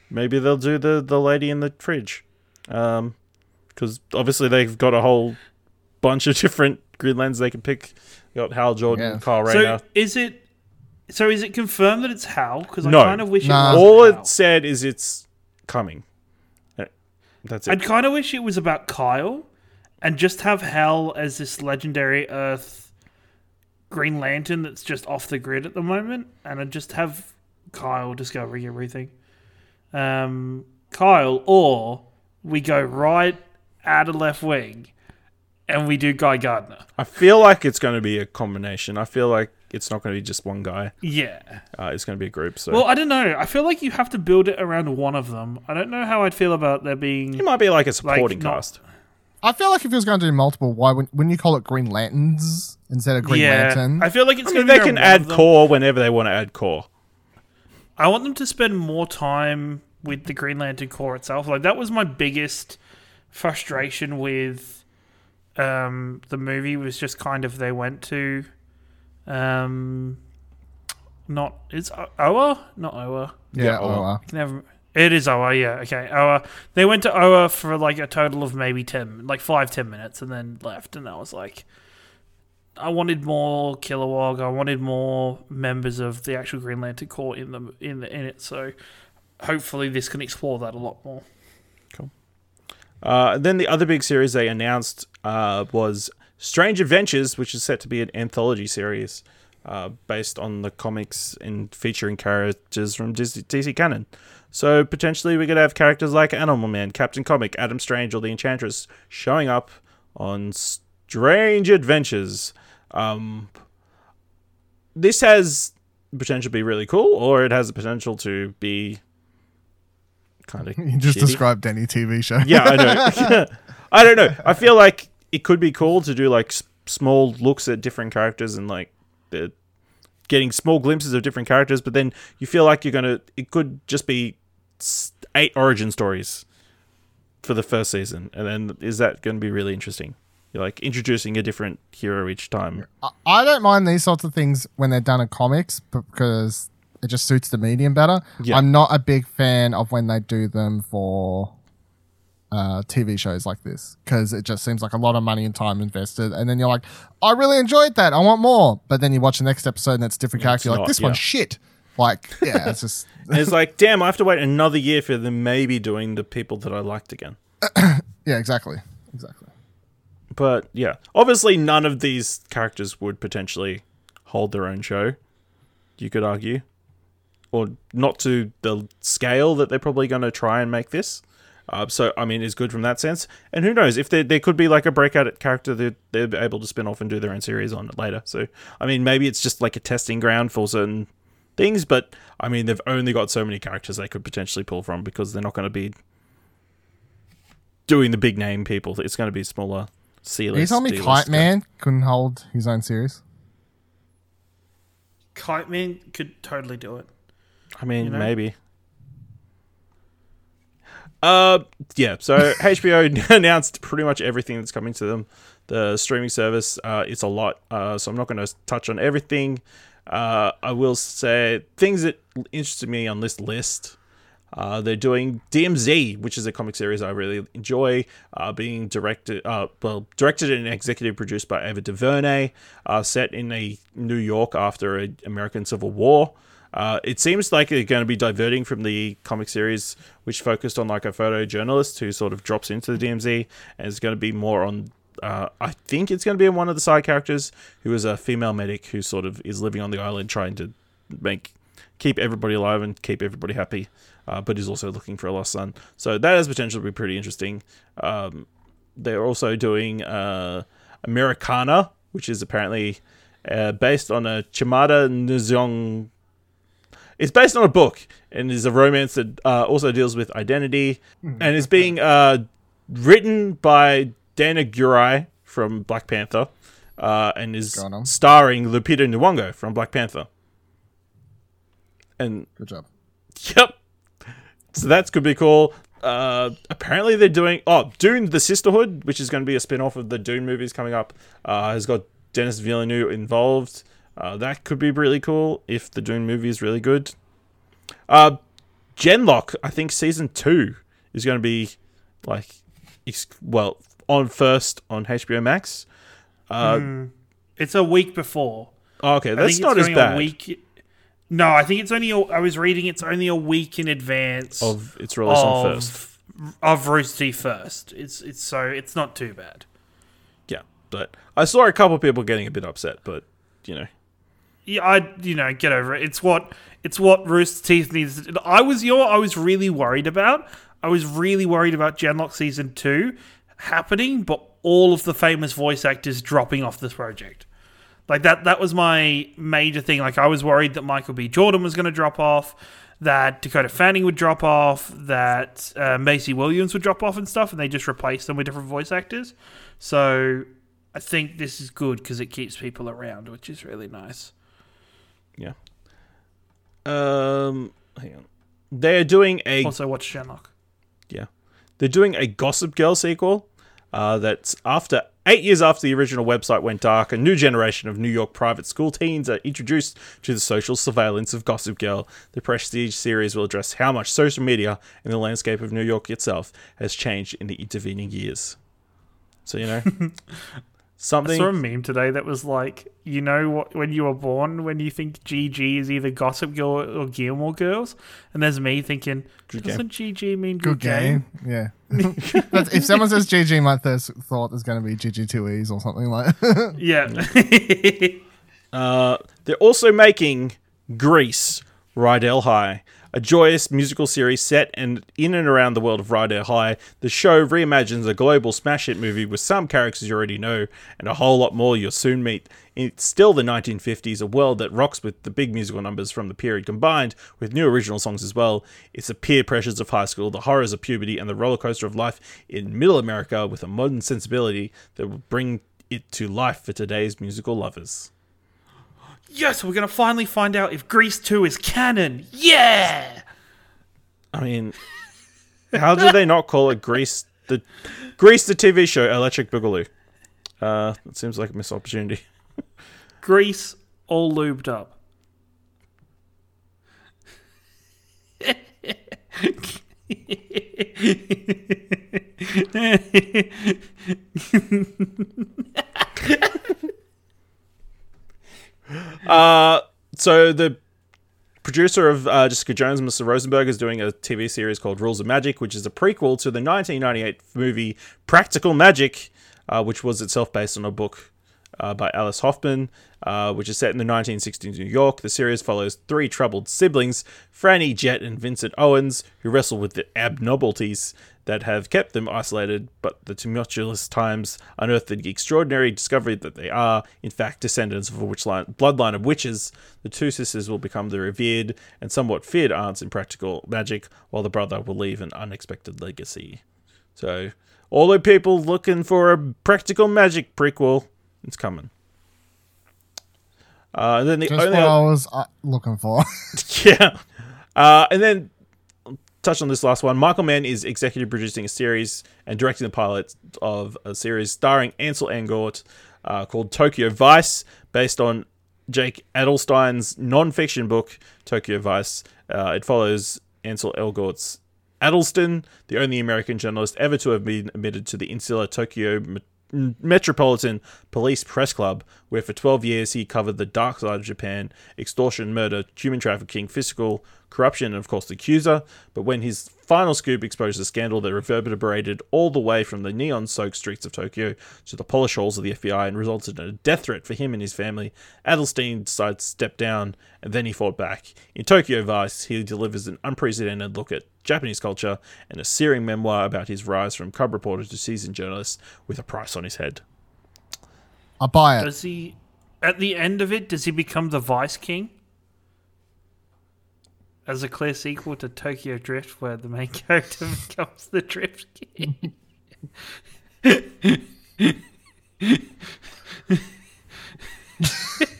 [SPEAKER 2] maybe they'll do the the lady in the fridge, um, because obviously they've got a whole bunch of (laughs) different Green Lanterns they can pick. You got Hal Jordan,
[SPEAKER 3] Yeah.
[SPEAKER 2] Kyle Rayner.
[SPEAKER 4] So is it? So is it confirmed that it's Hal? Because I
[SPEAKER 2] No.
[SPEAKER 4] kind of wish
[SPEAKER 3] Nah.
[SPEAKER 4] it was
[SPEAKER 2] All
[SPEAKER 4] Hal.
[SPEAKER 2] it said is it's coming. That's it.
[SPEAKER 4] I'd kind of wish it was about Kyle, and just have Hal as this legendary Earth Green Lantern that's just off the grid at the moment, and I'd just have Kyle discovering everything. Um, Kyle, or we go right out of left wing, and we do Guy Gardner.
[SPEAKER 2] I feel like it's going to be a combination. I feel like it's not going to be just one guy.
[SPEAKER 4] Yeah.
[SPEAKER 2] Uh, it's going to be a group. So
[SPEAKER 4] Well, I don't know. I feel like you have to build it around one of them. I don't know how I'd feel about there being.
[SPEAKER 2] it might be like a supporting
[SPEAKER 4] not-
[SPEAKER 2] cast.
[SPEAKER 3] I feel like if he was going to do multiple, why when when you call it Green Lanterns instead of Green
[SPEAKER 4] yeah,
[SPEAKER 3] Lantern?
[SPEAKER 4] I feel like it's
[SPEAKER 2] I
[SPEAKER 4] going
[SPEAKER 2] mean,
[SPEAKER 4] to
[SPEAKER 2] they
[SPEAKER 4] be
[SPEAKER 2] can
[SPEAKER 4] around one
[SPEAKER 2] add core whenever they want to add core.
[SPEAKER 4] I want them to spend more time with the Green Lantern core itself. Like that was my biggest frustration with um, the movie was just kind of they went to um, not it's O- Oa, not Oa.
[SPEAKER 3] yeah,
[SPEAKER 2] Yeah, or-
[SPEAKER 4] I can never. It is Oa, yeah. Okay, Oa. They went to Oa for like a total of maybe ten, like five, ten minutes, and then left. And I was like, I wanted more Kilowog. I wanted more members of the actual Green Lantern Corps in the in the, in it. So hopefully, this can explore that a lot more.
[SPEAKER 2] Uh, then the other big series they announced uh, was Strange Adventures, which is set to be an anthology series uh, based on the comics and featuring characters from DC canon. So potentially we could have characters like Animal Man, Captain Comet, Adam Strange, or the Enchantress showing up on Strange Adventures. Um, this has potential to be really cool, or it has the potential to be kind of. (laughs)
[SPEAKER 3] You just described any TV show.
[SPEAKER 2] Yeah, I know. (laughs) (laughs) I don't know. I feel like it could be cool to do like s- small looks at different characters and like the getting small glimpses of different characters, but then you feel like you're gonna. It could just be eight origin stories for the first season, and then is that going to be really interesting? You're like introducing a different hero each time.
[SPEAKER 3] I- don't mind these sorts of things when they're done in comics because it just suits the medium better.
[SPEAKER 2] Yeah.
[SPEAKER 3] I'm not a big fan of when they do them for uh, TV shows like this because it just seems like a lot of money and time invested, and then you're like, I really enjoyed that. I want more. But then you watch the next episode and it's a different character. You're like, this
[SPEAKER 2] yeah.
[SPEAKER 3] one's shit. Like, yeah, it's just (laughs)
[SPEAKER 2] it's like, damn, I have to wait another year for them maybe doing the people that I liked again. (coughs)
[SPEAKER 3] yeah, exactly, exactly.
[SPEAKER 2] But yeah, obviously none of these characters would potentially hold their own show. You could argue, or not to the scale that they're probably going to try and make this. Uh, so I mean, it's good from that sense. And who knows if there there could be like a breakout character that they're able to spin off and do their own series on it later. So I mean, maybe it's just like a testing ground for certain things. But I mean, they've only got so many characters they could potentially pull from because they're not going to be doing the big name people. It's going to be smaller. C-list,
[SPEAKER 3] you told me
[SPEAKER 2] D-list
[SPEAKER 3] Kite
[SPEAKER 2] guys.
[SPEAKER 3] Man couldn't hold his own series.
[SPEAKER 4] Kite Man could totally do it.
[SPEAKER 2] I mean,
[SPEAKER 4] you know?
[SPEAKER 2] maybe. Uh, yeah. So (laughs) HBO (laughs) announced pretty much everything that's coming to them. The streaming service, uh, it's a lot. Uh, so I'm not going to touch on everything. Uh, I will say things that interested me on this list. Uh, they're doing DMZ, which is a comic series I really enjoy. Uh, being directed, uh, well, directed and executive produced by Ava DuVernay. Uh, set in a New York after a American Civil War. Uh, it seems like they're going to be diverting from the comic series, which focused on like a photojournalist who sort of drops into the DMZ, and is going to be more on. Uh, I think it's going to be one of the side characters who is a female medic who sort of is living on the island trying to make keep everybody alive and keep everybody happy, uh, but is also looking for a lost son. So that has potential to be pretty interesting. Um, they're also doing uh, Americanah, which is apparently uh, based on a Chimada Nzong. It's based on a book and is a romance that uh, also deals with identity and is being uh, written by Danai Gurira from Black Panther uh, and is starring Lupita Nyong'o from Black Panther. And
[SPEAKER 3] Good job.
[SPEAKER 2] Yep. So that's could be cool. Uh, apparently they're doing oh Dune: The Sisterhood, which is going to be a spin-off of the Dune movies coming up. Uh, has got Denis Villeneuve involved. Uh, that could be really cool if the Dune movie is really good. Uh, Genlock, I think season two is going to be like, well, on first on HBO Max. Uh,
[SPEAKER 4] It's a week before.
[SPEAKER 2] oh, okay, that's not as bad.
[SPEAKER 4] A week. No, I think it's only. A, I was reading. It's only a week in advance
[SPEAKER 2] of its release on first.
[SPEAKER 4] of Teeth first. It's it's so it's not too bad.
[SPEAKER 2] Yeah, but I saw a couple people getting a bit upset, but you know.
[SPEAKER 4] Yeah, I you know get over it. It's what it's what Rooster Teeth needs. To, I was your I was really worried about. I was really worried about Genlock season two happening, but all of the famous voice actors dropping off this project. Like that that was my major thing. Like I was worried that Michael B. Jordan was going to drop off, that Dakota Fanning would drop off, that uh, Maisie Williams would drop off and stuff, and they just replaced them with different voice actors. So I think this is good because it keeps people around, which is really nice.
[SPEAKER 2] Yeah. Um, hang on. They're doing a
[SPEAKER 4] Also, watch Sherlock.
[SPEAKER 2] yeah, they're doing a Gossip Girl sequel. uh, that after eight years after the original website went dark, a new generation of New York private school teens are introduced to the social surveillance of Gossip Girl. The prestige series will address how much social media and the landscape of New York itself has changed in the intervening years. So, you know, (laughs)
[SPEAKER 4] I saw a meme today that was like, you know what? When you were born, when you think GG is either Gossip Girl or Gilmore Girls, and there's me thinking,
[SPEAKER 2] game.
[SPEAKER 4] doesn't GG mean
[SPEAKER 3] Good
[SPEAKER 4] good, game?
[SPEAKER 3] game. Yeah. (laughs) That's- if someone says GG, my first thought is going to be GG2Es or something like (laughs)
[SPEAKER 4] Yeah. (laughs)
[SPEAKER 2] Uh, they're also making Grease, Rydell High, a joyous musical series set and in and around the world of Rydell High. The show reimagines a global smash hit movie with some characters you already know and a whole lot more you'll soon meet. It's still the 1950s, a world that rocks with the big musical numbers from the period combined with new original songs as well. It's the peer pressures of high school, the horrors of puberty, and the roller coaster of life in middle America with a modern sensibility that will bring it to life for today's musical lovers.
[SPEAKER 4] Yes, we're gonna finally find out if Grease 2 is canon. Yeah.
[SPEAKER 2] I mean, how did they not call it Grease the Grease the TV show Electric Boogaloo? Uh, it seems like a missed opportunity.
[SPEAKER 4] Grease all lubed up. (laughs) (laughs)
[SPEAKER 2] Uh, so the producer of uh, Jessica Jones, Mr. Rosenberg, is doing a TV series called Rules of Magic, which is a prequel to the 1998 movie Practical Magic, uh, which was itself based on a book uh, by Alice Hoffman, uh, which is set in the 1960s New York. The series follows three troubled siblings, Franny, Jet, and Vincent Owens, who wrestle with the abnormalities that have kept them isolated, but the tumultuous times unearth the extraordinary discovery that they are, in fact, descendants of a witch line, bloodline of witches. The two sisters will become the revered and somewhat feared aunts in practical magic, while the brother will leave an unexpected legacy. So, all the people looking for a practical magic prequel, it's coming. Uh, and then the
[SPEAKER 3] Just
[SPEAKER 2] only
[SPEAKER 3] what I was uh, looking for. (laughs) (laughs)
[SPEAKER 2] yeah. Uh, and then touch on this last one. Michael Mann is executive producing a series and directing the pilot of a series starring Ansel Elgort uh, called Tokyo Vice, based on Jake Adelstein's non-fiction book Tokyo Vice. Uh, it follows Ansel Elgort's Adelstein, the only American journalist ever to have been admitted to the insular Tokyo Metropolitan Police Press Club, where for 12 years he covered the dark side of Japan, extortion, murder, human trafficking, physical corruption, and of course the yakuza. But when his final scoop exposed a scandal that reverberated all the way from the neon soaked streets of Tokyo to the polished halls of the FBI and resulted in a death threat for him and his family, Adelstein decided to step down and then he fought back. In Tokyo Vice, he delivers an unprecedented look at Japanese culture and a searing memoir about his rise from cub reporter to seasoned journalist with a price on his head.
[SPEAKER 3] I buy it.
[SPEAKER 4] Does he, at the end of it, does he become the Vice King? As a clear sequel to Tokyo Drift, where the main (laughs) character becomes the Drift King. (laughs)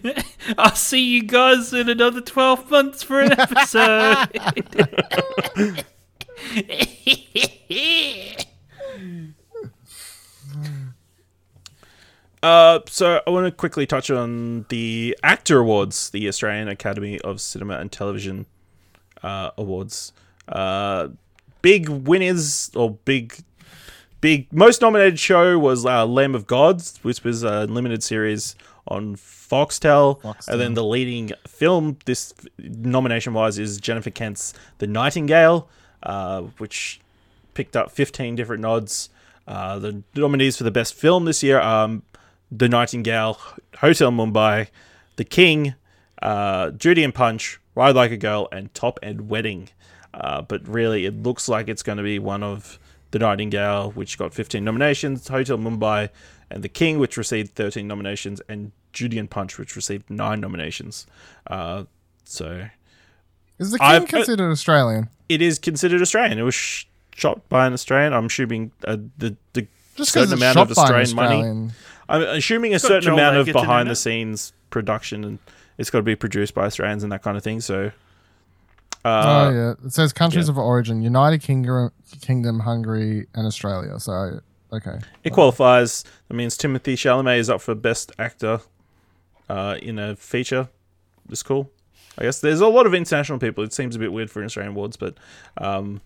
[SPEAKER 4] (laughs) I'll see you guys in another 12 months for an episode. (laughs)
[SPEAKER 2] Uh, so I want to quickly touch on the AACTA Awards, the Australian Academy of Cinema and Television uh, Awards. Uh, big winners or big, big most nominated show was uh, Lamb of Gods, which was a limited series on Foxtel, and then the leading film this nomination wise is Jennifer Kent's The Nightingale, uh, which picked up 15 different nods. Uh, the nominees for the best film this year are The Nightingale, Hotel Mumbai, The King, uh, Judy and Punch, Ride Like a Girl, and Top End Wedding. Uh, but really, it looks like it's going to be one of The Nightingale, which got 15 nominations, Hotel Mumbai, and The King, which received 13 nominations, and Judy and Punch, which received 9 nominations. Uh, so
[SPEAKER 3] Is the king
[SPEAKER 2] I've-
[SPEAKER 3] considered Australian?
[SPEAKER 2] it is considered Australian. It was sh- shot by an Australian. I'm assuming uh, the the
[SPEAKER 3] Just
[SPEAKER 2] certain
[SPEAKER 3] because
[SPEAKER 2] amount of
[SPEAKER 3] by an
[SPEAKER 2] Australian money. I'm assuming a
[SPEAKER 4] got
[SPEAKER 2] certain
[SPEAKER 4] Joel
[SPEAKER 2] amount of behind the scenes production, and it's got to be produced by Australians and that kind of thing. So,
[SPEAKER 3] oh
[SPEAKER 2] uh,
[SPEAKER 3] yeah, it says countries
[SPEAKER 2] yeah.
[SPEAKER 3] of origin: United Kingdom, Kingdom, Hungary, and Australia. So Okay.
[SPEAKER 2] It qualifies. That means Timothée Chalamet is up for Best Actor uh, in a feature. It's cool. I guess there's a lot of international people. It seems a bit weird for Australian awards, but um,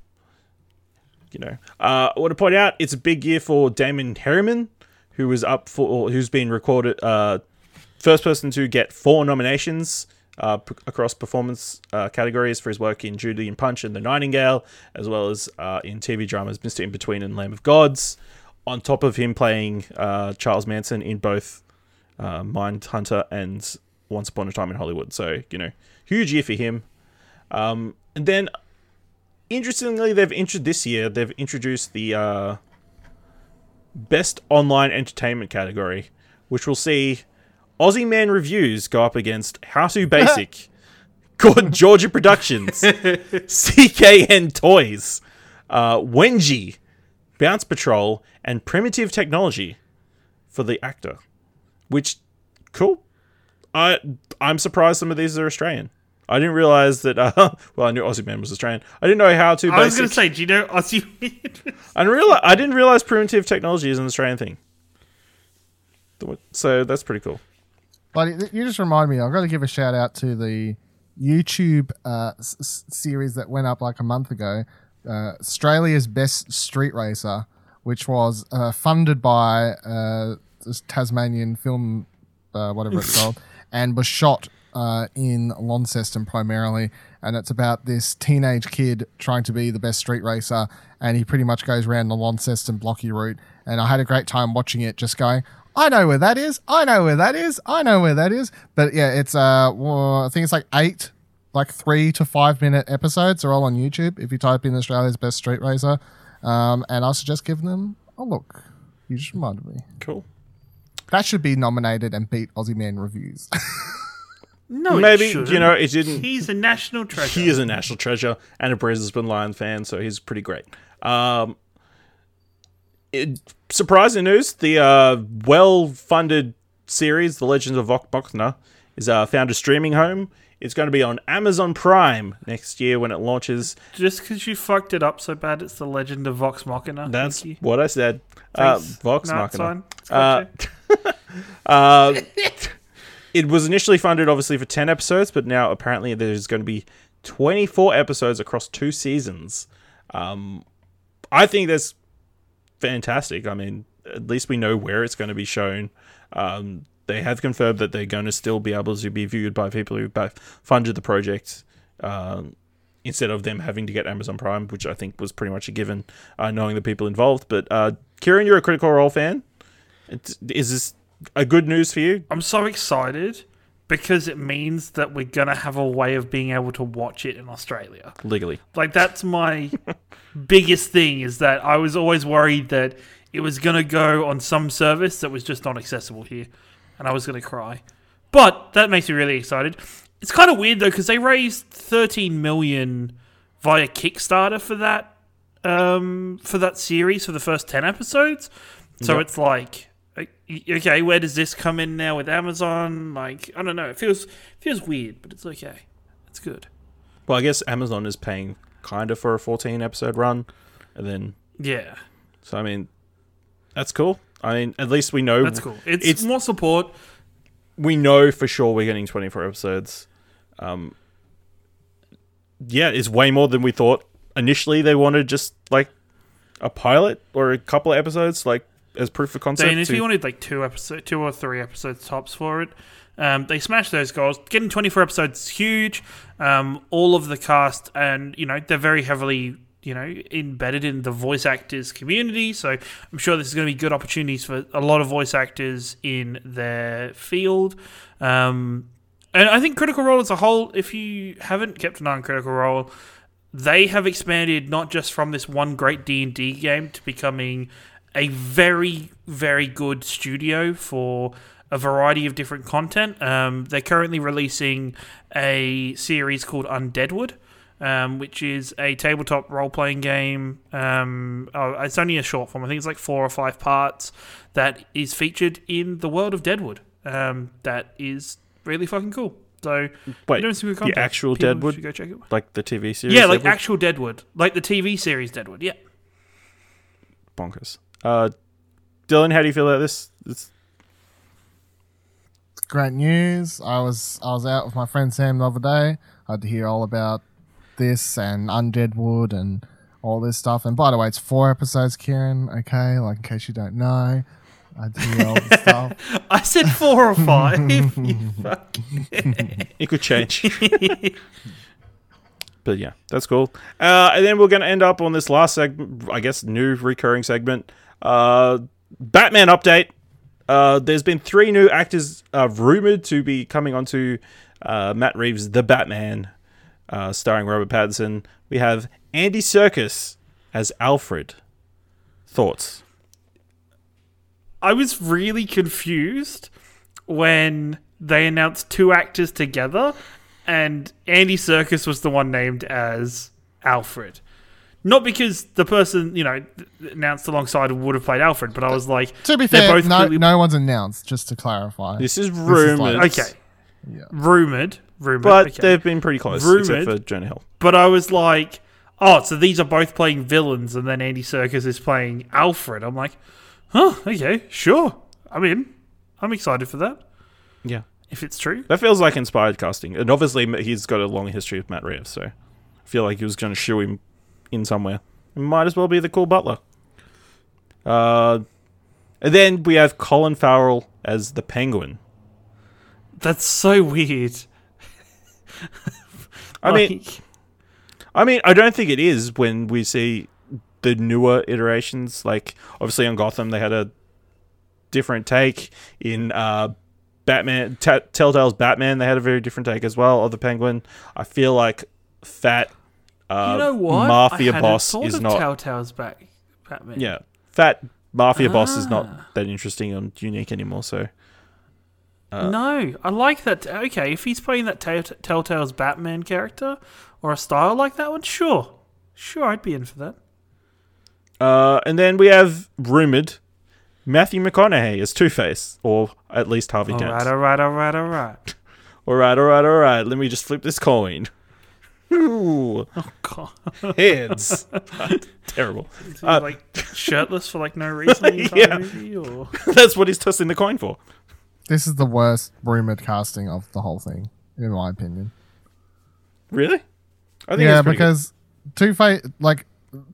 [SPEAKER 2] you know, uh, I want to point out it's a big year for Damon Herriman, who was up for, or who's been recorded uh, first person to get four nominations uh, p- across performance uh, categories for his work in Judy and Punch and The Nightingale, as well as uh, in TV dramas Mr. In Between and Lamb of Gods. On top of him playing uh, Charles Manson in both uh, Mindhunter and Once Upon a Time in Hollywood. So, you know, huge year for him. Um, and then, interestingly, they've intro- this year they've introduced the uh, best online entertainment category, which will see Aussie Man Reviews go up against How to Basic, (laughs) Gordon Georgia Productions, (laughs) CKN Toys, uh, Wengie, Bounce Patrol, and Primitive Technology for the AACTA. Which, cool. I I'm surprised some of these are Australian. I didn't realize that. Uh, (laughs) well, I knew Aussie Man was Australian. I didn't know how to.
[SPEAKER 4] I was going to say, do you know Aussie? (laughs)
[SPEAKER 2] I didn't realize. I didn't realize primitive technology is an Australian thing. So that's pretty cool.
[SPEAKER 3] But you just remind me, I've got to give a shout out to the YouTube uh, s- s- series that went up like a month ago, uh, Australia's Best Street Racer, which was uh, funded by uh, this Tasmanian film, uh, whatever it's (laughs) called, and was shot uh, in Launceston primarily. And it's about this teenage kid trying to be the best street racer, and he pretty much goes around the Launceston blocky route. And I had a great time watching it, just going, I know where that is. I know where that is. I know where that is. But yeah, it's uh, well, I think it's like eight, like three to five minute episodes. They're all on YouTube. If you type in Australia's best street racer, um, and I suggest giving them a look. You just reminded me.
[SPEAKER 2] Cool.
[SPEAKER 3] That should be nominated and beat Aussie Man reviews. (laughs)
[SPEAKER 4] no,
[SPEAKER 2] Maybe
[SPEAKER 4] shouldn't.
[SPEAKER 2] you know it didn't.
[SPEAKER 4] He's a national treasure.
[SPEAKER 2] He is a national treasure and a Brisbane Lion fan, so he's pretty great. Um, it, surprising news: the uh, well-funded series, The Legends of Vok Mokna, is uh, found a streaming home. It's going to be on Amazon Prime next year when it launches.
[SPEAKER 4] Just because you fucked it up so bad, it's the legend of Vox Machina.
[SPEAKER 2] That's what I said. Uh, Vox
[SPEAKER 4] No,
[SPEAKER 2] Machina. Uh. (laughs) Uh, it was initially funded, obviously, for 10 episodes, but now apparently there's going to be 24 episodes across two seasons. Um, I think that's fantastic. I mean, at least we know where it's going to be shown. Um, they have confirmed that they're going to still be able to be viewed by people who both funded the project um, instead of them having to get Amazon Prime, which I think was pretty much a given, uh, knowing the people involved. But uh, Kieran, you're a Critical Role fan. It's, is this a good news for you?
[SPEAKER 4] I'm so excited because it means that we're gonna have a way of being able to watch it in Australia.
[SPEAKER 2] Legally,
[SPEAKER 4] Like that's my (laughs) biggest thing is that I was always worried that it was gonna go on some service that was just not accessible here, and I was gonna cry. But that makes me really excited. It's kind of weird though because they raised 13 million via Kickstarter for that um, for that series for the first 10 episodes. So
[SPEAKER 2] Yep.
[SPEAKER 4] it's like okay, where does this come in now with Amazon? Like I don't know. It feels feels weird, but it's okay. It's good.
[SPEAKER 2] well, I guess Amazon is paying kind of for a 14 episode run, and then
[SPEAKER 4] Yeah.
[SPEAKER 2] so I mean, that's cool. I mean, at least we know
[SPEAKER 4] That's cool. It's,
[SPEAKER 2] It's-
[SPEAKER 4] more support.
[SPEAKER 2] we know for sure we're getting 24 episodes. Um, yeah, it's way more than we thought. Initially, they wanted just like a pilot or a couple of episodes, like as proof of concept.
[SPEAKER 4] Dane, if
[SPEAKER 2] to-
[SPEAKER 4] you wanted like two episode, two or three episodes tops for it, um, they smashed those goals. Getting 24 episodes is huge. Um, all of the cast, and you know, they're very heavily, you know, embedded in the voice actors community. So I'm sure this is going to be good opportunities for a lot of voice actors in their field. Um, and I think Critical Role as a whole, if you haven't kept an eye on Critical Role, they have expanded not just from this one great D&D game to becoming a very very good studio for a variety of different content. Um, they're currently releasing a series called Undeadwood, um, which is a tabletop role playing game. Um, oh, it's only a short form. I think it's like four or five parts that is featured in the world of Deadwood. Um, that is really fucking cool. So
[SPEAKER 2] Wait,
[SPEAKER 4] doing some good content.
[SPEAKER 2] actual
[SPEAKER 4] People
[SPEAKER 2] Deadwood?
[SPEAKER 4] should go check it.
[SPEAKER 2] like the TV series.
[SPEAKER 4] Yeah, like
[SPEAKER 2] Deadwood?
[SPEAKER 4] actual Deadwood, like the TV series Deadwood. Yeah.
[SPEAKER 2] bonkers. Uh, Dylan, how do you feel about this? It's,
[SPEAKER 3] Great news. I was I was out with my friend Sam the other day. I had to hear all about this and Undead Wood and all this stuff. And by the way, it's four episodes, Kieran. Okay, like in case you don't know, I had to hear all this (laughs) stuff.
[SPEAKER 4] I said four or five. (laughs) You fuck.
[SPEAKER 2] it could change. but yeah, that's cool. Uh, and then we're going to end up on this last segment, I guess, new recurring segment. Uh, Batman update. Uh, there's been three new actors uh, rumored to be coming onto uh, Matt Reeves' The Batman, uh, starring Robert Pattinson. We have Andy Serkis as Alfred. Thoughts?
[SPEAKER 4] I was really confused when they announced two actors together, and Andy Serkis was the one named as Alfred. Not because the person you know announced alongside would have played Alfred, but I was like,
[SPEAKER 3] To be fair,
[SPEAKER 4] both
[SPEAKER 3] no,
[SPEAKER 4] clearly-
[SPEAKER 3] no one's announced. Just to clarify,
[SPEAKER 2] This is
[SPEAKER 3] is
[SPEAKER 2] rumored.
[SPEAKER 3] like-
[SPEAKER 4] okay,
[SPEAKER 3] Yeah.
[SPEAKER 4] rumored, rumored,
[SPEAKER 2] But
[SPEAKER 4] okay.
[SPEAKER 2] they've been pretty close, except
[SPEAKER 4] Rumoured.
[SPEAKER 2] for Jonah Hill.
[SPEAKER 4] But I was like, oh, so these are both playing villains, and then Andy Serkis is playing Alfred. I'm like, huh, okay, sure. I'm in. I'm excited for that.
[SPEAKER 2] Yeah.
[SPEAKER 4] If it's true.
[SPEAKER 2] That feels like inspired casting. And obviously, he's got a long history with Matt Reeves, so I feel like he was going to shoe him in somewhere. It might as well be the cool butler. Uh, and then we have Colin Farrell as the Penguin.
[SPEAKER 4] That's so weird. (laughs)
[SPEAKER 2] I mean, I mean, I don't think it is when we see the newer iterations. Like, obviously, on Gotham, they had a different take. In uh, Batman, T- Telltale's Batman, they had a very different take as well of the Penguin. I feel like fat uh,
[SPEAKER 4] you know what?
[SPEAKER 2] mafia boss is not.
[SPEAKER 4] Telltale's back, Batman.
[SPEAKER 2] Yeah, fat mafia boss is
[SPEAKER 4] Ah.
[SPEAKER 2] not that interesting and unique anymore. So Uh,
[SPEAKER 4] no, I like that. Okay, if he's playing that Tell- Telltale's Batman character or a style like that one, sure, sure, I'd be in for that.
[SPEAKER 2] Uh, and then we have rumored Matthew McConaughey as Two Face, or at least Harvey
[SPEAKER 4] All
[SPEAKER 2] Dent.
[SPEAKER 4] right, all right, all right, all right. (laughs)
[SPEAKER 2] all right, all right, all right. Let me just flip this coin. Ooh,
[SPEAKER 4] God, (laughs)
[SPEAKER 2] heads. (laughs) Terrible.
[SPEAKER 4] Is he,
[SPEAKER 2] Uh,
[SPEAKER 4] like shirtless for like no reason the
[SPEAKER 2] Yeah.
[SPEAKER 4] movie, or
[SPEAKER 2] That's what he's tossing the coin for.
[SPEAKER 3] This is the worst rumored casting of the whole thing, in my opinion.
[SPEAKER 2] Really? I think
[SPEAKER 3] yeah, because Two Face, like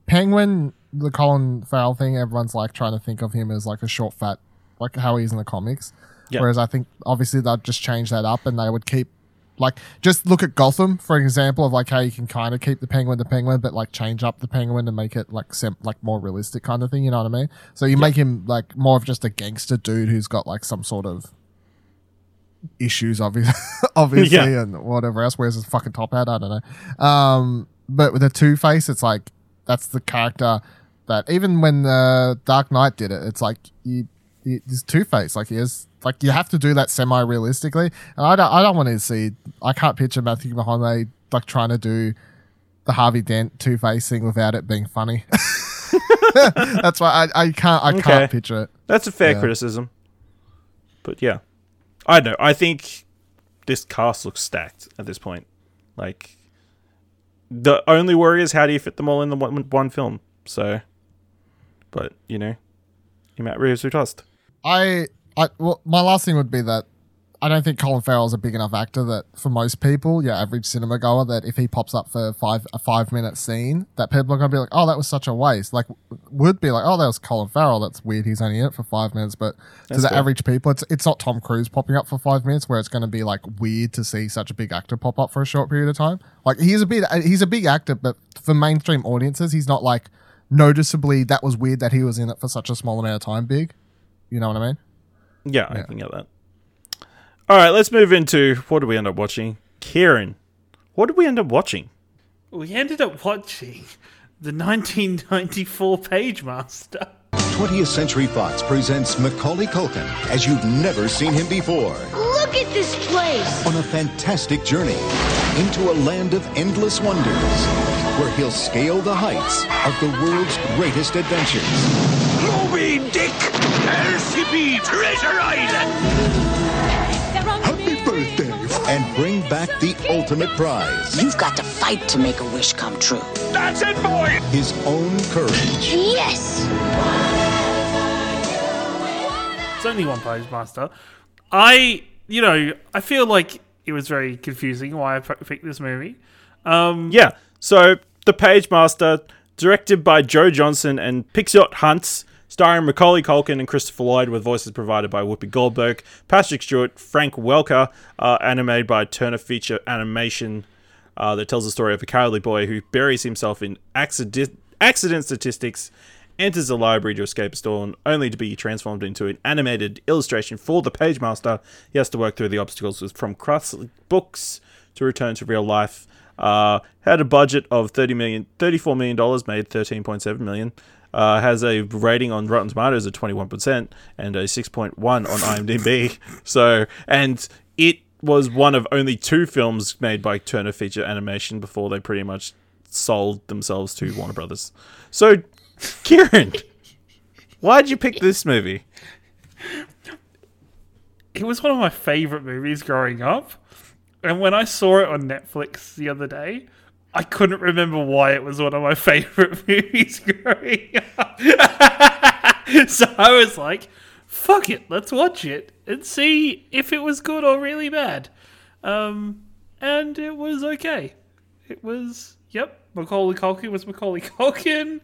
[SPEAKER 3] Penguin, the Colin Farrell thing, everyone's like trying to think of him as like a short, fat, like how he is in the comics.
[SPEAKER 2] Yeah.
[SPEAKER 3] Whereas I think obviously they'd just change that up and they would keep, like, just look at Gotham for an example of like how you can kind of keep the Penguin the Penguin, but like change up the Penguin and make it like sem- like more realistic kind of thing. You know what I mean? So you make him like more of just a gangster dude who's got like some sort of issues, (laughs) obviously, obviously,
[SPEAKER 2] Yeah.
[SPEAKER 3] and whatever else. Wears his fucking top hat. I don't know. Um, but with the Two Face, it's like that's the character that even when the Dark Knight did it, it's like you, you he's Two Face. Like he is like you have to do that semi realistically. And I don't, I don't want to see. I can't picture Matthew McConaughey like trying to do the Harvey Dent Two Face thing without it being funny. (laughs) that's why I, I can't I
[SPEAKER 2] Okay.
[SPEAKER 3] can't picture it.
[SPEAKER 2] That's a fair
[SPEAKER 3] Yeah.
[SPEAKER 2] criticism. But yeah, I don't know. I think this cast looks stacked at this point. Like, the only worry is how do you fit them all in the one, one film? So, but you know, you Matt Reeves, who trust?
[SPEAKER 3] I, I well, my last thing would be that I don't think Colin Farrell is a big enough actor that for most people, your average cinema goer, that if he pops up for five a five minute scene, that people are gonna be like, oh, that was such a waste. Like, would be like, oh, that was Colin Farrell. That's weird. He's only in it for five minutes. But to the
[SPEAKER 2] fair.
[SPEAKER 3] average people, it's it's not Tom Cruise popping up for five minutes, where it's gonna be like weird to see such a big actor pop up for a short period of time. Like he's a bit he's a big actor, but for mainstream audiences, he's not like noticeably that was weird that he was in it for such a small amount of time. Big. You know what I mean?
[SPEAKER 2] Yeah, I can get that. All right, let's move into what did we end up watching? Kieran, what did we end up watching?
[SPEAKER 4] we ended up watching the 1994 Pagemaster.
[SPEAKER 5] 20th Century Fox presents Macaulay Culkin as you've never seen him before
[SPEAKER 6] Look at this place.
[SPEAKER 5] on a fantastic journey into a land of endless wonders where he'll scale the heights of the world's greatest adventures
[SPEAKER 7] Moby Dick! LCP Treasure Island!
[SPEAKER 5] Happy birthday! and bring back the ultimate prize
[SPEAKER 6] You've got to fight to make a wish come true.
[SPEAKER 7] That's it, boy!
[SPEAKER 5] his own courage.
[SPEAKER 6] Yes.
[SPEAKER 4] It's only one Pagemaster. I, you know, I feel like it was very confusing why I picked this movie. Um,
[SPEAKER 2] Yeah. So the Pagemaster, directed by Joe Johnston and Pixote Hunts, starring Macaulay Culkin and Christopher Lloyd, with voices provided by Whoopi Goldberg, Patrick Stewart, Frank Welker, uh, animated by Turner Feature Animation, uh, that tells the story of a cowardly boy who buries himself in accident accident statistics. Enters a library to escape a storm, only to be transformed into an animated illustration for the Pagemaster. He has to work through the obstacles from classic books to return to real life. Uh, had a budget of 30 million, 34 million dollars, made 13.7 million. Uh, has a rating on Rotten Tomatoes of 21% and a 6.1 on IMDb. (laughs) So, and it was one of only two films made by Turner Feature Animation before they pretty much sold themselves to Warner Brothers. So, Kieran, why'd you pick this movie?
[SPEAKER 4] it was one of my favorite movies growing up. And when I saw it on Netflix the other day, I couldn't remember why it was one of my (laughs) favorite movies growing up. (laughs) so I was like, fuck it, let's watch it and see if it was good or really bad. Um, and it was okay. It was, yep, Macaulay Culkin was Macaulay (laughs) Culkin.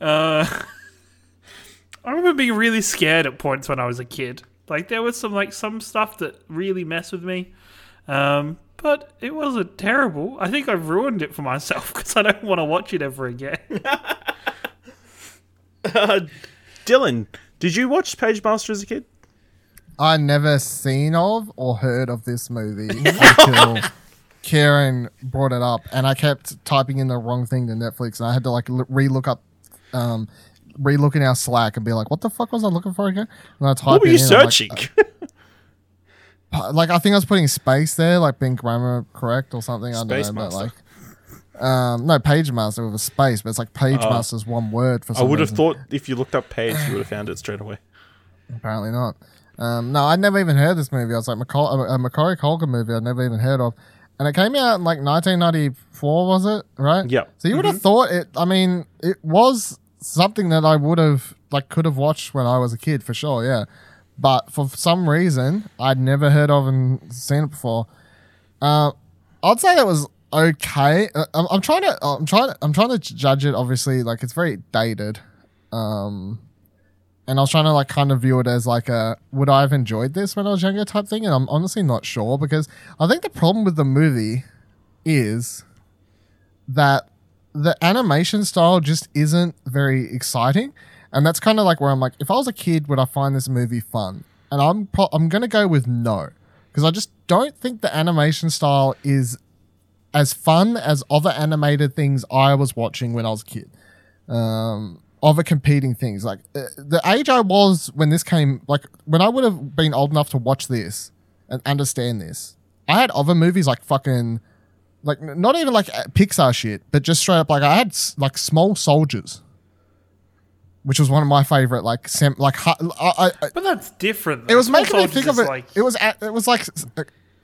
[SPEAKER 4] Uh, I remember being really scared at points when I was a kid. Like there was some like some stuff that really messed with me. Um, but it wasn't terrible. I think I've ruined it for myself (laughs) because I don't want to watch it ever again. (laughs)
[SPEAKER 2] Dylan, did you watch Pagemaster as a kid?
[SPEAKER 3] I never seen of or heard of this movie (laughs) until Kieran brought it up, and I kept typing in the wrong thing to Netflix, and I had to like l- re-look up, um, re-look in our Slack and be like, "What the fuck was I looking for again?" And I typed
[SPEAKER 2] What were
[SPEAKER 3] it
[SPEAKER 2] you
[SPEAKER 3] in, I'm like,
[SPEAKER 2] searching?
[SPEAKER 3] Uh, Like, I think I was putting space there, like being grammar correct or something. I
[SPEAKER 2] Space
[SPEAKER 3] don't know,
[SPEAKER 2] Master.
[SPEAKER 3] but like, um, no, Page Master with a space, but it's like Page
[SPEAKER 2] Oh.
[SPEAKER 3] Master's one word for
[SPEAKER 2] something.
[SPEAKER 3] I
[SPEAKER 2] would have
[SPEAKER 3] reason.
[SPEAKER 2] thought if you looked up Page, you would have found it straight away.
[SPEAKER 3] Apparently not. Um, no, I'd never even heard this movie. I was like, Macaul- a Macaulay Culkin movie I'd never even heard of. And it came out in like 1994, was it? Right?
[SPEAKER 2] Yep.
[SPEAKER 3] So you would have thought it, I mean, it was something that I would have, like, could have watched when I was a kid for sure, yeah. But for some reason, I'd never heard of and seen it before. Uh, I'd say that was okay. Uh, I'm, I'm trying to, I'm trying, I'm trying to judge it. Obviously, like it's very dated. Um, and I was trying to like kind of view it as like a would I have enjoyed this when I was younger type thing, and I'm honestly not sure because I think the problem with the movie is that the animation style just isn't very exciting, and that's kind of like where I'm like, if I was a kid, would I find this movie fun? And I'm pro- I'm gonna go with no because I just don't think the animation style is as fun as other animated things I was watching when I was a kid um, other competing things. Like uh, the age I was when this came, like when I would have been old enough to watch this and understand this, I had other movies like fucking, like not even like uh, Pixar shit, but just straight up like I had like Small Soldiers, which was one of my favorite like sem- like hu- I, I, I-
[SPEAKER 4] but that's different.
[SPEAKER 3] it was
[SPEAKER 4] Small
[SPEAKER 3] making me think of it.
[SPEAKER 4] Like,
[SPEAKER 3] It was a- it was like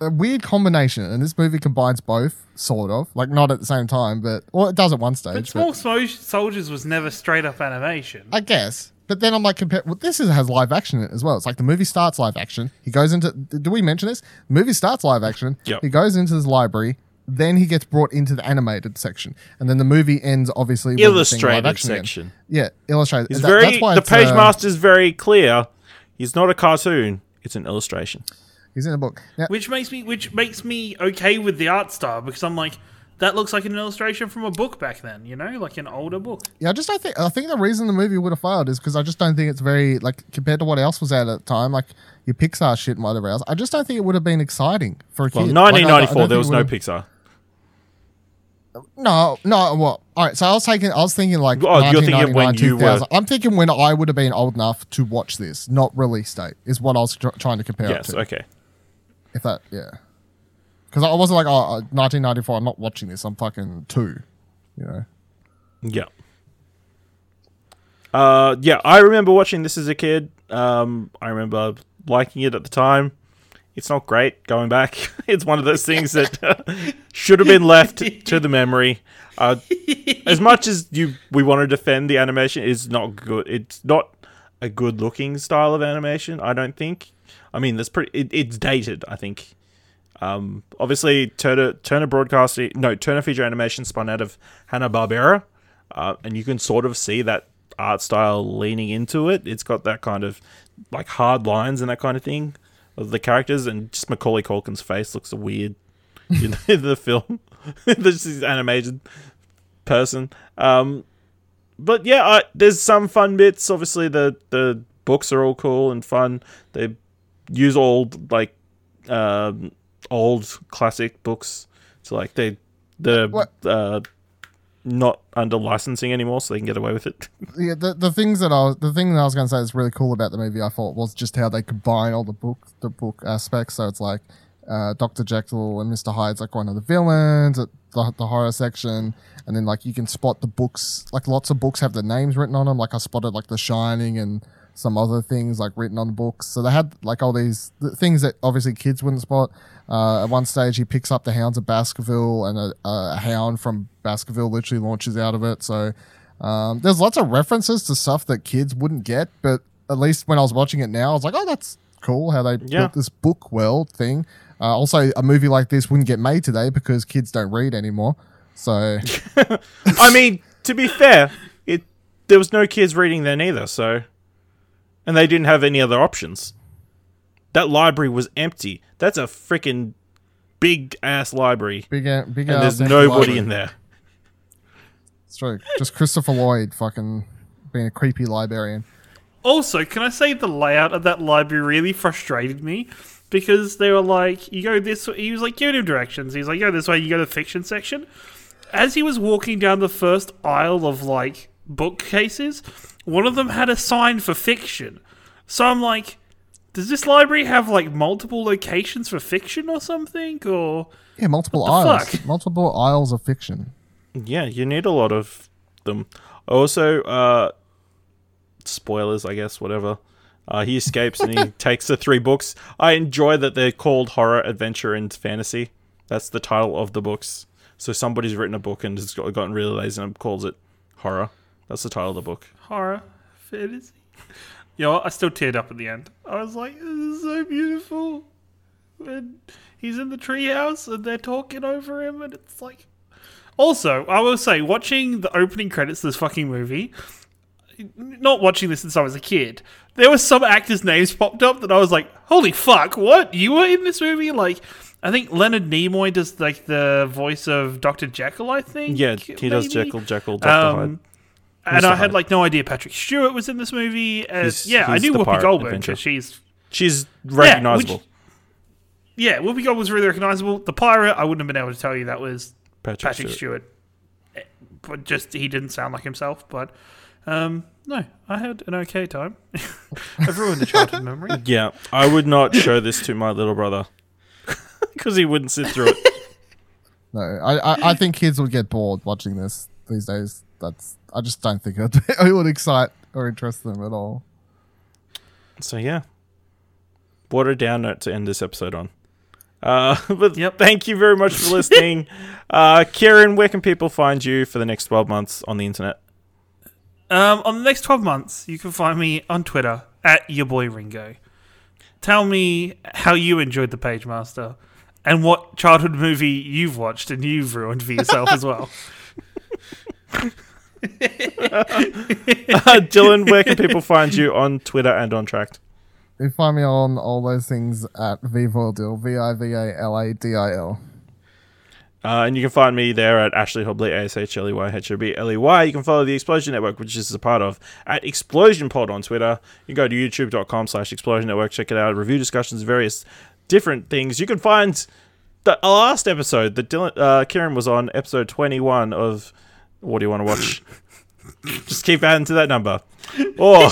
[SPEAKER 3] a weird combination, and this movie combines both, sort of, like not at the same time, but well, it does at one stage.
[SPEAKER 4] but Small Smo- Soldiers was never straight up animation.
[SPEAKER 3] I guess. But then I'm like, compare. Well, this is, has live action in it as well. It's like the movie starts live action. He goes into. Do we mention this? The movie starts live action.
[SPEAKER 2] Yep.
[SPEAKER 3] He goes into his library. Then he gets brought into the animated section, and then the movie ends obviously with it being live
[SPEAKER 2] Illustrated
[SPEAKER 3] again.
[SPEAKER 2] section.
[SPEAKER 3] Yeah, illustrated.
[SPEAKER 2] He's
[SPEAKER 3] That-
[SPEAKER 2] very
[SPEAKER 3] that's why
[SPEAKER 2] the
[SPEAKER 3] it's,
[SPEAKER 2] Page
[SPEAKER 3] uh,
[SPEAKER 2] Master's very clear. He's not a cartoon. It's an illustration.
[SPEAKER 3] He's in a book. Now,
[SPEAKER 4] which makes me which makes me okay with the art style because I'm like that looks like an illustration from a book back then, you know, like an older book.
[SPEAKER 3] yeah, I just don't think. I think the reason the movie would have failed is because I just don't think it's very like compared to what else was out at the time, like your Pixar shit and whatever else. I just don't think it would have been exciting for a
[SPEAKER 2] Well,
[SPEAKER 3] kid. Like, I- I
[SPEAKER 2] 1994, there was no Pixar.
[SPEAKER 3] No, no. Well, all right. So I was taking, I was thinking like,
[SPEAKER 2] Oh, you're thinking when
[SPEAKER 3] 1999,
[SPEAKER 2] you were-
[SPEAKER 3] 2000. I'm thinking when I would have been old enough to watch this, not release date, is what I was tr- trying to compare
[SPEAKER 2] Yes,
[SPEAKER 3] to.
[SPEAKER 2] okay.
[SPEAKER 3] If that, yeah. Because I wasn't like, oh, uh, 1994. I'm not watching this. I'm fucking two. You know.
[SPEAKER 2] Yeah. Uh, yeah, I remember watching this as a kid. Um, I remember liking it at the time. It's not great going back. (laughs) it's one of those things that should have been left to the memory. Uh, as much as you we want to defend the animation, it's not good. It's not a good looking style of animation. I don't think. I mean, that's pretty. It, it's dated. I think. Um, obviously, Turner Turner Broadcasting, no Turner Feature Animation spun out of Hanna Barbera, uh, and you can sort of see that art style leaning into it. It's got that kind of like hard lines and that kind of thing of the characters, and just Macaulay Culkin's face looks weird in, (laughs) the film. (laughs) This is animated person. Um, but yeah, I, there's some fun bits. Obviously, the the books are all cool and fun. They use old like um, old classic books. So like they the uh, not under licensing anymore, so they can get away with it. (laughs)
[SPEAKER 3] yeah, the, the things that I was the thing that I was going to say is really cool about the movie. I thought was just how they combine all the book the book aspects. So it's like uh, Doctor Jekyll and Mister Hyde's like one of the villains at the, the horror section, and then like you can spot the books. Like lots of books have the names written on them. Like I spotted like The Shining and some other things like written on the books. So they had like all these th- things that obviously kids wouldn't spot. Uh, at one stage, he picks up the hounds of Baskerville, and a, a hound from Baskerville literally launches out of it. So um, there's lots of references to stuff that kids wouldn't get, but at least when I was watching it now, I was like, oh, that's cool how they
[SPEAKER 2] Yeah.
[SPEAKER 3] built this book world thing. Uh, also, a movie like this wouldn't get made today because kids don't read anymore. So (laughs)
[SPEAKER 2] I mean, to be fair, it there was no kids reading then either, so and they didn't have any other options. That library was empty. That's a freaking big ass library,
[SPEAKER 3] big, a- big
[SPEAKER 2] and
[SPEAKER 3] ass
[SPEAKER 2] there's nobody
[SPEAKER 3] library.
[SPEAKER 2] in there.
[SPEAKER 3] It's true. Just Christopher Lloyd fucking being a creepy librarian.
[SPEAKER 4] Also, can I say the layout of that library really frustrated me because they were like, "You go this." way. He was like giving him directions. He's like, "Go this way." You go to the fiction section. As he was walking down the first aisle of like bookcases, one of them had a sign for fiction. So I'm like, does this library have like multiple locations for fiction or something? Or
[SPEAKER 3] Yeah, multiple
[SPEAKER 4] the
[SPEAKER 3] aisles.
[SPEAKER 4] fuck?
[SPEAKER 3] Multiple aisles of fiction.
[SPEAKER 2] Yeah, you need a lot of them. Also, uh, spoilers, I guess, whatever. Uh, he escapes and he (laughs) takes the three books. I enjoy that they're called horror, adventure, and fantasy. That's the title of the books. So somebody's written a book and has got- gotten really lazy and calls it horror. That's the title of the book.
[SPEAKER 4] Horror fantasy. You know. I still teared up at the end. I was like, "This is so beautiful." And he's in the treehouse, and they're talking over him, and it's like. Also, I will say, watching the opening credits of this fucking movie, not watching this since I was a kid, there were some actors' names popped up that I was like, "Holy fuck! What you were in this movie?" Like, I think Leonard Nimoy does like the voice of Doctor Jekyll. I think.
[SPEAKER 2] Yeah, he does
[SPEAKER 4] maybe?
[SPEAKER 2] Jekyll, Jekyll, Doctor
[SPEAKER 4] um, Hyde. And
[SPEAKER 2] Mr.
[SPEAKER 4] I had like no idea Patrick Stewart was in this movie. Uh,
[SPEAKER 2] He's-
[SPEAKER 4] yeah, I knew
[SPEAKER 2] the
[SPEAKER 4] Whoopi Goldberg because she's
[SPEAKER 2] She's recognizable.
[SPEAKER 4] yeah, Whoopi Goldberg was really recognizable. The pirate, I wouldn't have been able to tell you that was
[SPEAKER 2] Patrick,
[SPEAKER 4] Patrick
[SPEAKER 2] Stewart.
[SPEAKER 4] Stewart, Eh, but just he didn't sound like himself. But um, no, I had an okay time. (laughs) I've ruined the childhood memory. (laughs)
[SPEAKER 2] Yeah, I would not show this to my little brother (laughs) because he wouldn't sit through it.
[SPEAKER 3] No, I, I, I think kids would get bored watching this these days. That's I just don't think it, (laughs) it would excite or interest them at all.
[SPEAKER 2] So yeah, what a down note to end this episode on. Uh, (laughs) but
[SPEAKER 4] Yep.
[SPEAKER 2] thank you very much for listening. (laughs) uh, Kieran, where can people find you for the next 12 months on the internet?
[SPEAKER 4] Um, on the next 12 months, you can find me on Twitter at your boy Ringo. Tell me how you enjoyed the Pagemaster and what childhood movie you've watched and you've ruined for yourself as well. (laughs)
[SPEAKER 2] Uh, Dylan, where can people find you on Twitter and on Trakt?
[SPEAKER 3] You find me on all those things at Vivaladil, V I V A L A D I L.
[SPEAKER 2] Uh, and you can find me there at Ashley Hobley, A S H L E Y H O B L E Y. You can follow the Explosion Network, which this is a part of, at Explosion Pod on Twitter. You can go to youtube.com slash Explosion Network, check it out, review discussions, various different things. You can find the last episode that Dylan, uh, Kieran was on, episode 21 of What Do You Want to Watch? (laughs) Just keep adding to that number. Or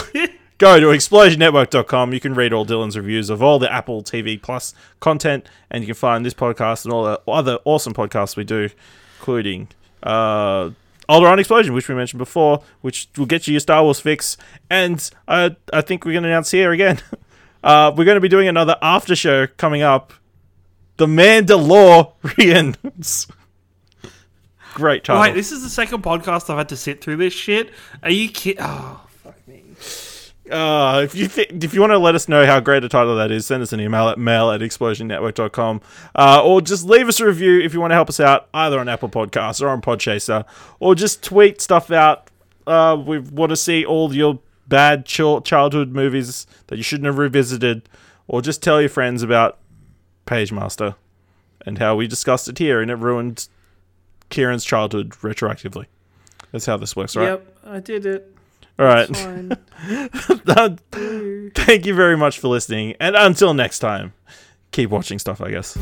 [SPEAKER 2] go to explosionnetwork.com. You can read all Dylan's reviews of all the Apple TV Plus content, and you can find this podcast and all the other awesome podcasts we do, including uh, Alderaan Explosion, which we mentioned before, which will get you your Star Wars fix. And uh, I think we're going to announce here again. (laughs) Uh, we're going to be doing another after show coming up. The Mandalorians. (laughs) Great title.
[SPEAKER 4] Wait, this is the second podcast I've had to sit through this shit. Are you kidding? Oh, fuck me.
[SPEAKER 2] Uh, if you th- if you want to let us know how great a title that is, send us an email at mail at explosionnetwork.com. Uh, or just leave us a review if you want to help us out, either on Apple Podcasts or on Podchaser. Or just tweet stuff out. Uh, we want to see all your bad chil- childhood movies that you shouldn't have revisited. Or just tell your friends about Pagemaster and how we discussed it here and it ruined Kieran's childhood retroactively. That's how this works, right?
[SPEAKER 4] Yep, I did it.
[SPEAKER 2] All right.
[SPEAKER 4] Fine. (laughs)
[SPEAKER 2] Thank you very much for listening. And until next time, keep watching stuff, I guess.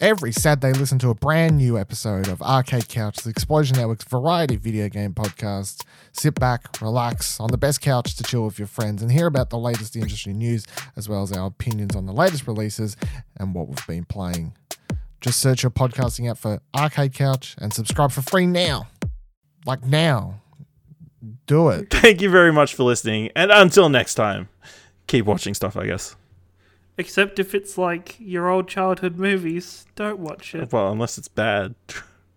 [SPEAKER 3] Every Saturday, listen to a brand new episode of Arcade Couch, the Explosion Network's variety video game podcast. Sit back, relax on the best couch to chill with your friends and hear about the latest industry news, as well as our opinions on the latest releases and what we've been playing. Just search your podcasting app for Arcade Couch and subscribe for free now. Like now. Do it. (laughs)
[SPEAKER 2] Thank you very much for listening. And until next time, keep watching stuff, I guess.
[SPEAKER 4] Except if it's like your old childhood movies, don't watch it.
[SPEAKER 2] Well, unless it's bad.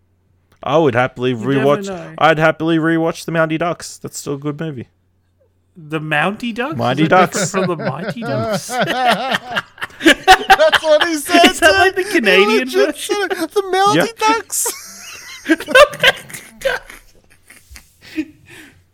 [SPEAKER 2] (laughs) I would happily
[SPEAKER 4] never
[SPEAKER 2] rewatch. I'd happily rewatch the Mounty Ducks. That's still a good movie.
[SPEAKER 4] The Mounty Ducks?
[SPEAKER 2] Mighty Ducks.
[SPEAKER 4] From the Mighty Ducks? (laughs)
[SPEAKER 3] That's what he said.
[SPEAKER 4] Is that like the Canadian
[SPEAKER 3] Legit
[SPEAKER 4] version?
[SPEAKER 3] said it. The Mounty
[SPEAKER 2] Yeah.
[SPEAKER 3] Ducks. (laughs)